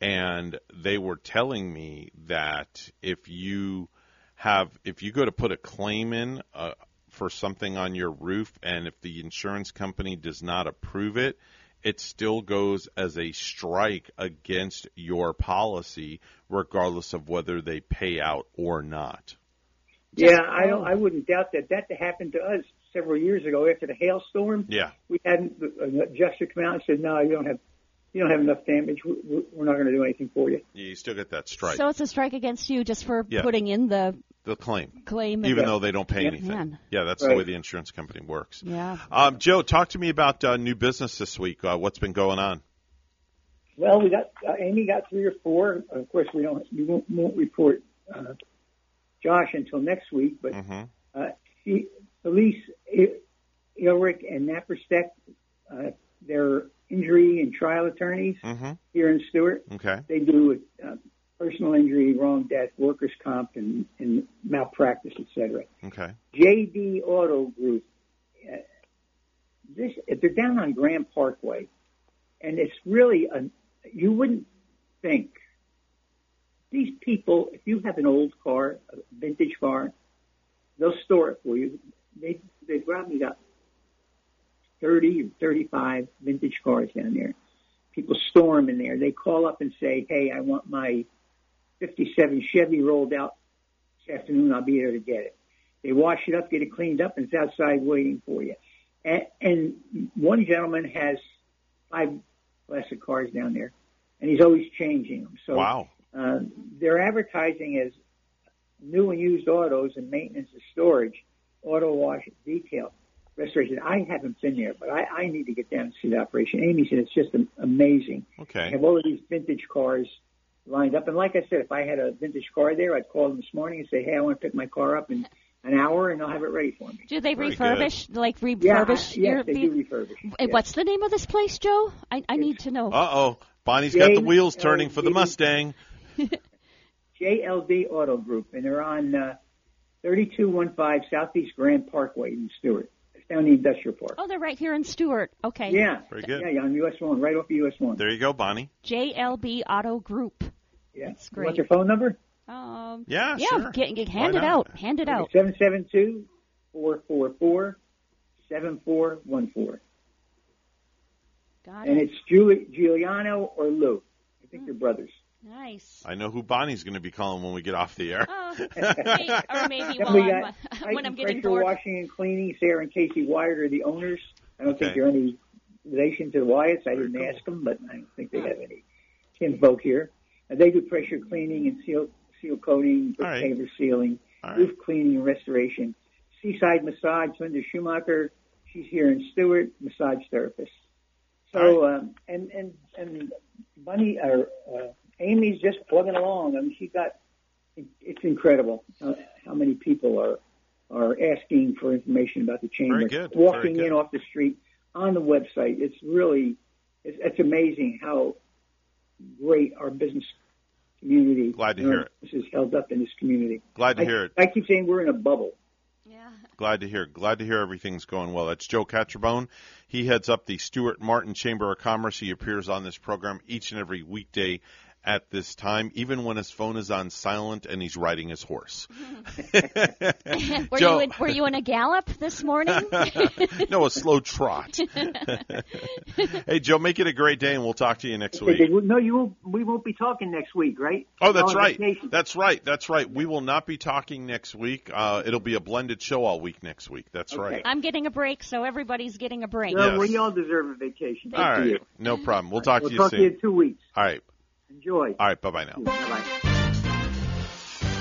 [SPEAKER 2] and they were telling me that if you have if you go to put a claim in uh, for something on your roof, and if the insurance company does not approve it. It still goes as a strike against your policy, regardless of whether they pay out or not.
[SPEAKER 59] Yeah, I don't. I wouldn't doubt that. That happened to us several years ago after the hailstorm.
[SPEAKER 2] Yeah.
[SPEAKER 59] We had an adjuster come out and said, "No, you don't have, you don't have enough damage. We- We're not going to do anything for you."
[SPEAKER 2] You still get that strike.
[SPEAKER 3] So it's a strike against you just for
[SPEAKER 2] Yeah.
[SPEAKER 3] putting in the
[SPEAKER 2] the claim,
[SPEAKER 3] claim.
[SPEAKER 2] even
[SPEAKER 3] and-
[SPEAKER 2] though they don't pay
[SPEAKER 3] Yeah,
[SPEAKER 2] anything.
[SPEAKER 3] man.
[SPEAKER 2] Yeah, that's the way the insurance company works.
[SPEAKER 3] Yeah.
[SPEAKER 2] Um, Joe, talk to me about uh, new business this week. Uh, what's been going on?
[SPEAKER 59] Well, we got uh, Amy got three or four. Of course, we don't we won't, won't report uh, Josh until next week. But
[SPEAKER 2] Mm-hmm.
[SPEAKER 59] uh, she, Elise I- Ilrick and Naperstek, uh, they're injury and trial attorneys
[SPEAKER 2] Mm-hmm.
[SPEAKER 59] here in Stuart.
[SPEAKER 2] Okay.
[SPEAKER 59] They do uh, personal injury, wrong death, workers' comp, and, and malpractice, et cetera.
[SPEAKER 2] Okay.
[SPEAKER 59] JD Auto Group. Uh, this they're down on Grand Parkway, and it's really a. You wouldn't think these people. If you have an old car, a vintage car, they'll store it for you. They they probably got thirty or thirty-five vintage cars down there. People store them in there. They call up and say, "Hey, I want my '57 Chevy rolled out this afternoon. I'll be there to get it. They wash it up, get it cleaned up, and it's outside waiting for you. And, and one gentleman has five classic cars down there, and he's always changing them. So
[SPEAKER 2] Wow.
[SPEAKER 59] Uh, they're advertising as new and used autos and maintenance and storage, auto wash, detail, restoration. I haven't been there, but I, I need to get down and see the operation. Amy said it's just am- amazing. They
[SPEAKER 2] Okay.
[SPEAKER 59] have all of these vintage cars lined up. And like I said, if I had a vintage car there, I'd call them this morning and say, hey, I want to pick my car up in an hour, and they'll have it ready for me.
[SPEAKER 3] Do they
[SPEAKER 59] Very
[SPEAKER 3] refurbish, like
[SPEAKER 59] Yeah,
[SPEAKER 3] refurbish
[SPEAKER 59] I- yes,
[SPEAKER 3] your
[SPEAKER 59] they do refurbish.
[SPEAKER 3] Uh,
[SPEAKER 59] yes.
[SPEAKER 3] What's the name of this place, Joe? I, I need to know.
[SPEAKER 2] Uh oh. Bonnie's got the wheels turning for the Mustang.
[SPEAKER 59] JLD Auto Group, and they're on uh, 3215 Southeast Grand Parkway in Stuart. It's down the industrial park.
[SPEAKER 3] Oh, they're right here in Stuart. Okay.
[SPEAKER 59] Yeah.
[SPEAKER 2] Very good.
[SPEAKER 59] Yeah, yeah, on US 1, right off of US 1.
[SPEAKER 2] There you go, Bonnie.
[SPEAKER 3] JLB Auto Group.
[SPEAKER 59] Yeah.
[SPEAKER 3] That's
[SPEAKER 59] You
[SPEAKER 3] great.
[SPEAKER 59] Want their phone number?
[SPEAKER 3] Um,
[SPEAKER 2] Yeah,
[SPEAKER 3] yeah,
[SPEAKER 2] sure.
[SPEAKER 3] get, get,
[SPEAKER 2] Why
[SPEAKER 3] hand it
[SPEAKER 2] not?
[SPEAKER 3] out. Hand it out.
[SPEAKER 59] 772 444 7414.
[SPEAKER 3] Got it.
[SPEAKER 59] And
[SPEAKER 3] it.
[SPEAKER 59] it's Giuli- Giuliano or Lou. I think they're brothers.
[SPEAKER 3] Nice.
[SPEAKER 2] I know who Bonnie's going to be calling when we get off the air.
[SPEAKER 3] Oh, may- or maybe while
[SPEAKER 59] we
[SPEAKER 3] I'm, when I'm
[SPEAKER 59] Titan
[SPEAKER 3] getting
[SPEAKER 59] Pressure
[SPEAKER 3] bored.
[SPEAKER 59] Washing and Cleaning. Sarah and Casey Wyatt are the owners. I don't think
[SPEAKER 2] Okay.
[SPEAKER 59] they're any relation to the Wyatts. I didn't ask them, but I don't think they have any kinfolk here. And they do pressure cleaning and seal seal coating, brick
[SPEAKER 2] All right.
[SPEAKER 59] paver sealing,
[SPEAKER 2] All right.
[SPEAKER 59] roof cleaning and restoration. Seaside Massage, Linda Schumacher. She's here in Stuart, massage therapist. So, um, and and and Bunny or uh, Amy's just plugging along. I mean, she got it's incredible how many people are are asking for information about the chamber.
[SPEAKER 2] Very good, very
[SPEAKER 59] Walking
[SPEAKER 2] good.
[SPEAKER 59] in off the street on the website. It's really it's, it's amazing how great our business community
[SPEAKER 2] Glad to hear it.
[SPEAKER 59] This is held up in this community.
[SPEAKER 2] Glad to
[SPEAKER 59] I,
[SPEAKER 2] hear it.
[SPEAKER 59] I keep saying we're in a bubble.
[SPEAKER 2] Glad to hear. Glad to hear everything's going well. That's Joe Catrombone. He heads up the Stuart Martin Chamber of Commerce. He appears on this program each and every weekday at this time, even when his phone is on silent and he's riding his horse.
[SPEAKER 3] were
[SPEAKER 2] Joe-
[SPEAKER 3] you in, were you in a gallop this morning?
[SPEAKER 2] no, a slow trot. hey, Joe, make it a great day, and we'll talk to you next week.
[SPEAKER 59] No, you won't. We won't be talking next week, right?
[SPEAKER 2] Oh, that's
[SPEAKER 59] On
[SPEAKER 2] right. That's right. That's right. We will not be talking next week. Uh, it'll be a blended show all week next week. That's right.
[SPEAKER 3] I'm getting a break, so everybody's getting a break.
[SPEAKER 59] Well, we all deserve a vacation.
[SPEAKER 2] All
[SPEAKER 59] Thank you.
[SPEAKER 2] No problem. We'll talk
[SPEAKER 59] We'll
[SPEAKER 2] to you
[SPEAKER 59] talk
[SPEAKER 2] soon.
[SPEAKER 59] to you in two weeks.
[SPEAKER 2] All right.
[SPEAKER 59] Enjoy.
[SPEAKER 2] All right. Bye bye now.
[SPEAKER 59] Bye-bye.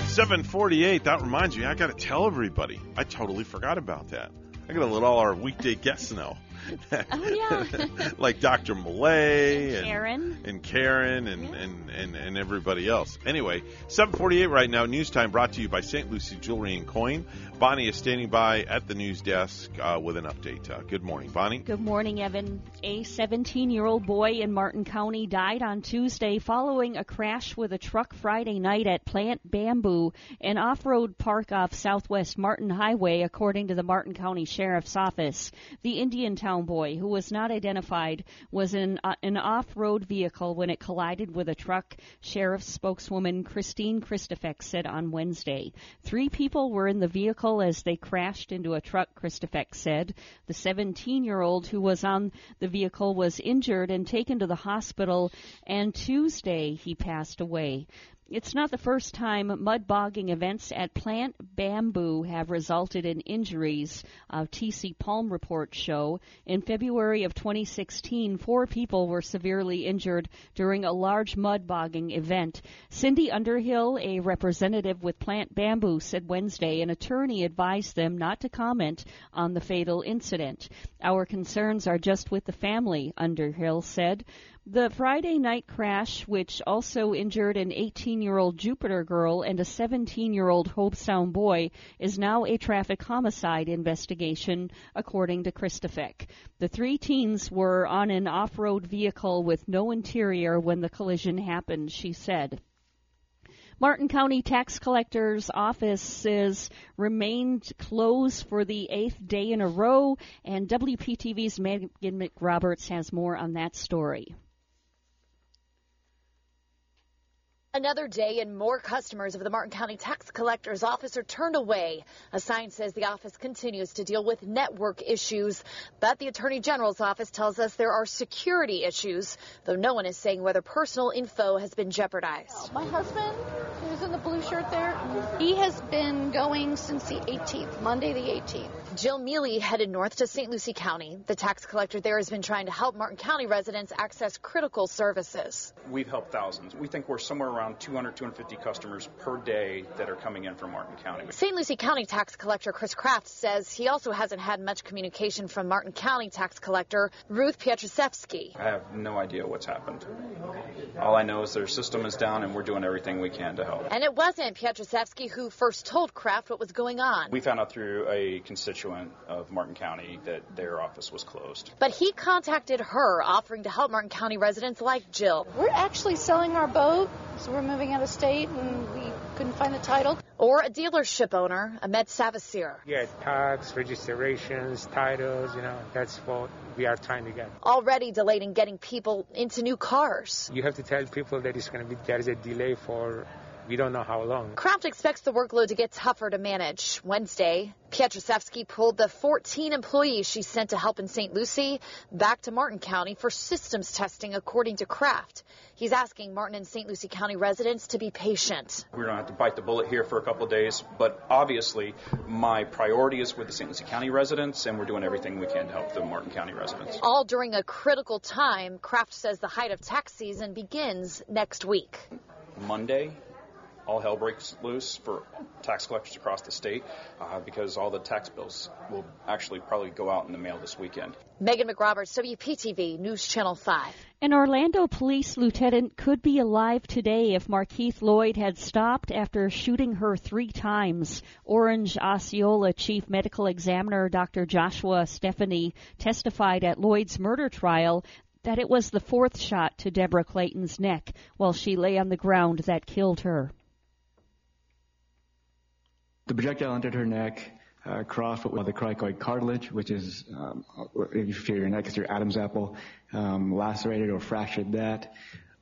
[SPEAKER 2] 748. That reminds me, I got to tell everybody. I totally forgot about that. I got to let all our weekday guests know.
[SPEAKER 3] Oh yeah.
[SPEAKER 2] like Dr. Malay and
[SPEAKER 3] Karen.
[SPEAKER 2] and Karen and, and, and, and everybody else. Anyway, 748 right now. News time brought to you by St. Lucie Jewelry and Coin. Bonnie is standing by at the news desk uh, with an update. Uh, good morning, Bonnie.
[SPEAKER 3] Good morning, Evan. A 17 year old boy in Martin County died on Tuesday following a crash with a truck Friday night at Plant Bamboo, an off road park off Southwest Martin Highway, according to the Martin County Sheriff's Office. The Indiantown boy, who was not identified, was in uh, an off road vehicle when it collided with a truck, Sheriff's spokeswoman Christine Christofek said on Wednesday. Three people were in the vehicle as they crashed into a truck, Christofek said. The 17 year old who was on the vehicle was injured and taken to the hospital, and Tuesday he passed away. It's not the first time mud bogging events at Plant Bamboo have resulted in injuries, uh, TC Palm reports show. In February of 2016, four people were severely injured during a large mud bogging event. Cindy Underhill, a representative with Plant Bamboo, said Wednesday an attorney advised them not to comment on the fatal incident. Our concerns are just with the family, Underhill said. The Friday night crash, which also injured an 18 year old Jupiter girl and a 17 year old Hobe Sound boy, is now a traffic homicide investigation, according to Christofek. The three teens were on an off road vehicle with no interior when the collision happened, she said. Martin County Tax Collector's offices remained closed for the eighth day in a row, and WPTV's Meghan McRoberts has more on that story.
[SPEAKER 11] Another day and more customers of the Martin County Tax Collector's Office are turned away. A sign says the office continues to deal with network issues, but the Attorney General's office tells us there are security issues, though no one is saying whether personal info has been jeopardized.
[SPEAKER 12] My husband, who's in the blue shirt there, he has been going since the 18th, Monday the 18th.
[SPEAKER 11] Jill Mealy headed north to St. Lucie County. The tax collector there has been trying to help Martin County residents access critical services.
[SPEAKER 13] We've helped thousands. We think we're somewhere around 200, 250 customers per day that are coming in from Martin County.
[SPEAKER 11] St. Lucie County tax collector Chris Craft says he also hasn't had much communication from Martin County tax collector Ruth Pietruszewski.
[SPEAKER 13] I have no idea what's happened. All I know is their system is down and we're doing everything we can to help.
[SPEAKER 11] And it wasn't Pietruszewski who first told Craft what was going on.
[SPEAKER 13] We found out through a constituent of Martin County that their office was closed.
[SPEAKER 11] But he contacted her, offering to help Martin County residents like Jill.
[SPEAKER 12] We're actually selling our boat, so we're moving out of state and we couldn't find the title.
[SPEAKER 11] Or a dealership owner, Ahmed Savasir.
[SPEAKER 14] Yeah, tax, registrations, titles, you know, that's what we are trying to get.
[SPEAKER 11] Already delayed in getting people into new cars.
[SPEAKER 14] You have to tell people that it's going to be, there is a delay for, we don't know how long.
[SPEAKER 11] Craft expects the workload to get tougher to manage. Wednesday, Pietruszewski pulled the 14 employees she sent to help in St. Lucie back to Martin County for systems testing, according to Craft. He's asking Martin and St. Lucie County residents to be patient.
[SPEAKER 13] We're going to have to bite the bullet here for a couple of days, but obviously my priority is with the St. Lucie County residents, and we're doing everything we can to help the Martin County residents.
[SPEAKER 11] All during a critical time, Craft says the height of tax season begins next week.
[SPEAKER 13] Monday, all hell breaks loose for tax collectors across the state uh, because all the tax bills will actually probably go out in the mail this weekend.
[SPEAKER 11] Meghan McRoberts, WPTV News Channel 5.
[SPEAKER 3] An Orlando police lieutenant could be alive today if Markeith Lloyd had stopped after shooting her three times. Orange Osceola Chief Medical Examiner Dr. Joshua Stephany testified at Lloyd's murder trial that it was the fourth shot to Debra Clayton's neck while she lay on the ground that killed her.
[SPEAKER 60] The projectile entered her neck, uh, crossed what the cricoid cartilage, which is, um, if you feel your neck is your Adam's apple, um, lacerated or fractured that,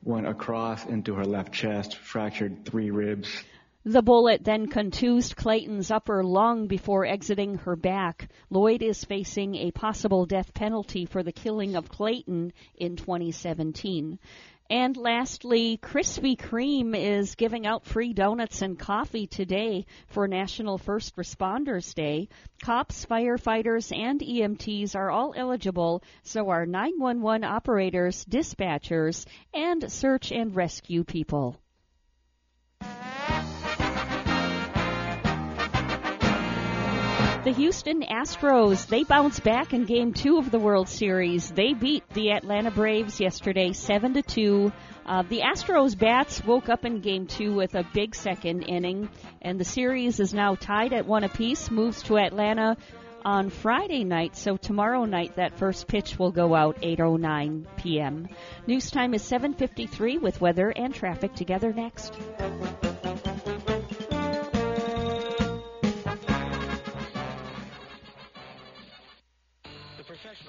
[SPEAKER 60] went across into her left chest, fractured three ribs.
[SPEAKER 3] The bullet then contused Clayton's upper lung before exiting her back. Lloyd is facing a possible death penalty for the killing of Clayton in 2017. And lastly, Krispy Kreme is giving out free donuts and coffee today for National First Responders Day. Cops, firefighters, and EMTs are all eligible, so are 911 operators, dispatchers, and search and rescue people. The Houston Astros, they bounced back in game two of the World Series. They beat the Atlanta Braves yesterday 7 to 2. Uh, the Astros bats woke up in game two with a big second inning, and the series is now tied at one apiece, moves to Atlanta on Friday night, so tomorrow night that first pitch will go out 8:09 p.m. News time is 7:53 with weather and traffic together next.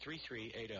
[SPEAKER 61] 3380.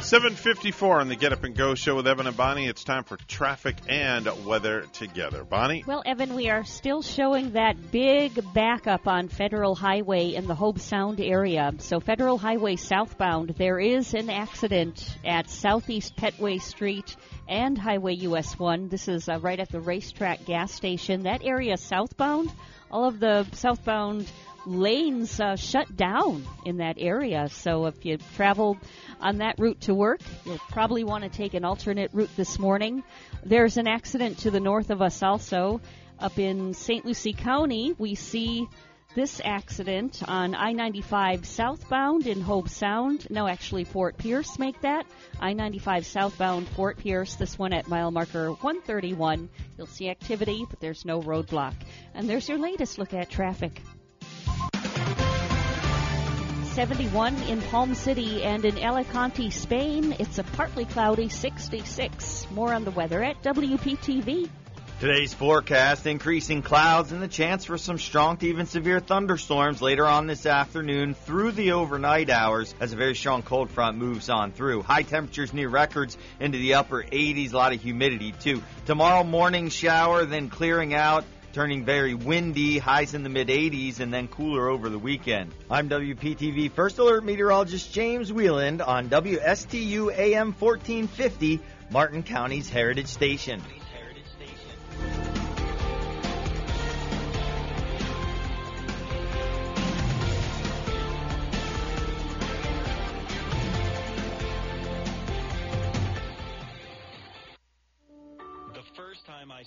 [SPEAKER 2] 754 on the Get Up and Go show with Evan and Bonnie. It's time for traffic and weather together. Bonnie?
[SPEAKER 3] Well, Evan, we are still showing that big backup on Federal Highway in the Hobe Sound area. So, Federal Highway southbound, there is an accident at Southeast Petway Street and Highway US 1. This is uh, right at the racetrack gas station. That area southbound, all of the southbound lanes uh, shut down in that area. So if you travel on that route to work, you'll probably want to take an alternate route this morning. There's an accident to the north of us also. Up in St. Lucie County, we see this accident on I 95 southbound in Hobe Sound. No, actually, Fort Pierce make that. I 95 southbound Fort Pierce, this one at mile marker 131. You'll see activity, but there's no roadblock. And there's your latest look at traffic. 71 in Palm City and in Alicante, Spain. It's a partly cloudy 66. More on the weather at WPTV.
[SPEAKER 20] Today's forecast increasing clouds and the chance for some strong to even severe thunderstorms later on this afternoon through the overnight hours as a very strong cold front moves on through. High temperatures near records into the upper 80s, a lot of humidity too. Tomorrow morning shower, then clearing out. Turning very windy, highs in the mid 80s, and then cooler over the weekend. I'm WPTV First Alert Meteorologist James Wieland on WSTU AM 1450, Martin County's Heritage Station.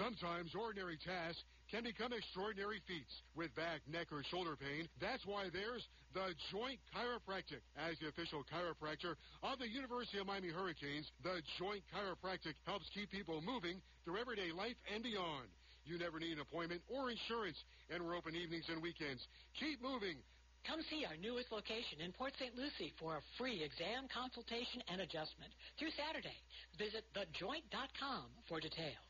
[SPEAKER 62] Sometimes ordinary tasks can become extraordinary feats. With back, neck, or shoulder pain, that's why there's the Joint Chiropractic. As the official chiropractor of the University of Miami Hurricanes, the Joint Chiropractic helps keep people moving through everyday life and beyond. You never need an appointment or insurance, and we're open evenings and weekends. Keep moving.
[SPEAKER 63] Come see our newest location in Port St. Lucie for a free exam, consultation, and adjustment through Saturday. Visit thejoint.com for details.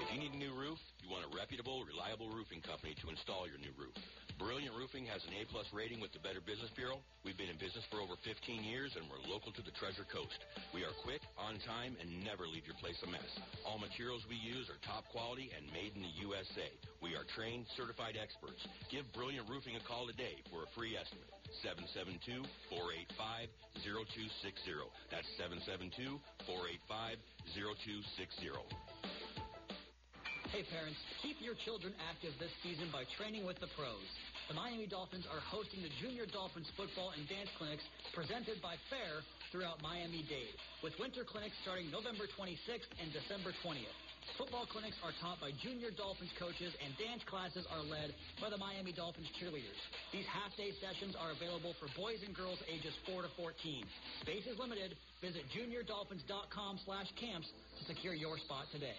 [SPEAKER 64] If you need a new roof, you want a reputable, reliable roofing company to install your new roof. Brilliant Roofing has an A-plus rating with the Better Business Bureau. We've been in business for over 15 years, and we're local to the Treasure Coast. We are quick, on time, and never leave your place a mess. All materials we use are top quality and made in the USA. We are trained, certified experts. Give Brilliant Roofing a call today for a free estimate. 772-485-0260. That's 772-485-0260.
[SPEAKER 37] Hey parents, keep your children active this season by training with the pros. The Miami Dolphins are hosting the Junior Dolphins football and dance clinics presented by FAIR throughout Miami-Dade, with winter clinics starting November 26th and December 20th. Football clinics are taught by Junior Dolphins coaches and dance classes are led by the Miami Dolphins cheerleaders. These half-day sessions are available for boys and girls ages 4 to 14. Space is limited. Visit juniordolphins.com slash camps to secure your spot today.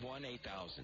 [SPEAKER 56] 772-781-8000.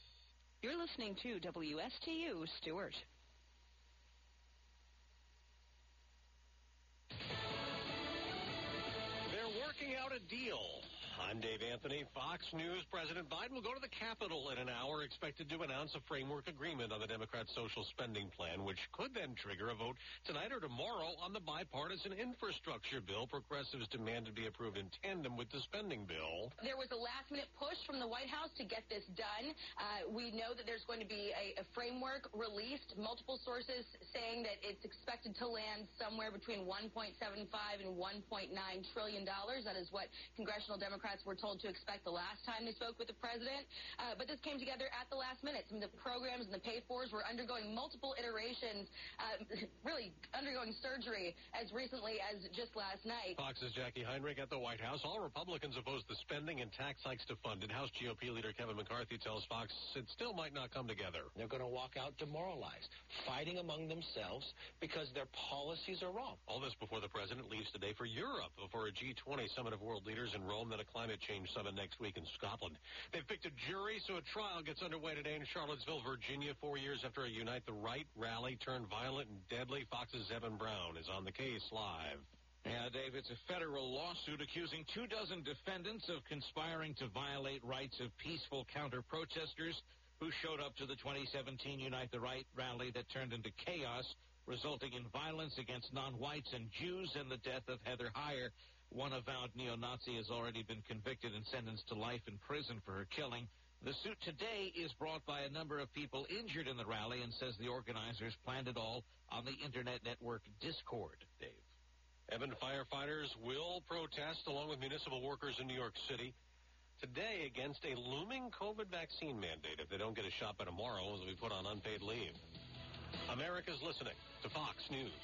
[SPEAKER 38] You're listening to WSTU Stuart.
[SPEAKER 21] They're working out a deal. I'm Dave Anthony. Fox News President Biden will go to the Capitol in an hour, expected to announce a framework agreement on the Democrat social spending plan, which could then trigger a vote tonight or tomorrow on the bipartisan infrastructure bill progressives demand to be approved in tandem with the spending bill.
[SPEAKER 65] There was a last minute push from the White House to get this done. Uh, we know that there's going to be a, a framework released, multiple sources saying that it's expected to land somewhere between 1.75 and 1.9 trillion dollars. That is what congressional Democrats Democrats were told to expect the last time they spoke with the president. Uh, but this came together at the last minute. Some of the programs and the pay-fors were undergoing multiple iterations, uh, really undergoing surgery as recently as just last night.
[SPEAKER 21] Fox's Jackie Heinrich at the White House. All Republicans oppose the spending and tax hikes to fund it. House GOP leader Kevin McCarthy tells Fox it still might not come together.
[SPEAKER 66] They're going to walk out demoralized, fighting among themselves because their policies are wrong.
[SPEAKER 21] All this before the president leaves today for Europe for a G20 summit of world leaders in Rome, then a climate change summit next week in Scotland. They've picked a jury, so a trial gets underway today in Charlottesville, Virginia, four years after a Unite the Right rally turned violent and deadly. Fox's Evan Brown is on the case live.
[SPEAKER 67] Yeah, Dave, it's a federal lawsuit accusing two dozen defendants of conspiring to violate rights of peaceful counter-protesters who showed up to the 2017 Unite the Right rally that turned into chaos, resulting in violence against non-whites and Jews and the death of Heather Heyer. One avowed neo-Nazi has already been convicted and sentenced to life in prison for her killing. The suit today is brought by a number of people injured in the rally and says the organizers planned it all on the internet network Discord, Dave.
[SPEAKER 21] Evan firefighters will protest along with municipal workers in New York City today against a looming COVID vaccine mandate. If they don't get a shot by tomorrow, they'll be put on unpaid leave. America's listening to Fox News.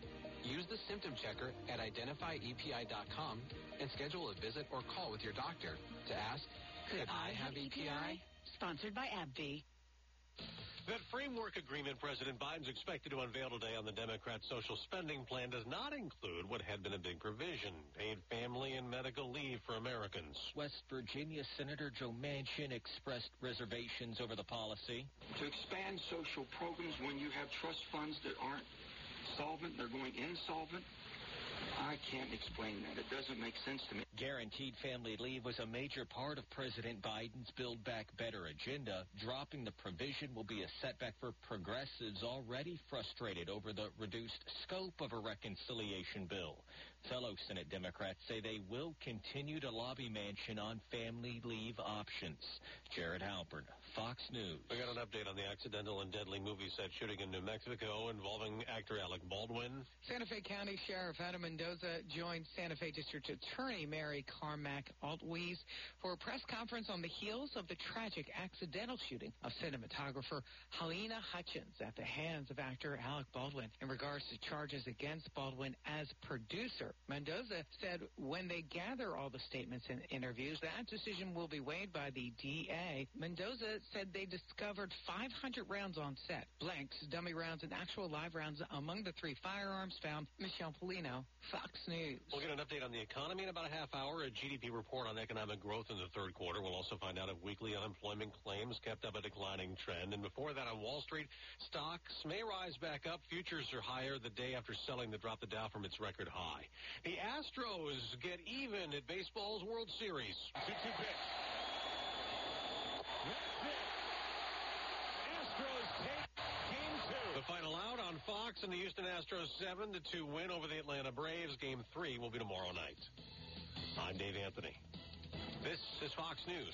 [SPEAKER 68] Use the symptom checker at identifyepi.com and schedule a visit or call with your doctor to ask, could I have EPI?
[SPEAKER 69] Sponsored by AbbVie.
[SPEAKER 21] That framework agreement President Biden's expected to unveil today on the Democrat social spending plan does not include what had been a big provision, paid family and medical leave for Americans.
[SPEAKER 67] West Virginia Senator Joe Manchin expressed reservations over the policy.
[SPEAKER 70] To expand social programs when you have trust funds that aren't solvent, they're going insolvent, I can't explain that. It doesn't make sense to me.
[SPEAKER 67] Guaranteed family leave was a major part of President Biden's Build Back Better agenda. Dropping the provision will be a setback for progressives already frustrated over the reduced scope of a reconciliation bill. Fellow Senate Democrats say they will continue to lobby Manchin on family leave options. Jared Halpern, Fox News.
[SPEAKER 21] We got an update on the accidental and deadly movie set shooting in New Mexico involving actor Alec Baldwin.
[SPEAKER 71] Santa Fe County Sheriff Adam Mendoza joined Santa Fe District Attorney Mary Carmack Altwies for a press conference on the heels of the tragic accidental shooting of cinematographer Halyna Hutchins at the hands of actor Alec Baldwin in regards to charges against Baldwin as producer. Mendoza said when they gather all the statements and interviews, that decision will be weighed by the DA. Mendoza said they discovered 500 rounds on set, blanks, dummy rounds, and actual live rounds among the three firearms found. Michelle Polino, Fox News.
[SPEAKER 21] We'll get an update on the economy in about a half hour. A GDP report on economic growth in the third quarter. We'll also find out if weekly unemployment claims kept up a declining trend. And before that, on Wall Street, stocks may rise back up. Futures are higher the day after selling the drop the Dow from its record high. The Astros get even at baseball's World Series. 2-2 pitch. That's it. Astros take game two. The final out on Fox and the Houston Astros 7 to 2 win over the Atlanta Braves. Game three will be tomorrow night. I'm Dave Anthony. This is Fox News.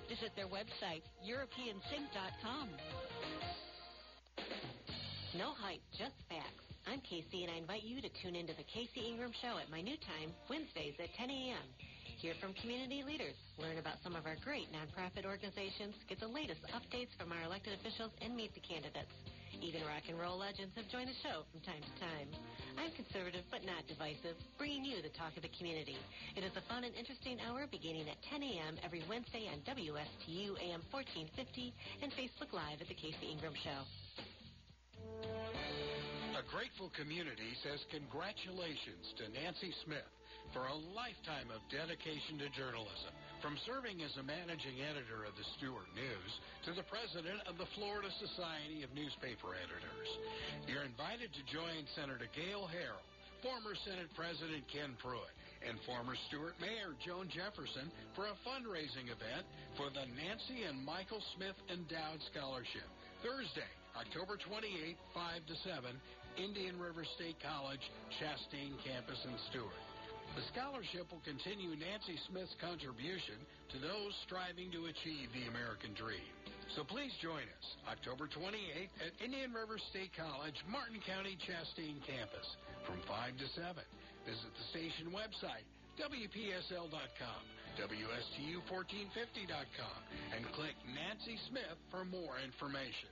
[SPEAKER 3] Visit their website, EuropeanSink.com.
[SPEAKER 72] No hype, just facts. I'm Casey, and I invite you to tune into the Casey Ingram Show at my new time, Wednesdays at 10 a.m. Hear from community leaders, learn about some of our great nonprofit organizations, get the latest updates from our elected officials, and meet the candidates. Even rock and roll legends have joined the show from time to time. I'm conservative but not divisive, bringing you the talk of the community. It is a fun and interesting hour beginning at 10 a.m. every Wednesday on WSTU AM 1450 and Facebook Live at The Casey Ingram Show.
[SPEAKER 73] A grateful community says congratulations to Nancy Smith for a lifetime of dedication to journalism. From serving as a managing editor of the Stuart News to the president of the Florida Society of Newspaper Editors, you're invited to join Senator Gayle Harrell, former Senate President Ken Pruitt, and former Stuart Mayor Joan Jefferson for a fundraising event for the Nancy and Michael Smith Endowed Scholarship. Thursday, October 28, 5 to 7, Indian River State College, Chastain Campus in Stuart. The scholarship will continue Nancy Smith's contribution to those striving to achieve the American dream. So please join us October 28th at Indian River State College, Martin County, Chastain Campus from 5 to 7. Visit the station website, WPSL.com, WSTU1450.com, and click Nancy Smith for more information.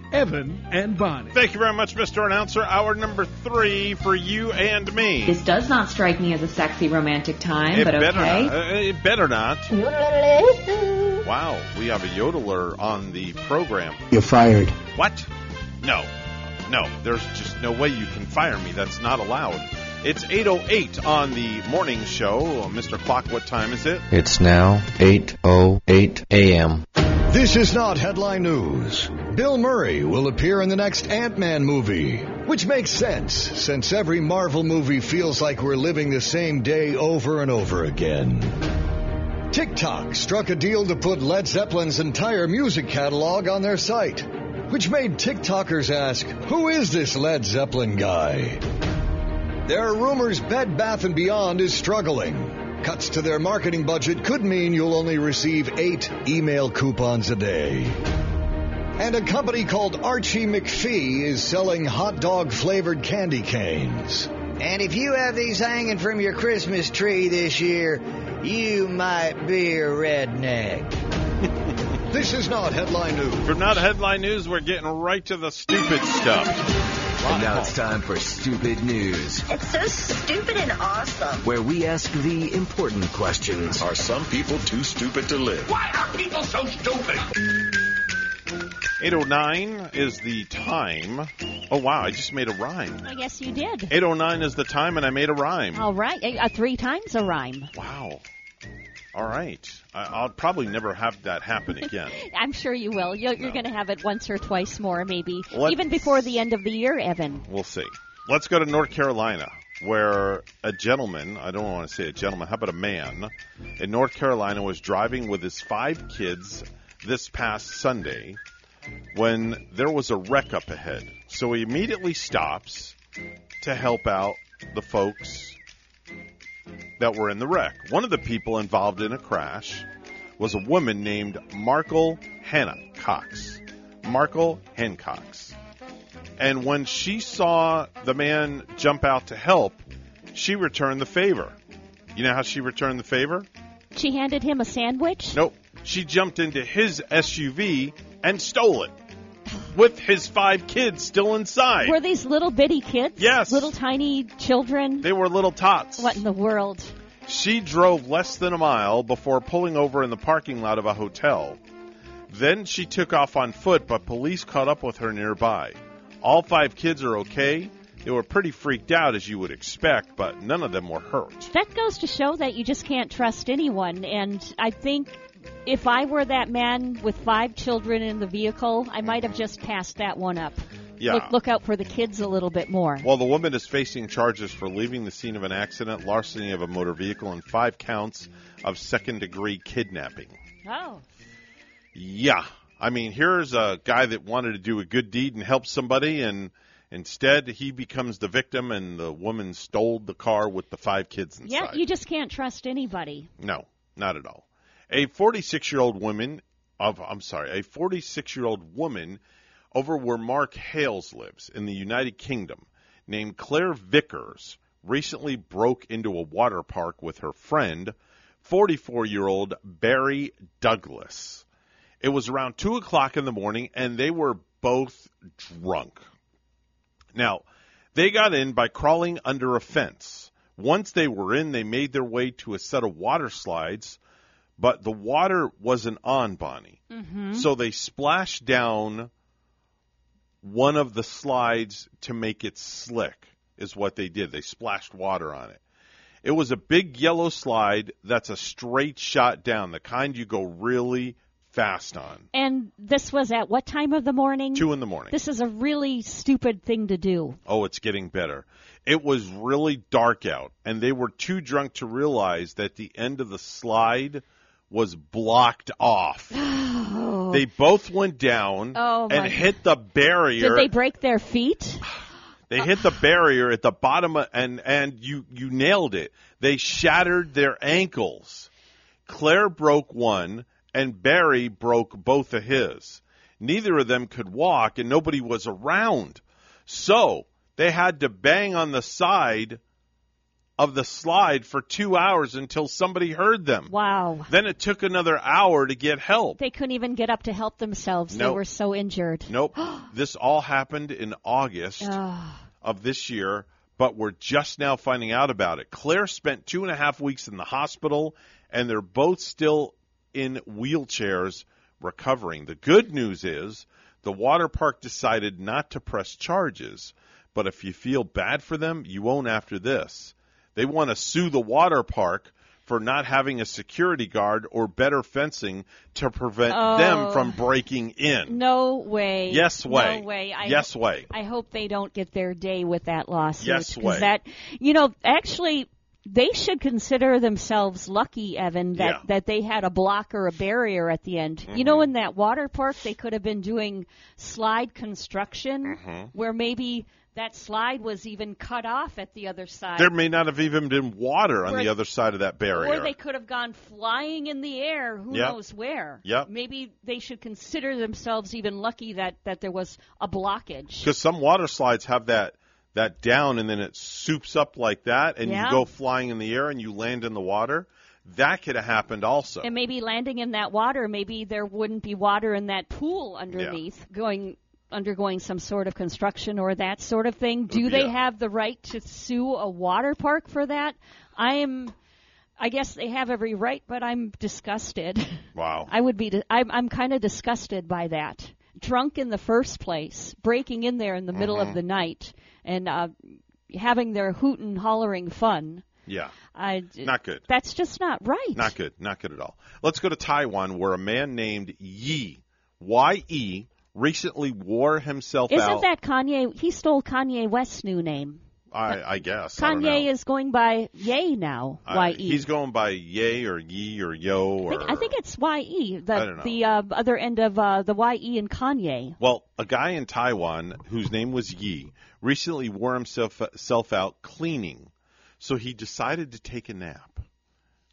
[SPEAKER 74] Evan and Bonnie.
[SPEAKER 2] Thank you very much, Mr. Announcer. Hour number three for you and me.
[SPEAKER 75] This does not strike me as a sexy romantic time,
[SPEAKER 2] it
[SPEAKER 75] but
[SPEAKER 2] better
[SPEAKER 75] okay.
[SPEAKER 2] not. Uh, it better not. Wow, we have a yodeler on the program.
[SPEAKER 76] You're fired.
[SPEAKER 2] What? No. No, there's just no way you can fire me. That's not allowed. It's 8.08 on the morning show. Mr. Clock, what time is it?
[SPEAKER 77] It's now 8:08 a.m.
[SPEAKER 78] This is not headline news. Bill Murray will appear in the next Ant-Man movie, which makes sense since every Marvel movie feels like we're living the same day over and over again. TikTok struck a deal to put Led Zeppelin's entire music catalog on their site, which made TikTokers ask, who is this Led Zeppelin guy? There are rumors Bed Bath & Beyond is struggling. Cuts to their marketing budget could mean you'll only receive eight email coupons a day. And a company called Archie McPhee is selling hot dog flavored candy canes.
[SPEAKER 79] And if you have these hanging from your Christmas tree this year, you might be a redneck.
[SPEAKER 78] This is not headline news.
[SPEAKER 2] For not headline news, we're getting right to the stupid stuff.
[SPEAKER 80] And now it's time for Stupid News,
[SPEAKER 81] It's so stupid and awesome.
[SPEAKER 80] where we ask the important questions.
[SPEAKER 82] Are some people too stupid to live?
[SPEAKER 81] Why are people so stupid?
[SPEAKER 2] 809 is the time. Oh, wow, I just made a rhyme.
[SPEAKER 3] I guess you did.
[SPEAKER 2] 809 is the time, and I made a rhyme.
[SPEAKER 3] All right, uh, three times a rhyme.
[SPEAKER 2] Wow. All right. I- I'll probably never have that happen again.
[SPEAKER 3] I'm sure you will. You're, you're going to have it once or twice more, maybe,
[SPEAKER 2] Let's-
[SPEAKER 3] even before the end of the year, Evan.
[SPEAKER 2] We'll see. Let's go to North Carolina, where a gentleman, I don't want to say a gentleman, how about a man, in North Carolina was driving with his five kids this past Sunday when there was a wreck up ahead. So he immediately stops to help out the folks that were in the wreck. One of the people involved in a crash was a woman named Markle Hannah Cox. Markle Hancox. And when she saw the man jump out to help, she returned the favor. You know how she returned the favor?
[SPEAKER 3] She handed him a sandwich.
[SPEAKER 2] Nope. She jumped into his SUV and stole it with his five kids still inside.
[SPEAKER 3] Were these little bitty kids?
[SPEAKER 2] Yes.
[SPEAKER 3] Little tiny children?
[SPEAKER 2] They were little tots.
[SPEAKER 3] What in the world?
[SPEAKER 2] She drove less than a mile before pulling over in the parking lot of a hotel. Then she took off on foot, but police caught up with her nearby. All five kids are okay. They were pretty freaked out, as you would expect, but none of them were hurt.
[SPEAKER 3] That goes to show that you just can't trust anyone. And I think if I were that man with five children in the vehicle, I might have just passed that one up.
[SPEAKER 2] Yeah.
[SPEAKER 3] Look, look out for the kids a little bit more.
[SPEAKER 2] Well, the woman is facing charges for leaving the scene of an accident, larceny of a motor vehicle, and five counts of second degree kidnapping.
[SPEAKER 3] Oh.
[SPEAKER 2] Yeah. I mean, here's a guy that wanted to do a good deed and help somebody, and instead he becomes the victim, and the woman stole the car with the five kids inside.
[SPEAKER 3] Yeah, you just can't trust anybody.
[SPEAKER 2] No, not at all. A 46 year old woman of I'm sorry, a 46 year old woman over where Mark Hales lives in the United Kingdom, named Claire Vickers, recently broke into a water park with her friend, 44 year old Barry Douglas. It was around two o'clock in the morning, and they were both drunk. Now, they got in by crawling under a fence. Once they were in, they made their way to a set of water slides, but the water wasn't on, Bonnie.
[SPEAKER 3] Mm-hmm.
[SPEAKER 2] So they splashed down one of the slides to make it slick, is what they did. They splashed water on it. It was a big yellow slide that's a straight shot down, the kind you go really fast on.
[SPEAKER 3] And this was at what time of the morning?
[SPEAKER 2] Two in the morning.
[SPEAKER 3] This is a really stupid thing to do.
[SPEAKER 2] Oh, it's getting better. It was really dark out, and they were too drunk to realize that the end of the slide was blocked off. Oh. They both went down
[SPEAKER 3] Oh,
[SPEAKER 2] and hit the barrier.
[SPEAKER 3] Did they break their feet?
[SPEAKER 2] They hit the barrier at the bottom, of, and and you you nailed it. They shattered their ankles. Claire broke one, and Barry broke both of his. Neither of them could walk, and nobody was around. So they had to bang on the side of the slide for two hours until somebody heard them.
[SPEAKER 3] Wow.
[SPEAKER 2] Then it took another hour to get help.
[SPEAKER 3] They couldn't even get up to help themselves. They were so injured.
[SPEAKER 2] Nope. this all happened in August of this year, but we're just now finding out about it. Claire spent two and a half weeks in the hospital, and they're both still in wheelchairs recovering. The good news is the water park decided not to press charges, but if you feel bad for them, you won't after this. They want to sue the water park for not having a security guard or better fencing to prevent them
[SPEAKER 3] Oh.
[SPEAKER 2] from breaking in.
[SPEAKER 3] No way.
[SPEAKER 2] Yes way.
[SPEAKER 3] No way. I
[SPEAKER 2] Yes way.
[SPEAKER 3] I hope they don't get their day with that lawsuit.
[SPEAKER 2] Yes way.
[SPEAKER 3] That you know, actually, they should consider themselves lucky, Evan, that
[SPEAKER 2] Yeah.
[SPEAKER 3] that they had a block or a barrier at the end. You
[SPEAKER 2] Mm-hmm.
[SPEAKER 3] know, in that water park, they could have been doing slide construction,
[SPEAKER 2] Mhm.
[SPEAKER 3] where maybe that slide was even cut off at the other side.
[SPEAKER 2] There may not have even been water on
[SPEAKER 3] Or-
[SPEAKER 2] the other side of that barrier.
[SPEAKER 3] Or they could have gone flying in the air, who
[SPEAKER 2] Yep.
[SPEAKER 3] knows where.
[SPEAKER 2] Yep.
[SPEAKER 3] Maybe they should consider themselves even lucky that, that there was a blockage.
[SPEAKER 2] Because some water slides have that that down and then it soups up like that, and
[SPEAKER 3] Yeah.
[SPEAKER 2] you go flying in the air and you land in the water. That could have happened also.
[SPEAKER 3] And maybe landing in that water, maybe there wouldn't be water in that pool underneath going undergoing some sort of construction or that sort of thing. Do they have the right to sue a water park for that? I am I guess they have every right, but I'm disgusted.
[SPEAKER 2] Wow.
[SPEAKER 3] I would be I'm I'm kind of disgusted by that. Drunk in the first place, breaking in there in the middle
[SPEAKER 2] Mhm.
[SPEAKER 3] of the night and uh having their hootin' hollering fun.
[SPEAKER 2] Yeah.
[SPEAKER 3] I
[SPEAKER 2] Not good.
[SPEAKER 3] That's just not right.
[SPEAKER 2] Not good. Not good at all. Let's go to Taiwan, where a man named Yi Y E recently wore himself out.
[SPEAKER 3] Isn't
[SPEAKER 2] out.
[SPEAKER 3] that Kanye? He stole Kanye West's new name.
[SPEAKER 2] I, I guess. I.
[SPEAKER 3] Kanye is going by Ye now.
[SPEAKER 2] Uh,
[SPEAKER 3] Y E.
[SPEAKER 2] He's going by Yay or Yi or Yo
[SPEAKER 3] I think, I think it's Y E. The
[SPEAKER 2] I
[SPEAKER 3] the uh, other end of uh, the Y E and Kanye.
[SPEAKER 2] Well, a guy in Taiwan whose name was Yi recently wore himself self out cleaning, so he decided to take a nap.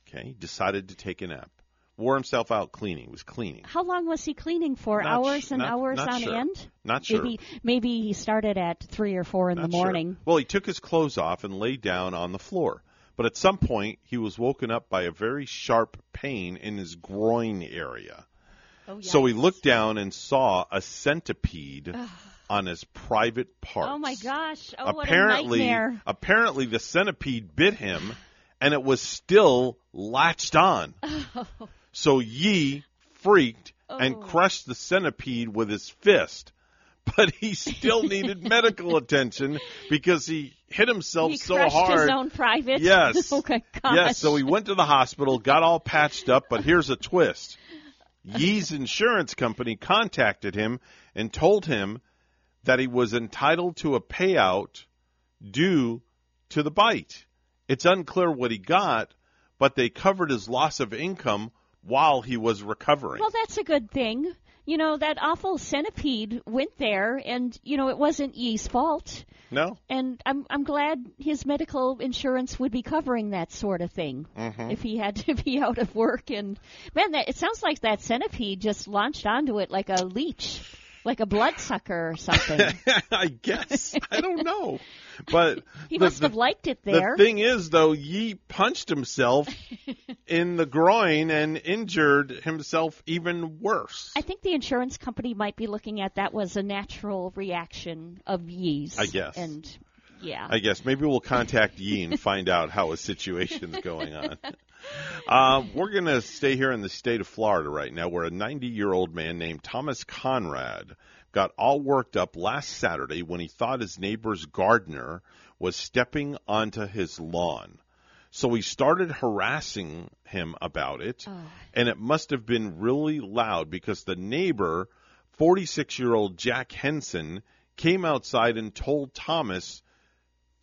[SPEAKER 2] Okay, decided to take a nap. Wore himself out cleaning. Was cleaning.
[SPEAKER 3] How long was he cleaning for?
[SPEAKER 2] Not
[SPEAKER 3] hours
[SPEAKER 2] sh-
[SPEAKER 3] and
[SPEAKER 2] not-
[SPEAKER 3] hours
[SPEAKER 2] not
[SPEAKER 3] on
[SPEAKER 2] sure.
[SPEAKER 3] end.
[SPEAKER 2] Not sure.
[SPEAKER 3] Maybe maybe he started at three or four in
[SPEAKER 2] Not
[SPEAKER 3] the
[SPEAKER 2] sure.
[SPEAKER 3] morning.
[SPEAKER 2] Well, he took his clothes off and lay down on the floor. But at some point, he was woken up by a very sharp pain in his groin area.
[SPEAKER 3] Oh,
[SPEAKER 2] So he looked down and saw a centipede on his private parts.
[SPEAKER 3] Oh my gosh! Oh,
[SPEAKER 2] apparently,
[SPEAKER 3] what a nightmare!
[SPEAKER 2] apparently the centipede bit him, and it was still latched on. Oh. So Yi freaked and
[SPEAKER 3] Oh.
[SPEAKER 2] crushed the centipede with his fist. but he still needed medical attention because he hit himself
[SPEAKER 3] he
[SPEAKER 2] so
[SPEAKER 3] crushed
[SPEAKER 2] hard.
[SPEAKER 3] his own private.
[SPEAKER 2] Yes.
[SPEAKER 3] oh my gosh.
[SPEAKER 2] Yes, so he went to the hospital, got all patched up, but here's a twist. Yee's insurance company contacted him and told him that he was entitled to a payout due to the bite. It's unclear what he got, but they covered his loss of income while he was recovering.
[SPEAKER 3] Well, that's a good thing. You know, that awful centipede went there, and, you know, it wasn't Yee's fault.
[SPEAKER 2] No?
[SPEAKER 3] And I'm I'm glad his medical insurance would be covering that sort of thing
[SPEAKER 2] Mhm.
[SPEAKER 3] if he had to be out of work. And man, that it sounds like that centipede just launched onto it like a leech, like a bloodsucker or something.
[SPEAKER 2] I guess. I don't know. But
[SPEAKER 3] He
[SPEAKER 2] the-
[SPEAKER 3] must
[SPEAKER 2] the-
[SPEAKER 3] have liked it there.
[SPEAKER 2] The thing is, though, Yee punched himself in the groin and injured himself even worse.
[SPEAKER 3] I think the insurance company might be looking at that was a natural reaction of Yee's.
[SPEAKER 2] I guess.
[SPEAKER 3] And yeah.
[SPEAKER 2] I guess maybe we'll contact Yee and find out how his situation's going on. Uh, we're going to stay here in the state of Florida right now, where a 90 year old man named Thomas Conrad got all worked up last Saturday when he thought his neighbor's gardener was stepping onto his lawn. So he started harassing him about it, oh. and it must have been really loud because the neighbor, 46 year old Jack Henson, came outside and told Thomas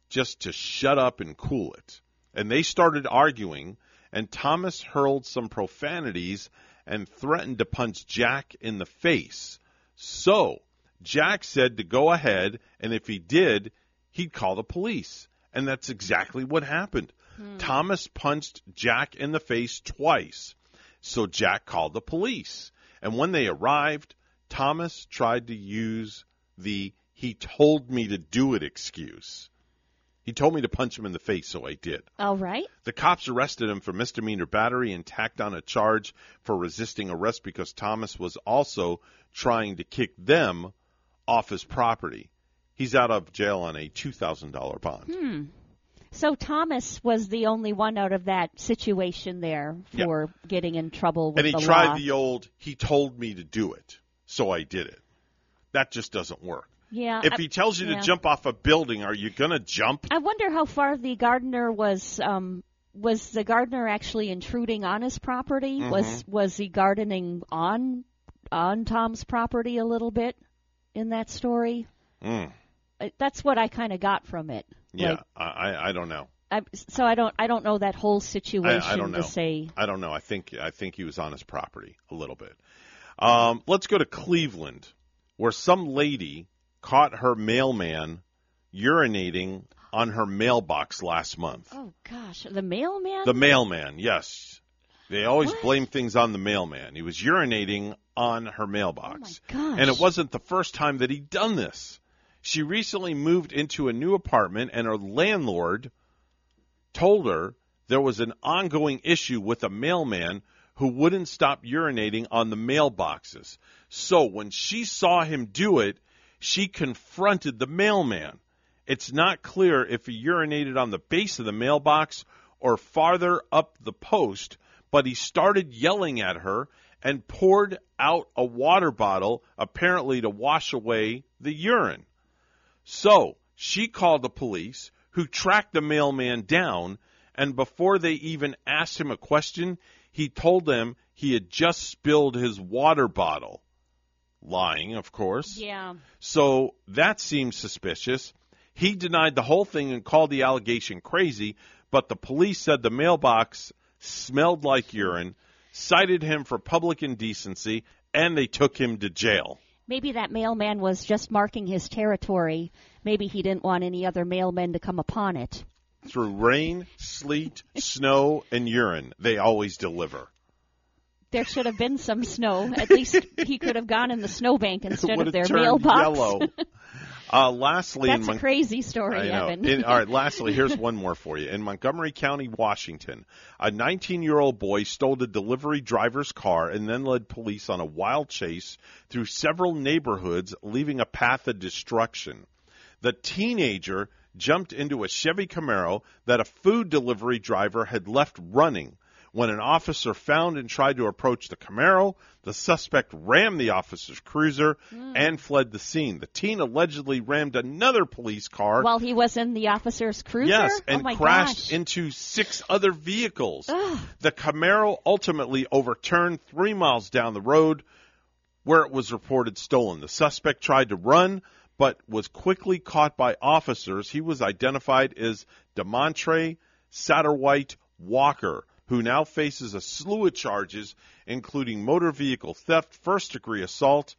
[SPEAKER 2] just to shut up and cool it. And they started arguing, and Thomas hurled some profanities and threatened to punch Jack in the face. So, Jack said to go ahead, and if he did, he'd call the police. And that's exactly what happened. Hmm. Thomas punched Jack in the face twice. So Jack called the police. And when they arrived, Thomas tried to use the he told me to do it excuse. He told me to punch him in the face, so I did.
[SPEAKER 3] All right.
[SPEAKER 2] The cops arrested him for misdemeanor battery and tacked on a charge for resisting arrest because Thomas was also trying to kick them off his property. He's out of jail on a $2,000 bond.
[SPEAKER 3] Hmm. So Thomas was the only one out of that situation there
[SPEAKER 2] Yeah.
[SPEAKER 3] for getting in trouble with
[SPEAKER 2] And he
[SPEAKER 3] the
[SPEAKER 2] tried
[SPEAKER 3] law.
[SPEAKER 2] the old, he told me to do it, so I did it. That just doesn't work.
[SPEAKER 3] Yeah.
[SPEAKER 2] If
[SPEAKER 3] I-
[SPEAKER 2] he tells you
[SPEAKER 3] yeah.
[SPEAKER 2] to jump off a building, are you going to jump?
[SPEAKER 3] I wonder how far the gardener was. Um, was the gardener actually intruding on his property?
[SPEAKER 2] Mm-hmm.
[SPEAKER 3] Was was he gardening on on Tom's property a little bit in that story?
[SPEAKER 2] Mm.
[SPEAKER 3] Uh, That's what I kind of got from it.
[SPEAKER 2] Yeah,
[SPEAKER 3] Like,
[SPEAKER 2] I, I I don't know.
[SPEAKER 3] I, so I don't I don't know that whole
[SPEAKER 2] I,
[SPEAKER 3] situation
[SPEAKER 2] I don't know.
[SPEAKER 3] to say.
[SPEAKER 2] I don't know. I think I think he was on his property a little bit. Um, let's go to Cleveland, where some lady caught her mailman urinating on her mailbox last month.
[SPEAKER 3] Oh gosh, the mailman.
[SPEAKER 2] The mailman, yes. They always blame things on the mailman. He was urinating on her mailbox.
[SPEAKER 3] Oh, gosh.
[SPEAKER 2] And it wasn't the first time that he'd done this. She recently moved into a new apartment, and her landlord told her there was an ongoing issue with a mailman who wouldn't stop urinating on the mailboxes. So when she saw him do it, she confronted the mailman. It's not clear if he urinated on the base of the mailbox or farther up the post, but he started yelling at her and poured out a water bottle, apparently to wash away the urine. So she called the police, who tracked the mailman down, and before they even asked him a question, he told them he had just spilled his water bottle. Lying, of course.
[SPEAKER 3] Yeah.
[SPEAKER 2] So that seems suspicious. He denied the whole thing and called the allegation crazy, but the police said the mailbox smelled like urine, cited him for public indecency, and they took him to jail.
[SPEAKER 3] Maybe that mailman was just marking his territory. Maybe he didn't want any other mailmen to come upon it.
[SPEAKER 2] Through rain, sleet, snow, and urine, they always deliver.
[SPEAKER 3] There should have been some snow. At least he could have gone in the snowbank instead of their mailbox.
[SPEAKER 2] yellow. Uh, lastly,
[SPEAKER 3] That's
[SPEAKER 2] Mon-
[SPEAKER 3] a crazy story,
[SPEAKER 2] I know.
[SPEAKER 3] Evan.
[SPEAKER 2] In- all right, lastly, here's one more for you. In Montgomery County, Washington, a 19 year old boy stole a delivery driver's car and then led police on a wild chase through several neighborhoods, leaving a path of destruction. The teenager jumped into a Chevy Camaro that a food delivery driver had left running. When an officer found and tried to approach the Camaro, the suspect rammed the officer's cruiser
[SPEAKER 3] Hmm.
[SPEAKER 2] and fled the scene. The teen allegedly rammed another police car.
[SPEAKER 3] While he was in the officer's cruiser?
[SPEAKER 2] Yes, and
[SPEAKER 3] oh
[SPEAKER 2] crashed
[SPEAKER 3] gosh.
[SPEAKER 2] into six other vehicles.
[SPEAKER 3] Ugh.
[SPEAKER 2] The Camaro ultimately overturned three miles down the road where it was reported stolen. The suspect tried to run, but was quickly caught by officers. He was identified as Demontre Satterwhite Walker, who now faces a slew of charges, including motor vehicle theft, first degree assault.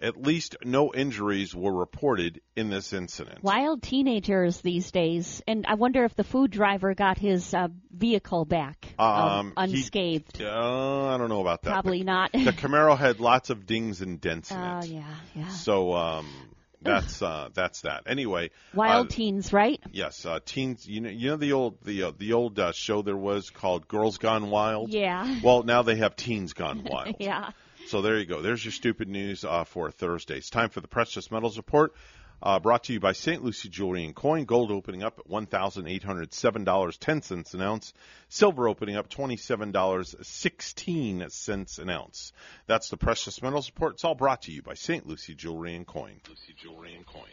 [SPEAKER 2] At least no injuries were reported in this incident.
[SPEAKER 3] Wild teenagers these days, and I wonder if the food driver got his uh, vehicle back um,
[SPEAKER 2] he-
[SPEAKER 3] unscathed.
[SPEAKER 2] Uh, I don't know about that.
[SPEAKER 3] Probably
[SPEAKER 2] The-
[SPEAKER 3] not.
[SPEAKER 2] the Camaro had lots of dings and dents in
[SPEAKER 3] Oh
[SPEAKER 2] it.
[SPEAKER 3] yeah, yeah.
[SPEAKER 2] So um, that's uh, that's that. Anyway,
[SPEAKER 3] Wild
[SPEAKER 2] uh,
[SPEAKER 3] teens, right?
[SPEAKER 2] Yes, uh, teens. You know, you know the old the uh, the old uh, show there was called Girls Gone Wild.
[SPEAKER 3] Yeah.
[SPEAKER 2] Well, now they have Teens Gone Wild.
[SPEAKER 3] yeah.
[SPEAKER 2] So there you go. There's your stupid news uh, for Thursday. It's time for the Precious Metals Report. Uh, brought to you by St. Lucie Jewelry and Coin. Gold opening up at one thousand eight hundred seven dollars ten cents an ounce. Silver opening up twenty seven dollars sixteen cents an ounce. That's the Precious Metals Report. It's all brought to you by St. Lucie Jewelry and Coin. Lucie Jewelry and Coin.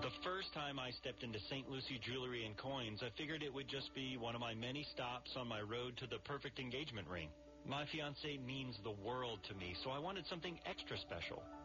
[SPEAKER 83] The first time I stepped into St. Lucie Jewelry and Coins, I figured it would just be one of my many stops on my road to the perfect engagement ring. My fiance means the world to me, so I wanted something extra special.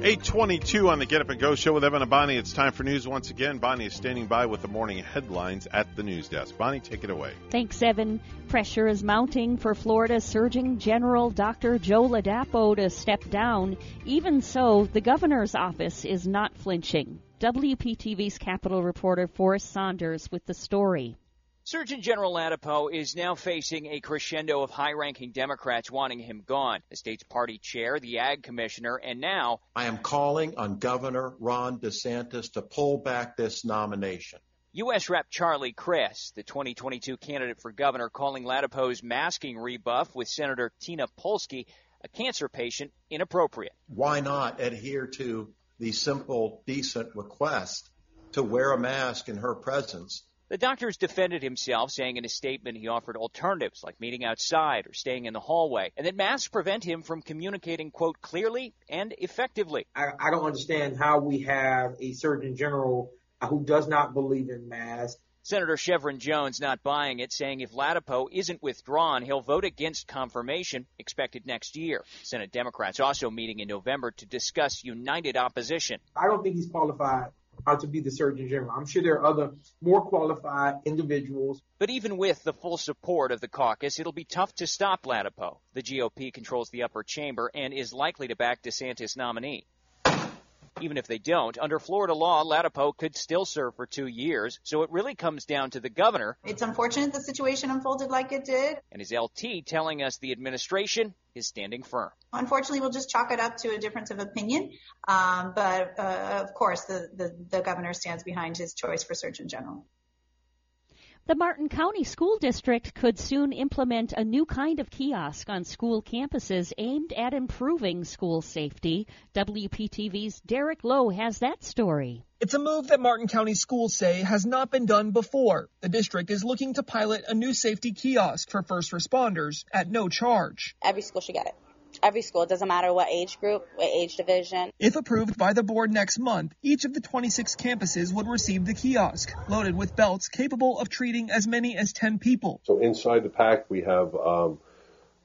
[SPEAKER 2] 822 on the Get Up and Go show with Evan and Bonnie. It's time for news once again. Bonnie is standing by with the morning headlines at the news desk. Bonnie, take it away.
[SPEAKER 3] Thanks, Evan. Pressure is mounting for Florida's Surgeon General Dr. Joe Ladapo to step down. Even so, the governor's office is not flinching. WPTV's Capitol reporter Forrest Saunders with the story.
[SPEAKER 6] Surgeon General Ladapo is now facing a crescendo of high ranking Democrats wanting him gone. The state's party chair, the ag commissioner, and now
[SPEAKER 8] I am calling on Governor Ron DeSantis to pull back this nomination.
[SPEAKER 6] U.S. Rep. Charlie Crist, the 2022 candidate for governor, calling Ladapo's masking rebuff with Senator Tina Polsky, a cancer patient, inappropriate.
[SPEAKER 8] Why not adhere to the simple, decent request to wear a mask in her presence?
[SPEAKER 6] The doctor's defended himself, saying in a statement he offered alternatives like meeting outside or staying in the hallway, and that masks prevent him from communicating, quote, clearly and effectively.
[SPEAKER 84] I, I don't understand how we have a Surgeon General who does not believe in masks.
[SPEAKER 6] Senator Shevrin Jones not buying it, saying if Ladapo isn't withdrawn, he'll vote against confirmation expected next year. Senate Democrats also meeting in November to discuss united opposition.
[SPEAKER 84] I don't think he's qualified uh, to be the Surgeon General. I'm sure there are other more qualified individuals.
[SPEAKER 6] But even with the full support of the caucus, it'll be tough to stop Ladapo. The GOP controls the upper chamber and is likely to back DeSantis' nominee. Even if they don't, under Florida law, Ladapo could still serve for two years, so it really comes down to the governor
[SPEAKER 85] It's unfortunate the situation unfolded like it did.
[SPEAKER 6] and his LT telling us the administration is standing firm.
[SPEAKER 85] Unfortunately, we'll just chalk it up to a difference of opinion. Um, but uh, of course, the, the, the governor stands behind his choice for Surgeon General.
[SPEAKER 3] The Martin County School District could soon implement a new kind of kiosk on school campuses aimed at improving school safety. WPTV's Derek Lowe has that story.
[SPEAKER 31] It's a move that Martin County schools say has not been done before. The district is looking to pilot a new safety kiosk for first responders at no charge.
[SPEAKER 32] Every school should get it. Every school, it doesn't matter what age group, what age division.
[SPEAKER 31] If approved by the board next month, each of the 26 campuses would receive the kiosk, loaded with belts capable of treating as many as 10 people.
[SPEAKER 17] So inside the pack, we have um,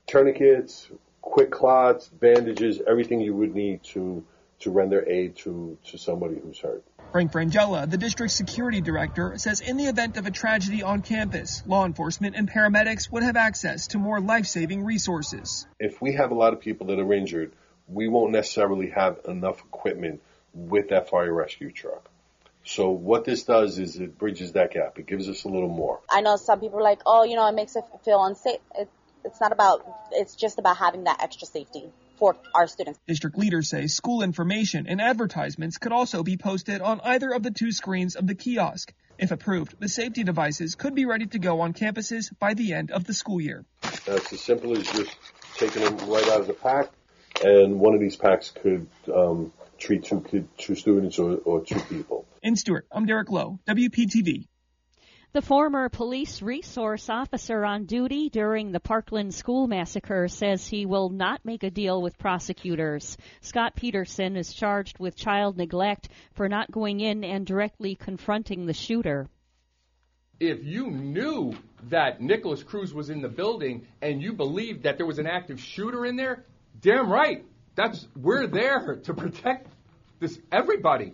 [SPEAKER 17] tourniquets, quick clots, bandages, everything you would need to
[SPEAKER 76] to render aid to, to somebody who's hurt.
[SPEAKER 31] Frank Frangella, the district security director, says in the event of a tragedy on campus, law enforcement and paramedics would have access to more life saving resources.
[SPEAKER 76] If we have a lot of people that are injured, we won't necessarily have enough equipment with that fire rescue truck. So what this does is it bridges that gap. It gives us a little more.
[SPEAKER 86] I know some people are like, oh, you know, it makes it feel unsafe. It, it's not about, it's just about having that extra safety for our students.
[SPEAKER 31] District leaders say school information and advertisements could also be posted on either of the two screens of the kiosk. If approved, the safety devices could be ready to go on campuses by the end of the school year.
[SPEAKER 76] That's as simple as just taking them right out of the pack, and one of these packs could um, treat two, kid, two students or, or two people.
[SPEAKER 31] In Stuart, I'm Derek Lowe, WPTV.
[SPEAKER 3] The former police resource officer on duty during the Parkland school massacre says he will not make a deal with prosecutors. Scot Peterson is charged with child neglect for not going in and directly confronting the shooter.
[SPEAKER 87] If you knew that Nikolas Cruz was in the building and you believed that there was an active shooter in there, damn right. That's we're there to protect this everybody.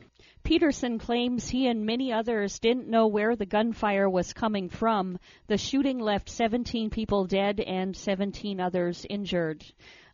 [SPEAKER 3] Peterson claims he and many others didn't know where the gunfire was coming from. The shooting left 17 people dead and 17 others injured.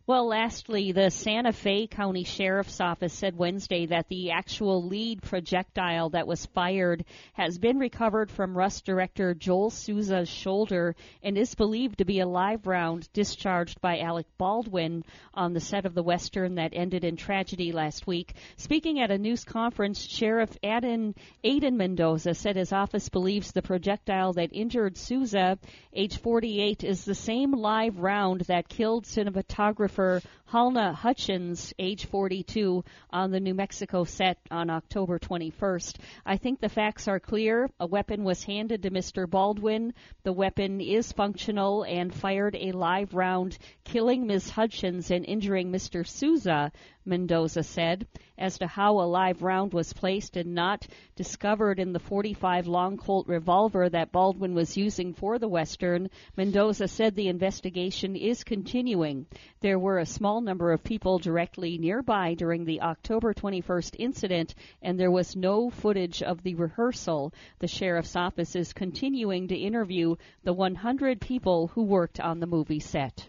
[SPEAKER 3] Well, lastly, the Santa Fe County Sheriff's Office said Wednesday that the actual lead projectile that was fired has been recovered from Rust Director Joel Souza's shoulder and is believed to be a live round discharged by Alec Baldwin on the set of the Western that ended in tragedy last week. Speaking at a news conference, Sheriff Aden, Aiden Mendoza said his office believes the projectile that injured Souza, age 48, is the same live round that killed cinematographer for Halyna Hutchins, age 42, on the New Mexico set on October 21st. I think the facts are clear. A weapon was handed to Mr. Baldwin. The weapon is functional and fired a live round, killing Ms. Hutchins and injuring Mr. Souza, Mendoza said. As to how a live round was placed and not discovered in the 45 long Colt revolver that Baldwin was using for the Western, Mendoza said the investigation is continuing. There were a small number of people directly nearby during the October 21st incident, and there was no footage of the rehearsal. The sheriff's office is continuing to interview the 100 people who worked on the movie set.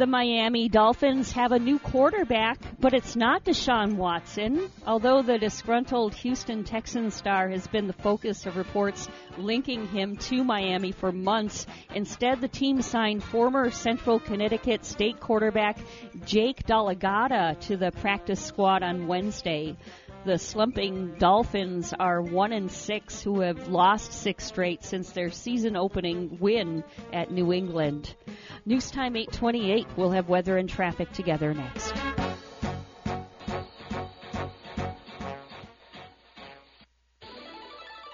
[SPEAKER 3] The Miami Dolphins have a new quarterback, but it's not Deshaun Watson. Although the disgruntled Houston Texans star has been the focus of reports linking him to Miami for months, instead the team signed former Central Connecticut State quarterback Jake Dolegala to the practice squad on Wednesday. The slumping Dolphins are one and six, who have lost six straight since their season opening win at New England. News time 828. We'll have weather and traffic together next.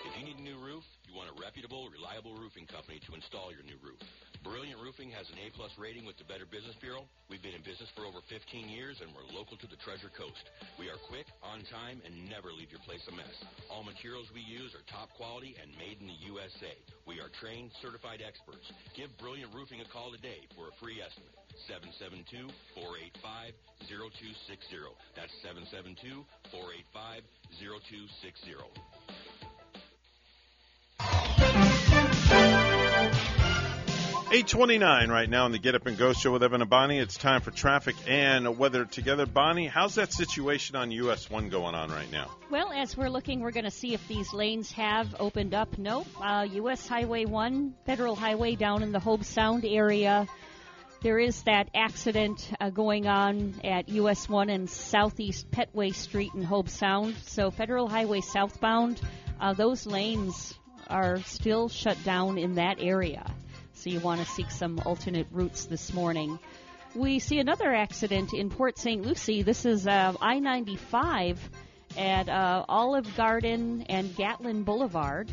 [SPEAKER 88] If you need a new roof, you want a reputable, reliable roofing company to install your new roof. Brilliant Roofing has an A-plus rating with the Better Business Bureau. We've been in business for over 15 years, and we're local to the Treasure Coast. We are quick, on time, and never leave your place a mess. All materials we use are top quality and made in the USA. We are trained, certified experts. Give Brilliant Roofing a call today for a free estimate. 772-485-0260. That's 772-485-0260.
[SPEAKER 2] 829 right now on the Get Up and Go show with Evan and Bonnie. It's time for traffic and weather together. Bonnie, how's that situation on US 1 going on right now?
[SPEAKER 3] Well, as we're looking, we're going to see if these lanes have opened up. Nope. Uh, US Highway 1, Federal Highway down in the Hobe Sound area. There is that accident uh, going on at US 1 and Southeast Petway Street in Hobe Sound. So, Federal Highway southbound, uh, those lanes are still shut down in that area so you want to seek some alternate routes this morning. We see another accident in Port St. Lucie. This is uh, I 95 at uh, Olive Garden and Gatlin Boulevard.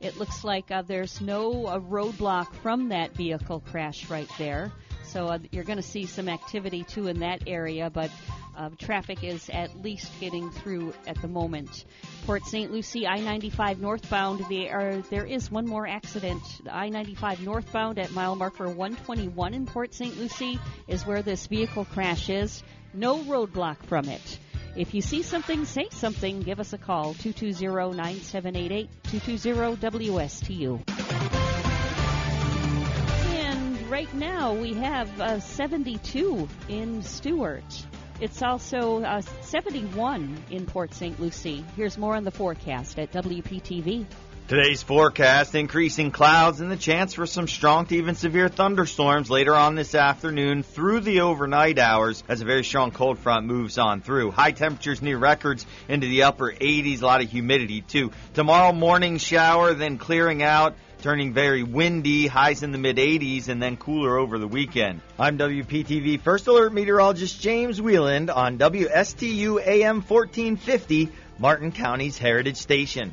[SPEAKER 3] It looks like uh, there's no uh, roadblock from that vehicle crash right there. So uh, you're going to see some activity too in that area, but uh, traffic is at least getting through at the moment. Port St. Lucie I-95 northbound, there, there is one more accident. The I-95 northbound at mile marker 121 in Port St. Lucie is where this vehicle crash is. No roadblock from it. If you see something, say something. Give us a call 220-9788 220-WSTU. And right now we have uh, 72 in Stuart. It's also uh, 71 in Port St. Lucie. Here's more on the forecast at WPTV.
[SPEAKER 20] Today's forecast increasing clouds and the chance for some strong to even severe thunderstorms later on this afternoon through the overnight hours as a very strong cold front moves on through. High temperatures near records into the upper 80s, a lot of humidity too. Tomorrow morning shower, then clearing out turning very windy, highs in the mid 80s, and then cooler over the weekend. I'm WPTV First Alert Meteorologist James Wieland on WSTU AM 1450, Martin County's Heritage Station.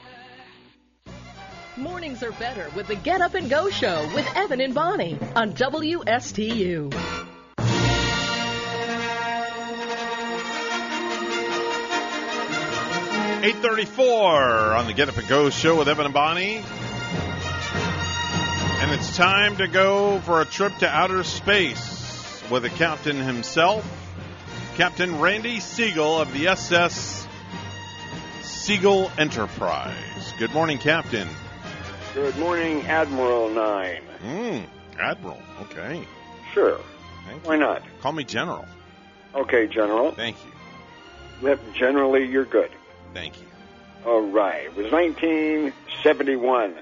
[SPEAKER 89] Mornings are better with the Get Up and Go Show with Evan and Bonnie on WSTU.
[SPEAKER 2] Eight thirty-four on the Get Up and Go show with Evan and Bonnie, and it's time to go for a trip to outer space with the captain himself, Captain Randy Segal of the SS Segal Enterprise. Good morning, Captain.
[SPEAKER 90] Good morning, Admiral Nine.
[SPEAKER 2] Mm, Admiral. Okay.
[SPEAKER 90] Sure.
[SPEAKER 2] Thank
[SPEAKER 90] Why
[SPEAKER 2] you.
[SPEAKER 90] not?
[SPEAKER 2] Call me General.
[SPEAKER 90] Okay, General.
[SPEAKER 2] Thank you.
[SPEAKER 90] Yep, generally, you're good.
[SPEAKER 2] Thank you.
[SPEAKER 90] All right. It was 1971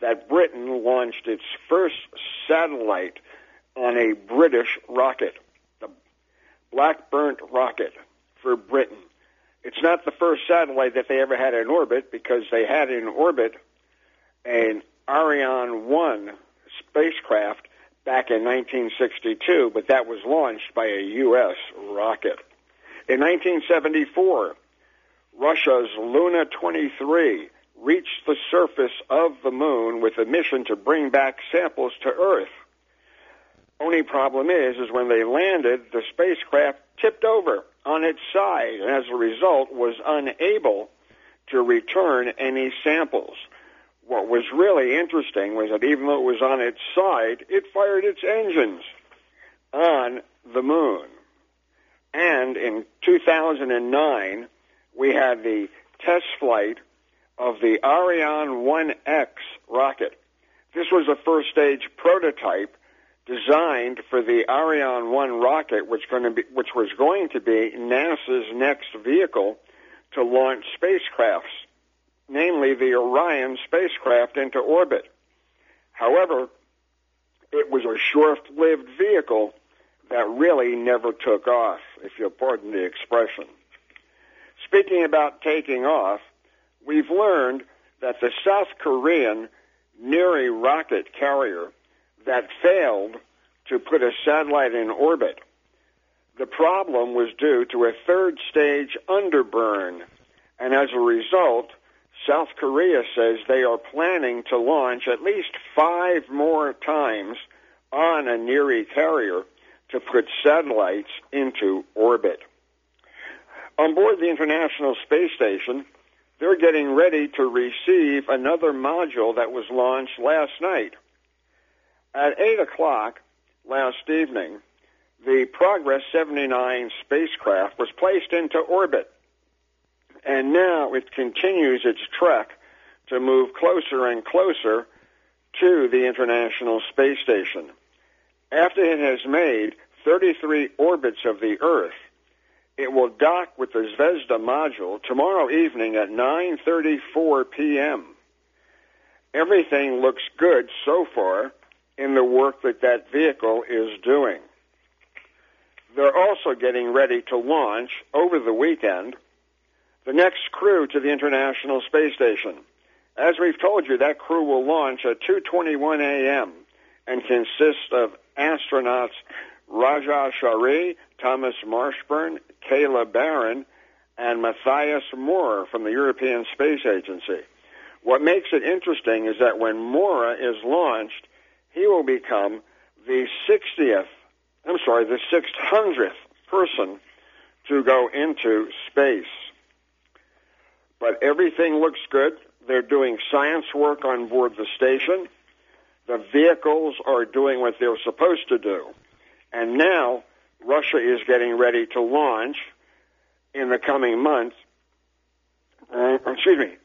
[SPEAKER 90] that Britain launched its first satellite on a British rocket, the Black Arrow rocket for Britain. It It's not the first satellite that they ever had in orbit because they had in orbit an Ariel 1 spacecraft back in 1962, but that was launched by a U.S. rocket. In 1974, Russia's Luna 23 reached the surface of the moon with a mission to bring back samples to Earth. Only problem is, is when they landed, the spacecraft tipped over on its side, and as a result, was unable to return any samples. What was really interesting was that even though it was on its side, it fired its engines on the moon. And in 2009, we had the test flight of the Ares 1X rocket. This was a first stage prototype designed for the Ares 1 rocket, which, going to be, which was going to be NASA's next vehicle to launch spacecrafts, namely the Orion spacecraft into orbit. However, it was a short-lived vehicle that really never took off, if you'll pardon the expression. Speaking about taking off, we've learned that the South Korean Nuri rocket carrier that failed to put a satellite in orbit. The problem was due to a third stage underburn, and as a result, South Korea says they are planning to launch at least five more times on a Nuri carrier to put satellites into orbit. On board the International Space Station, they're getting ready to receive another module that was launched last night. At 8 o'clock last evening, the Progress 79 spacecraft was placed into orbit, and now it continues its trek to move closer and closer to the International Space Station. After it has made 33 orbits of the Earth, it will dock with the Zvezda module tomorrow evening at 9:34 p.m. Everything looks good so far in the work that that vehicle is doing. They're also getting ready to launch over the weekend the next crew to the International Space Station. As we've told you, that crew will launch at 2:21 a.m. and consist of astronauts Raja Chari, Thomas Marshburn, Kayla Barron, and Matthias Maurer from the European Space Agency. What makes it interesting is that when Maurer is launched, he will become the 60th, I'm sorry, the 600th person to go into space. But everything looks good. They're doing science work on board the station. The vehicles are doing what they're supposed to do. And now Russia is getting ready to launch in the coming months. Uh, excuse me.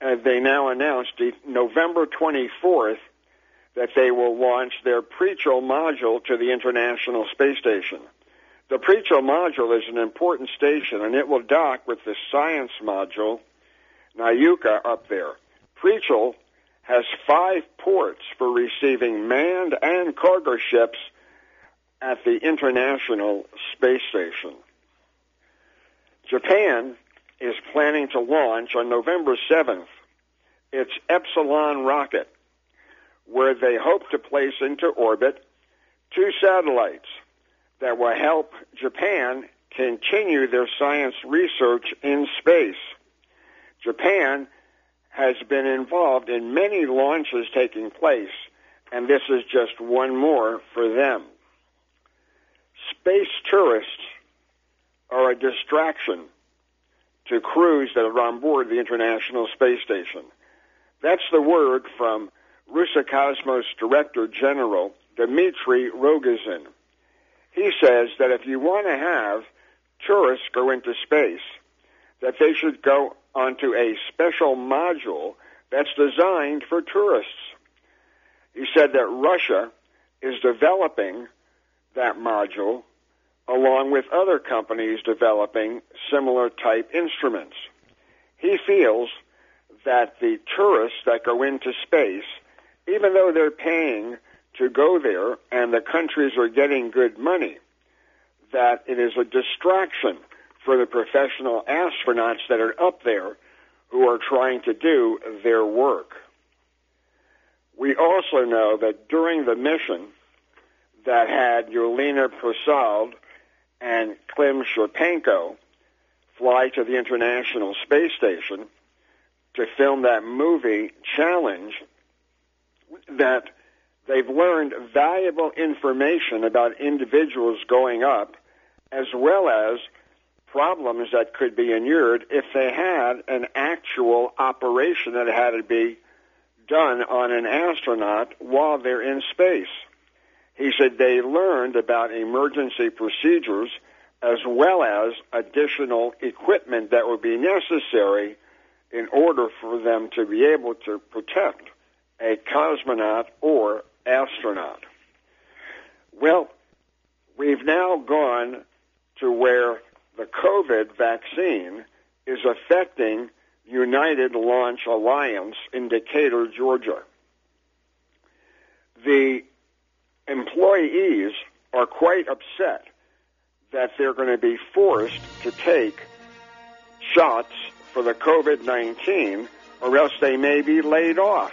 [SPEAKER 90] Uh, they now announced November 24th that they will launch their Prichal module to the International Space Station. The Prichal module is an important station, and it will dock with the science module, Nauka, up there. Prichal has five ports for receiving manned and cargo ships at the International Space Station. Japan is planning to launch on November 7th its Epsilon rocket, where they hope to place into orbit two satellites that will help Japan continue their science research in space. Japan has been involved in many launches taking place, and this is just one more for them space tourists are a distraction to crews that are on board the International Space Station. That's the word from Roscosmos Director General Dmitry Rogozin. He says that if you want to have tourists go into space, that they should go onto a special module that's designed for tourists. He said that Russia is developing that module along with other companies developing similar type instruments. He feels that the tourists that go into space, even though they're paying to go there and the countries are getting good money, that it is a distraction for the professional astronauts that are up there who are trying to do their work. We also know that during the mission that had Yelena Peresild and Klim Shipenko fly to the International Space Station to film that movie Challenge, that they've learned valuable information about individuals going up as well as problems that could be inured if they had an actual operation that had to be done on an astronaut while they're in space. He said they learned about emergency procedures as well as additional equipment that would be necessary in order for them to be able to protect a cosmonaut or astronaut. Well, we've now gone to where the COVID vaccine is affecting United Launch Alliance in Decatur, Georgia. The employees are quite upset that they're going to be forced to take shots for the COVID 19 or else they may be laid off.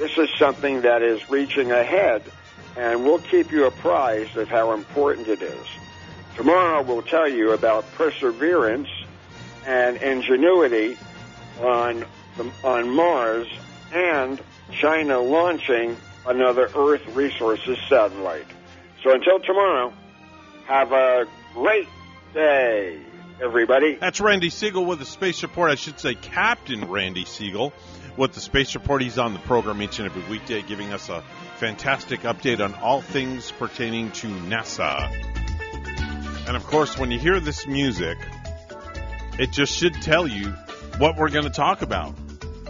[SPEAKER 90] This is something that is reaching ahead, and we'll keep you apprised of how important it is. Tomorrow we'll tell you about perseverance and ingenuity on the, on Mars and China launching another Earth resources satellite. So until tomorrow, have a great day, everybody.
[SPEAKER 2] That's Randy Segal with the Space Report. I should say Captain Randy Segal with the Space Report. He's on the program each and every weekday, giving us a fantastic update on all things pertaining to NASA. And of course, when you hear this music, it just should tell you what we're going to talk about.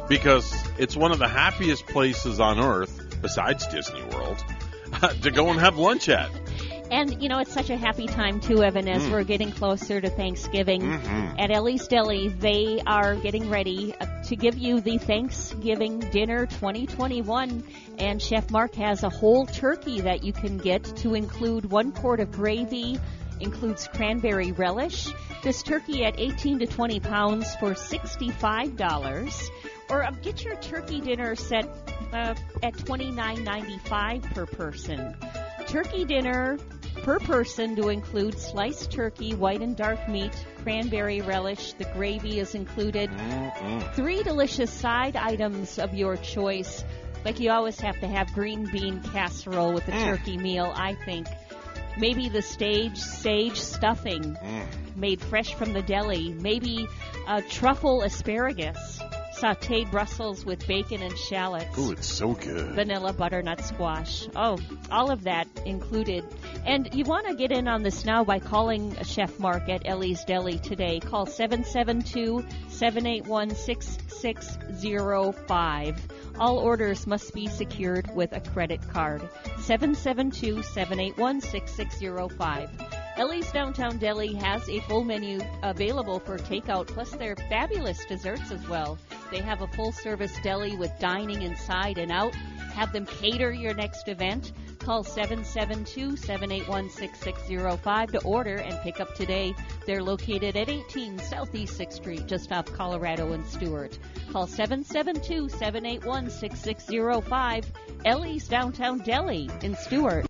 [SPEAKER 2] Because it's one of the happiest places on earth, besides Disney World, to go and have lunch at.
[SPEAKER 3] And you know, it's such a happy time too, Evan, as
[SPEAKER 2] Mm.
[SPEAKER 3] we're getting closer to Thanksgiving.
[SPEAKER 2] Mhm.
[SPEAKER 3] At Ellie's Deli, they are getting ready uh, to give you the Thanksgiving dinner 2021. And Chef Mark has a whole turkey that you can get to include one quart of gravy, includes cranberry relish. This turkey at 18 to 20 pounds for $65. Or uh, get your turkey dinner set uh, at $29.95 per person. Turkey dinner per person to include sliced turkey, white and dark meat, cranberry relish. The gravy is included. Three delicious side items of your choice. Like you always have to have green bean casserole with a
[SPEAKER 2] Mm.
[SPEAKER 3] turkey meal, I think. Maybe the stage sage stuffing made fresh from the deli. Maybe uh, truffle asparagus, sauteed Brussels with bacon and shallots
[SPEAKER 2] Oh, it's so good.
[SPEAKER 3] vanilla butternut squash. Oh, all of that included. And you want to get in on this now by calling Chef Mark at Ellie's Deli today. Call 772 781 6605. All orders must be secured with a credit card. 772 781 6605. Ellie's Downtown Deli has a full menu available for takeout, plus their fabulous desserts as well. They have a full service deli with dining inside and out. Have them cater your next event. Call 772 781 6605 to order and pick up today. They're located at 18 Southeast 6th Street, just off Colorado and Stuart. Call 772 781 6605. Ellie's Downtown Deli in Stuart.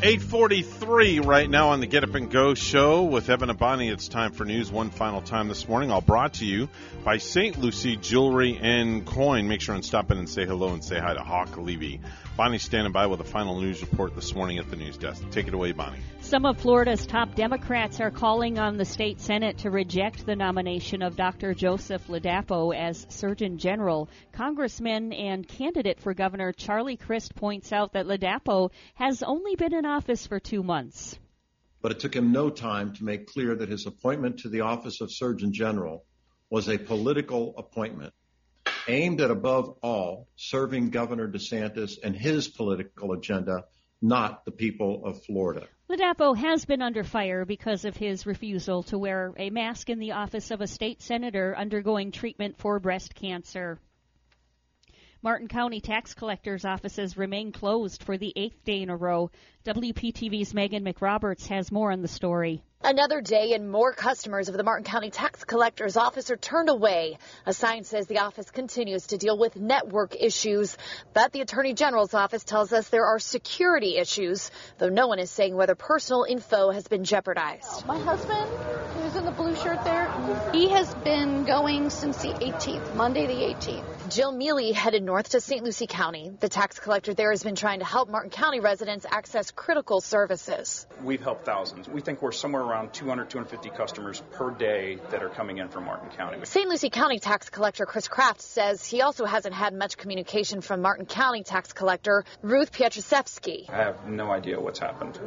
[SPEAKER 2] 843 right now on the Get Up and Go show with Evan and Bonnie. It's time for news one final time this morning. All brought to you by St. Lucie Jewelry and Coin. Make sure and stop in and say hello and say hi to Hawk Levy. Bonnie's standing by with a final news report this morning at the news desk. Take it away, Bonnie.
[SPEAKER 3] Some of Florida's top Democrats are calling on the state Senate to reject the nomination of Dr. Joseph Ladapo as Surgeon General. Congressman and candidate for governor Charlie Crist points out that Ladapo has only been in office for two months.
[SPEAKER 8] But it took him no time to make clear that his appointment to the office of Surgeon General was a political appointment aimed at, above all, serving Governor DeSantis and his political agenda, not the people of Florida.
[SPEAKER 3] Ladapo has been under fire because of his refusal to wear a mask in the office of a state senator undergoing treatment for breast cancer. Martin County tax collectors' offices remain closed for the eighth day in a row. WPTV's Meghan McRoberts has more on the story.
[SPEAKER 11] Another day and more customers of the Martin County Tax Collector's Office are turned away. A sign says the office continues to deal with network issues, but the Attorney General's office tells us there are security issues, though no one is saying whether personal info has been jeopardized.
[SPEAKER 12] My husband, who's in the blue shirt there, he has been going since the 18th, Monday the 18th.
[SPEAKER 11] Jill Mealy headed north to St. Lucie County. The tax collector there has been trying to help Martin County residents access critical services.
[SPEAKER 13] We've helped thousands. We think we're somewhere around 200, 250 customers per day that are coming in from Martin County.
[SPEAKER 11] St. Lucie County tax collector Chris Craft says he also hasn't had much communication from Martin County tax collector Ruth Pietruszewski.
[SPEAKER 13] I have no idea what's happened.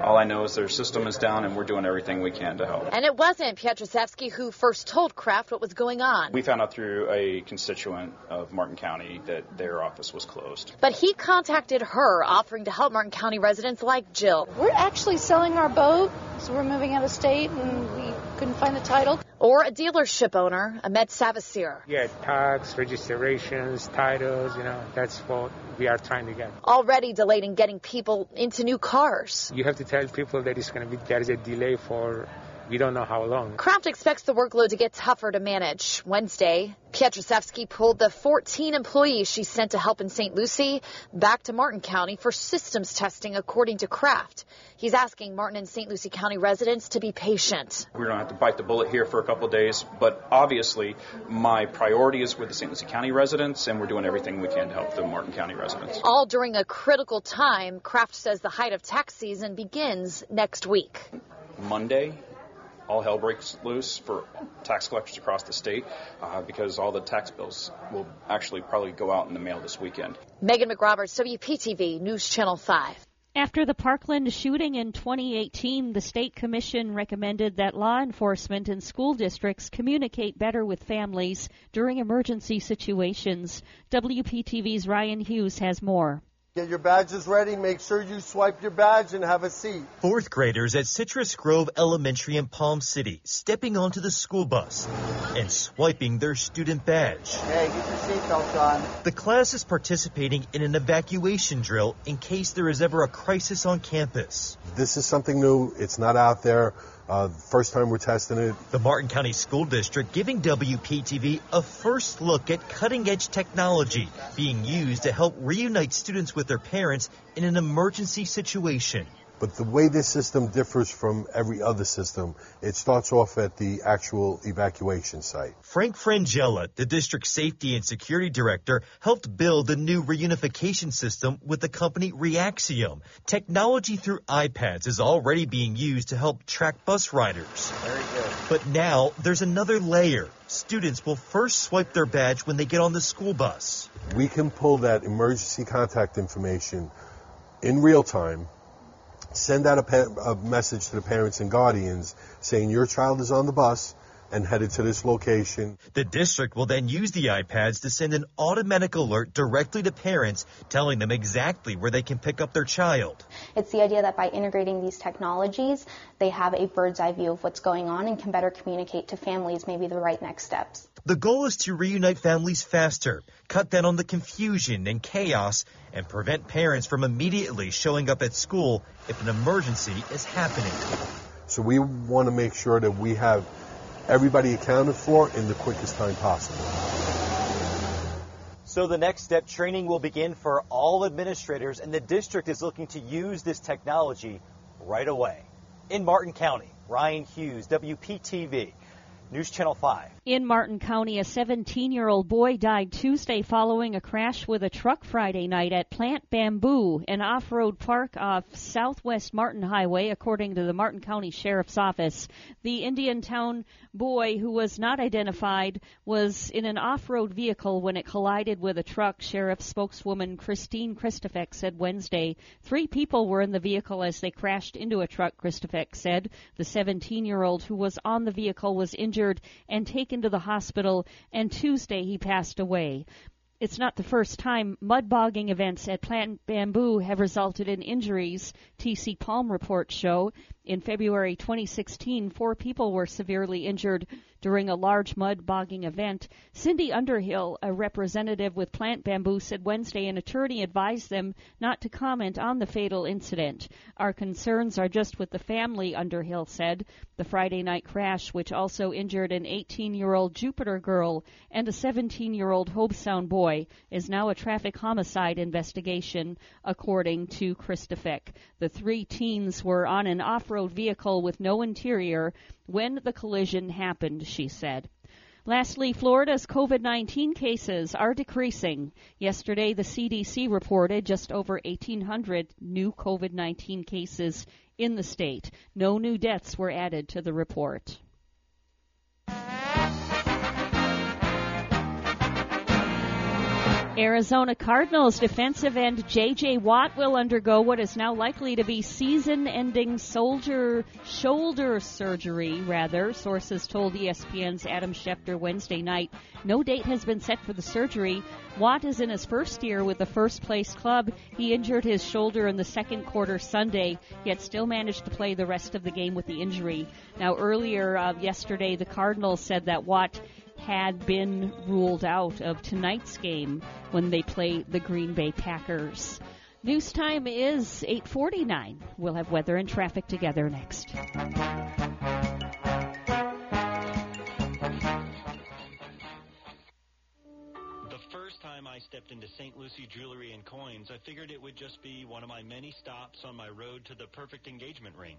[SPEAKER 13] All I know is their system is down and we're doing everything we can to help.
[SPEAKER 11] And it wasn't Pietruszewski who first told Craft what was going on.
[SPEAKER 13] We found out through a constituent of Martin County that their office was closed.
[SPEAKER 11] But he contacted her, offering to help Martin County residents like Jill.
[SPEAKER 12] We're actually selling our boat, so we're moving out of state and we couldn't find the title.
[SPEAKER 11] Or a dealership owner, Ahmed Savasir.
[SPEAKER 14] Yeah, tax, registrations, titles, you know, that's what we are trying to get.
[SPEAKER 11] Already delayed in getting people into new cars.
[SPEAKER 14] You have to tell people that it's going to be, there is a delay for we don't know how long.
[SPEAKER 11] Craft expects the workload to get tougher to manage. Wednesday, Pietruszewski pulled the 14 employees she sent to help in St. Lucie back to Martin County for systems testing, according to Craft. He's asking Martin and St. Lucie County residents to be patient.
[SPEAKER 13] We're going to have to bite the bullet here for a couple of days, but obviously my priority is with the St. Lucie County residents, and we're doing everything we can to help the Martin County residents.
[SPEAKER 11] All during a critical time, Craft says the height of tax season begins next week.
[SPEAKER 13] Monday, all hell breaks loose for tax collectors across the state uh, because all the tax bills will actually probably go out in the mail this weekend.
[SPEAKER 11] Meghan McRoberts, WPTV News Channel 5.
[SPEAKER 3] After the Parkland shooting in 2018, the State Commission recommended that law enforcement and school districts communicate better with families during emergency situations. WPTV's Ryan Hughes has more.
[SPEAKER 15] Get your badges ready. Make sure you swipe your badge and have a seat.
[SPEAKER 16] Fourth graders at Citrus Grove Elementary in Palm City stepping onto the school bus and swiping their student badge.
[SPEAKER 15] Hey, get your seatbelts on.
[SPEAKER 16] The class is participating in an evacuation drill in case there is ever a crisis on campus.
[SPEAKER 17] This is something new. It's not out there. Uh, first time we're testing it.
[SPEAKER 16] The Martin County School District giving WPTV a first look at cutting edge technology being used to help reunite students with their parents in an emergency situation.
[SPEAKER 17] But the way this system differs from every other system, it starts off at the actual evacuation site.
[SPEAKER 16] Frank Frangella, the district safety and security director, helped build the new reunification system with the company Reaxium. Technology through iPads is already being used to help track bus riders.
[SPEAKER 15] Very good.
[SPEAKER 16] But now there's another layer. Students will first swipe their badge when they get on the school bus.
[SPEAKER 17] We can pull that emergency contact information in real time send out a, pa- a, message to the parents and guardians saying your child is on the bus and headed to this location.
[SPEAKER 16] The district will then use the iPads to send an automatic alert directly to parents telling them exactly where they can pick up their child.
[SPEAKER 91] It's the idea that by integrating these technologies, they have a bird's eye view of what's going on and can better communicate to families maybe the right next steps.
[SPEAKER 16] The goal is to reunite families faster, cut down on the confusion and chaos, and prevent parents from immediately showing up at school if an emergency is happening.
[SPEAKER 17] So we want to make sure that we have everybody accounted for in the quickest time possible.
[SPEAKER 20] So the next step training will begin for all administrators, and the district is looking to use this technology right away. In Martin County, Ryan Hughes, WPTV. News Channel 5.
[SPEAKER 3] In Martin County, a 17 year old boy died Tuesday following a crash with a truck Friday night at Plant Bamboo, an off road park off Southwest Martin Highway, according to the Martin County Sheriff's Office. The Indiantown boy, who was not identified, was in an off road vehicle when it collided with a truck, Sheriff spokeswoman Christine Christofek said Wednesday. Three people were in the vehicle as they crashed into a truck, Christofek said. The 17 year old who was on the vehicle was injured and taken to the hospital, and Tuesday he passed away. It's not the first time mud bogging events at Plant Bamboo have resulted in injuries, TC Palm reports show. In February 2016, four people were severely injured during a large mud bogging event. Cindy Underhill, a representative with Plant Bamboo, said Wednesday an attorney advised them not to comment on the fatal incident. Our concerns are just with the family, Underhill said. The Friday night crash, which also injured an 18 year old Jupiter girl and a 17 year old Hobe Sound boy, is now a traffic homicide investigation, according to Christofek. The three teens were on an off road vehicle with no interior when the collision happened, she said. Lastly, Florida's COVID 19 cases are decreasing. Yesterday, the CDC reported just over 1,800 new COVID 19 cases in the state. No new deaths were added to the report. Arizona Cardinals defensive end J.J. Watt will undergo what is now likely to be season-ending soldier shoulder surgery. Rather, sources told ESPN's Adam Schefter Wednesday night. No date has been set for the surgery. Watt is in his first year with the first-place club. He injured his shoulder in the second quarter Sunday, yet still managed to play the rest of the game with the injury. Now, earlier uh, yesterday, the Cardinals said that Watt had been ruled out of tonight's game when they play the Green Bay Packers. News time is 8:49. We'll have weather and traffic together next.
[SPEAKER 83] The first time I stepped into St. Lucie Jewelry and Coins, I figured it would just be one of my many stops on my road to the perfect engagement ring.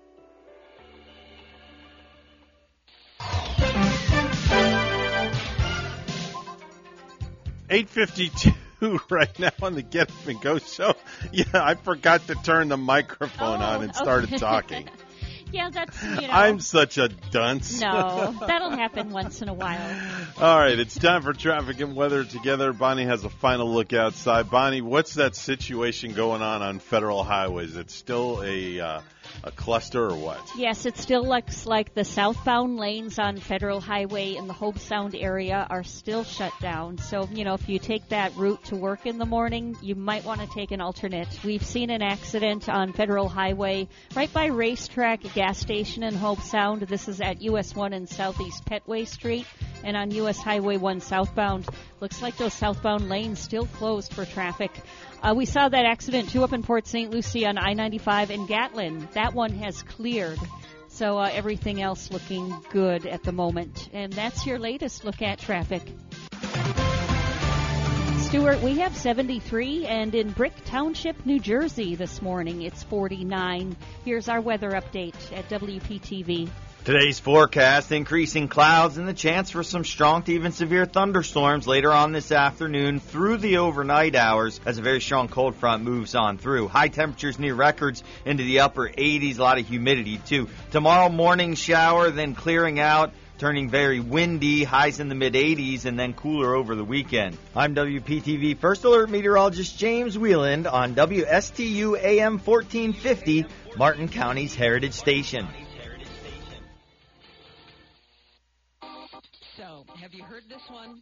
[SPEAKER 2] 852 right now on the Get Up and Go show. Yeah, I forgot to turn the microphone
[SPEAKER 3] Oh,
[SPEAKER 2] on and started
[SPEAKER 3] okay.
[SPEAKER 2] talking.
[SPEAKER 3] yeah, that's you know.
[SPEAKER 2] I'm such a dunce.
[SPEAKER 3] no, that'll happen once in a while.
[SPEAKER 2] All right, it's time for traffic and weather together. Bonnie has a final look outside. Bonnie, what's that situation going on on federal highways? It's still a uh, a cluster or what?
[SPEAKER 3] Yes, it still looks like the southbound lanes on Federal Highway in the Hobe Sound area are still shut down. So, you know, if you take that route to work in the morning, you might want to take an alternate. We've seen an accident on Federal Highway right by Racetrack gas station in Hobe Sound. This is at US 1 and Southeast Petway Street and on US Highway 1 southbound. Looks like those southbound lanes still closed for traffic. Uh, we saw that accident too up in Port St. Lucie on I-95 in Gatlin. That one has cleared. So uh, everything else looking good at the moment. And that's your latest look at traffic. Stuart, we have 73, and in Brick Township, New Jersey this morning, it's 49. Here's our weather update at WPTV.
[SPEAKER 20] Today's forecast increasing clouds and the chance for some strong to even severe thunderstorms later on this afternoon through the overnight hours as a very strong cold front moves on through. High temperatures near records into the upper 80s, a lot of humidity too. Tomorrow morning shower, then clearing out. Turning very windy, highs in the mid 80s, and then cooler over the weekend. I'm WPTV First Alert Meteorologist James Wieland on WSTU AM 1450, Martin County's Heritage Station.
[SPEAKER 38] So, have you heard this one?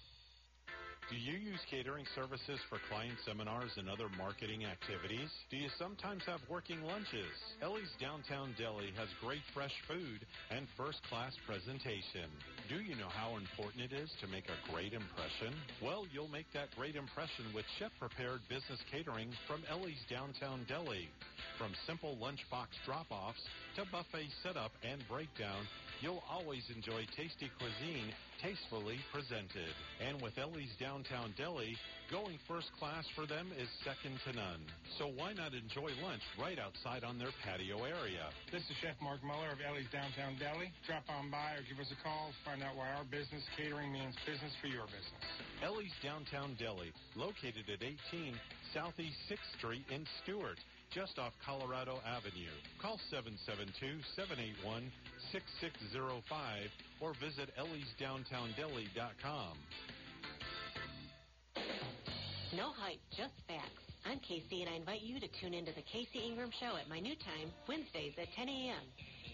[SPEAKER 83] Do you use catering services for client seminars and other marketing activities? Do you sometimes have working lunches? Ellie's Downtown Deli has great fresh food and first-class presentation. Do you know how important it is to make a great impression? Well, you'll make that great impression with chef-prepared business catering from Ellie's Downtown Deli. From simple lunchbox drop-offs to buffet setup and breakdown, you'll always enjoy tasty cuisine tastefully presented. And with Ellie's Downtown Deli, going first class for them is second to none. So why not enjoy lunch right outside on their patio area?
[SPEAKER 92] This is Chef Mark Muller of Ellie's Downtown Deli. Drop on by or give us a call to find out why our business catering means business for your business.
[SPEAKER 83] Ellie's Downtown Deli, located at 18 Southeast 6th Street in Stuart, just off Colorado Avenue. Call 772-781-6605 or visit elliesdowntowndeli.com.
[SPEAKER 39] No hype, just facts. I'm Casey, and I invite you to tune into the Casey Ingram Show at my new time, Wednesdays at 10 a.m.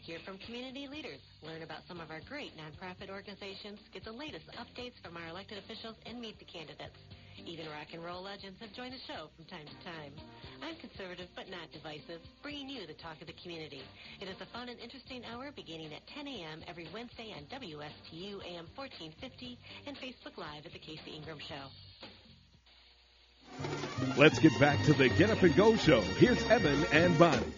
[SPEAKER 39] Hear from community leaders, learn about some of our great nonprofit organizations, get the latest updates from our elected officials, and meet the candidates. Even rock and roll legends have joined the show from time to time. Conservative but not divisive, bringing you the talk of the community. It is a fun and interesting hour beginning at 10 a.m. every Wednesday on WSTU AM 1450 and Facebook Live at the Casey Ingram Show.
[SPEAKER 93] Let's get back to the Get Up and Go show. Here's Evan and Bonnie.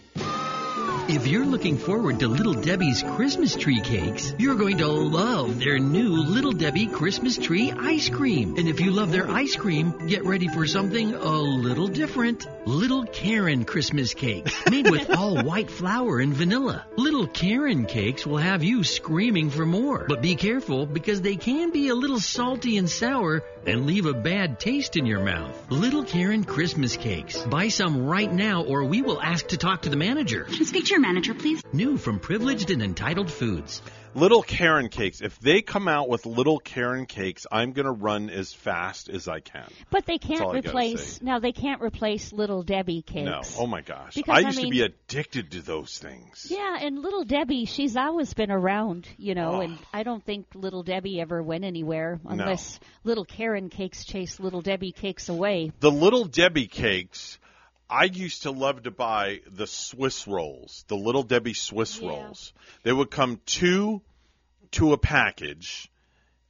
[SPEAKER 94] If you're looking forward to Little Debbie's Christmas tree cakes, you're going to love their new Little Debbie Christmas tree ice cream. And if you love their ice cream, get ready for something a little different. Little Karen Christmas cakes, made with all white flour and vanilla. Little Karen cakes will have you screaming for more. But be careful because they can be a little salty and sour and leave a bad taste in your mouth. Little Karen Christmas cakes. Buy some right now or we will ask to talk to the manager.
[SPEAKER 95] Speak to your manager, please.
[SPEAKER 94] New from Privileged and Entitled Foods.
[SPEAKER 2] Little Karen cakes. If they come out with little Karen cakes, I'm going to run as fast as I can.
[SPEAKER 3] But they can't
[SPEAKER 2] all I gotta
[SPEAKER 3] replace. Now they can't replace Little Debbie cakes.
[SPEAKER 2] No. Oh my gosh.
[SPEAKER 3] Because,
[SPEAKER 2] I
[SPEAKER 3] I
[SPEAKER 2] used to
[SPEAKER 3] mean-
[SPEAKER 2] be addicted to those things.
[SPEAKER 3] Yeah, and Little Debbie, she's always been around, you know,
[SPEAKER 2] Oh.
[SPEAKER 3] and I don't think Little Debbie ever went anywhere unless Little Karen cakes chased Little Debbie cakes away.
[SPEAKER 2] The little Debbie cakes, I used to love to buy the Swiss rolls, the little Debbie Swiss rolls. They would come two to a package,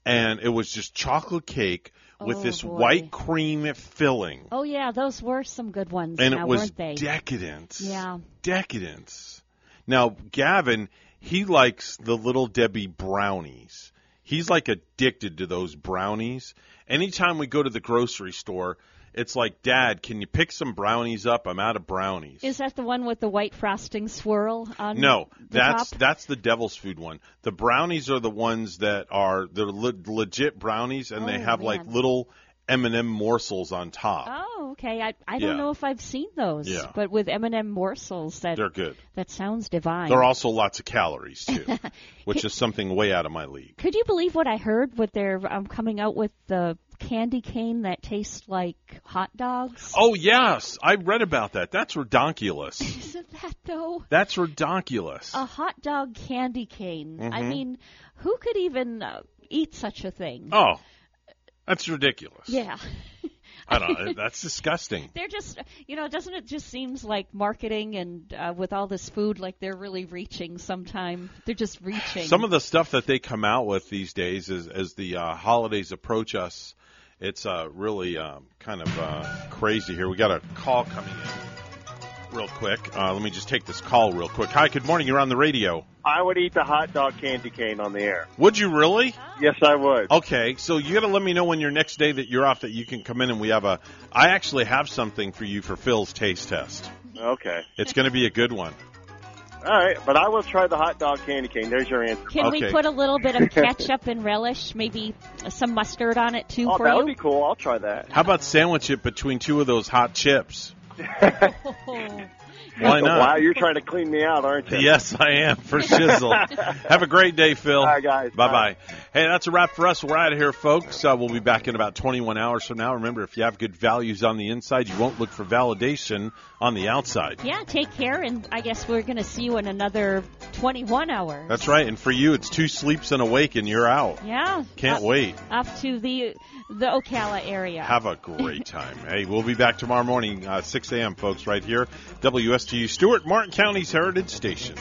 [SPEAKER 2] and it was just chocolate cake with
[SPEAKER 3] Oh,
[SPEAKER 2] this
[SPEAKER 3] boy.
[SPEAKER 2] white cream filling.
[SPEAKER 3] Oh yeah, those were some good ones.
[SPEAKER 2] and
[SPEAKER 3] now,
[SPEAKER 2] it was
[SPEAKER 3] weren't they?
[SPEAKER 2] decadent.
[SPEAKER 3] Yeah.
[SPEAKER 2] Decadence. Now, Gavin, he likes the little Debbie brownies. He's like addicted to those brownies. Anytime we go to the grocery store, it's like, Dad, can you pick some brownies up? I'm out of brownies.
[SPEAKER 3] Is that the one with the white frosting swirl on
[SPEAKER 2] No, that's
[SPEAKER 3] top?
[SPEAKER 2] that's the devil's food one. The brownies are the ones that are they're le- legit brownies, and they
[SPEAKER 3] Oh,
[SPEAKER 2] have like little M&M morsels on top.
[SPEAKER 3] Oh, okay. I I don't
[SPEAKER 2] Yeah.
[SPEAKER 3] know if I've seen those.
[SPEAKER 2] Yeah.
[SPEAKER 3] But with M&M morsels, that
[SPEAKER 2] They're good.
[SPEAKER 3] that sounds divine.
[SPEAKER 2] There are also lots of calories too, which is something way out of my league.
[SPEAKER 3] Could you believe what I heard? With their um, coming out with the candy cane that tastes like hot dogs.
[SPEAKER 2] Oh yes, I read about that. That's redonkulous.
[SPEAKER 3] Isn't that though?
[SPEAKER 2] That's redonkulous.
[SPEAKER 3] A hot dog candy cane. I
[SPEAKER 2] Mhm.
[SPEAKER 3] mean, who could even uh, eat such a thing?
[SPEAKER 2] Oh, that's ridiculous.
[SPEAKER 3] Yeah.
[SPEAKER 2] I don't know. That's disgusting.
[SPEAKER 3] They're just, you know, doesn't it just seems like marketing and uh, with all this food, like they're really reaching sometime. They're just reaching.
[SPEAKER 2] Some of the stuff that they come out with these days, as as the uh, holidays approach us, it's uh, really um, kind of uh, crazy here. We got a call coming in real quick. Uh, let me just take this call real quick. Hi, good morning. You're on the radio.
[SPEAKER 24] I would eat the hot dog candy cane on the air.
[SPEAKER 2] Would you really?
[SPEAKER 24] Yes, I would.
[SPEAKER 2] Okay, so you got to let me know when your next day that you're off that you can come in and we have a. I actually have something for you for Phil's taste test.
[SPEAKER 24] Okay.
[SPEAKER 2] It's going to be a good one.
[SPEAKER 24] All right, but I will try the hot dog candy cane. There's your answer.
[SPEAKER 3] Can we put a little bit of ketchup and relish, maybe some mustard on it too
[SPEAKER 24] Oh,
[SPEAKER 3] for
[SPEAKER 24] that
[SPEAKER 3] you?
[SPEAKER 24] would be cool. I'll try that.
[SPEAKER 2] How about sandwich it between two of those hot chips? Oh. Why not?
[SPEAKER 24] Wow, you're trying to clean me out, aren't you?
[SPEAKER 2] Yes, I am for shizzle. Have a great day, Phil.
[SPEAKER 24] All right, guys.
[SPEAKER 2] Bye bye. Hey, that's a wrap for us. We're out of here, folks. Uh, we'll be back in about 21 hours from now. Remember, if you have good values on the inside, you won't look for validation on the outside.
[SPEAKER 3] Yeah, take care, and I guess we're going to see you in another 21 hours.
[SPEAKER 2] That's right. And for you, it's two sleeps and awake, and you're out.
[SPEAKER 3] Yeah.
[SPEAKER 2] Can't
[SPEAKER 3] Up-
[SPEAKER 2] wait.
[SPEAKER 3] Off to the the Ocala area.
[SPEAKER 2] Have a great time. hey, we'll be back tomorrow morning, uh, 6 a.m., folks, right here. WSTU Stuart, Martin County's Heritage Station.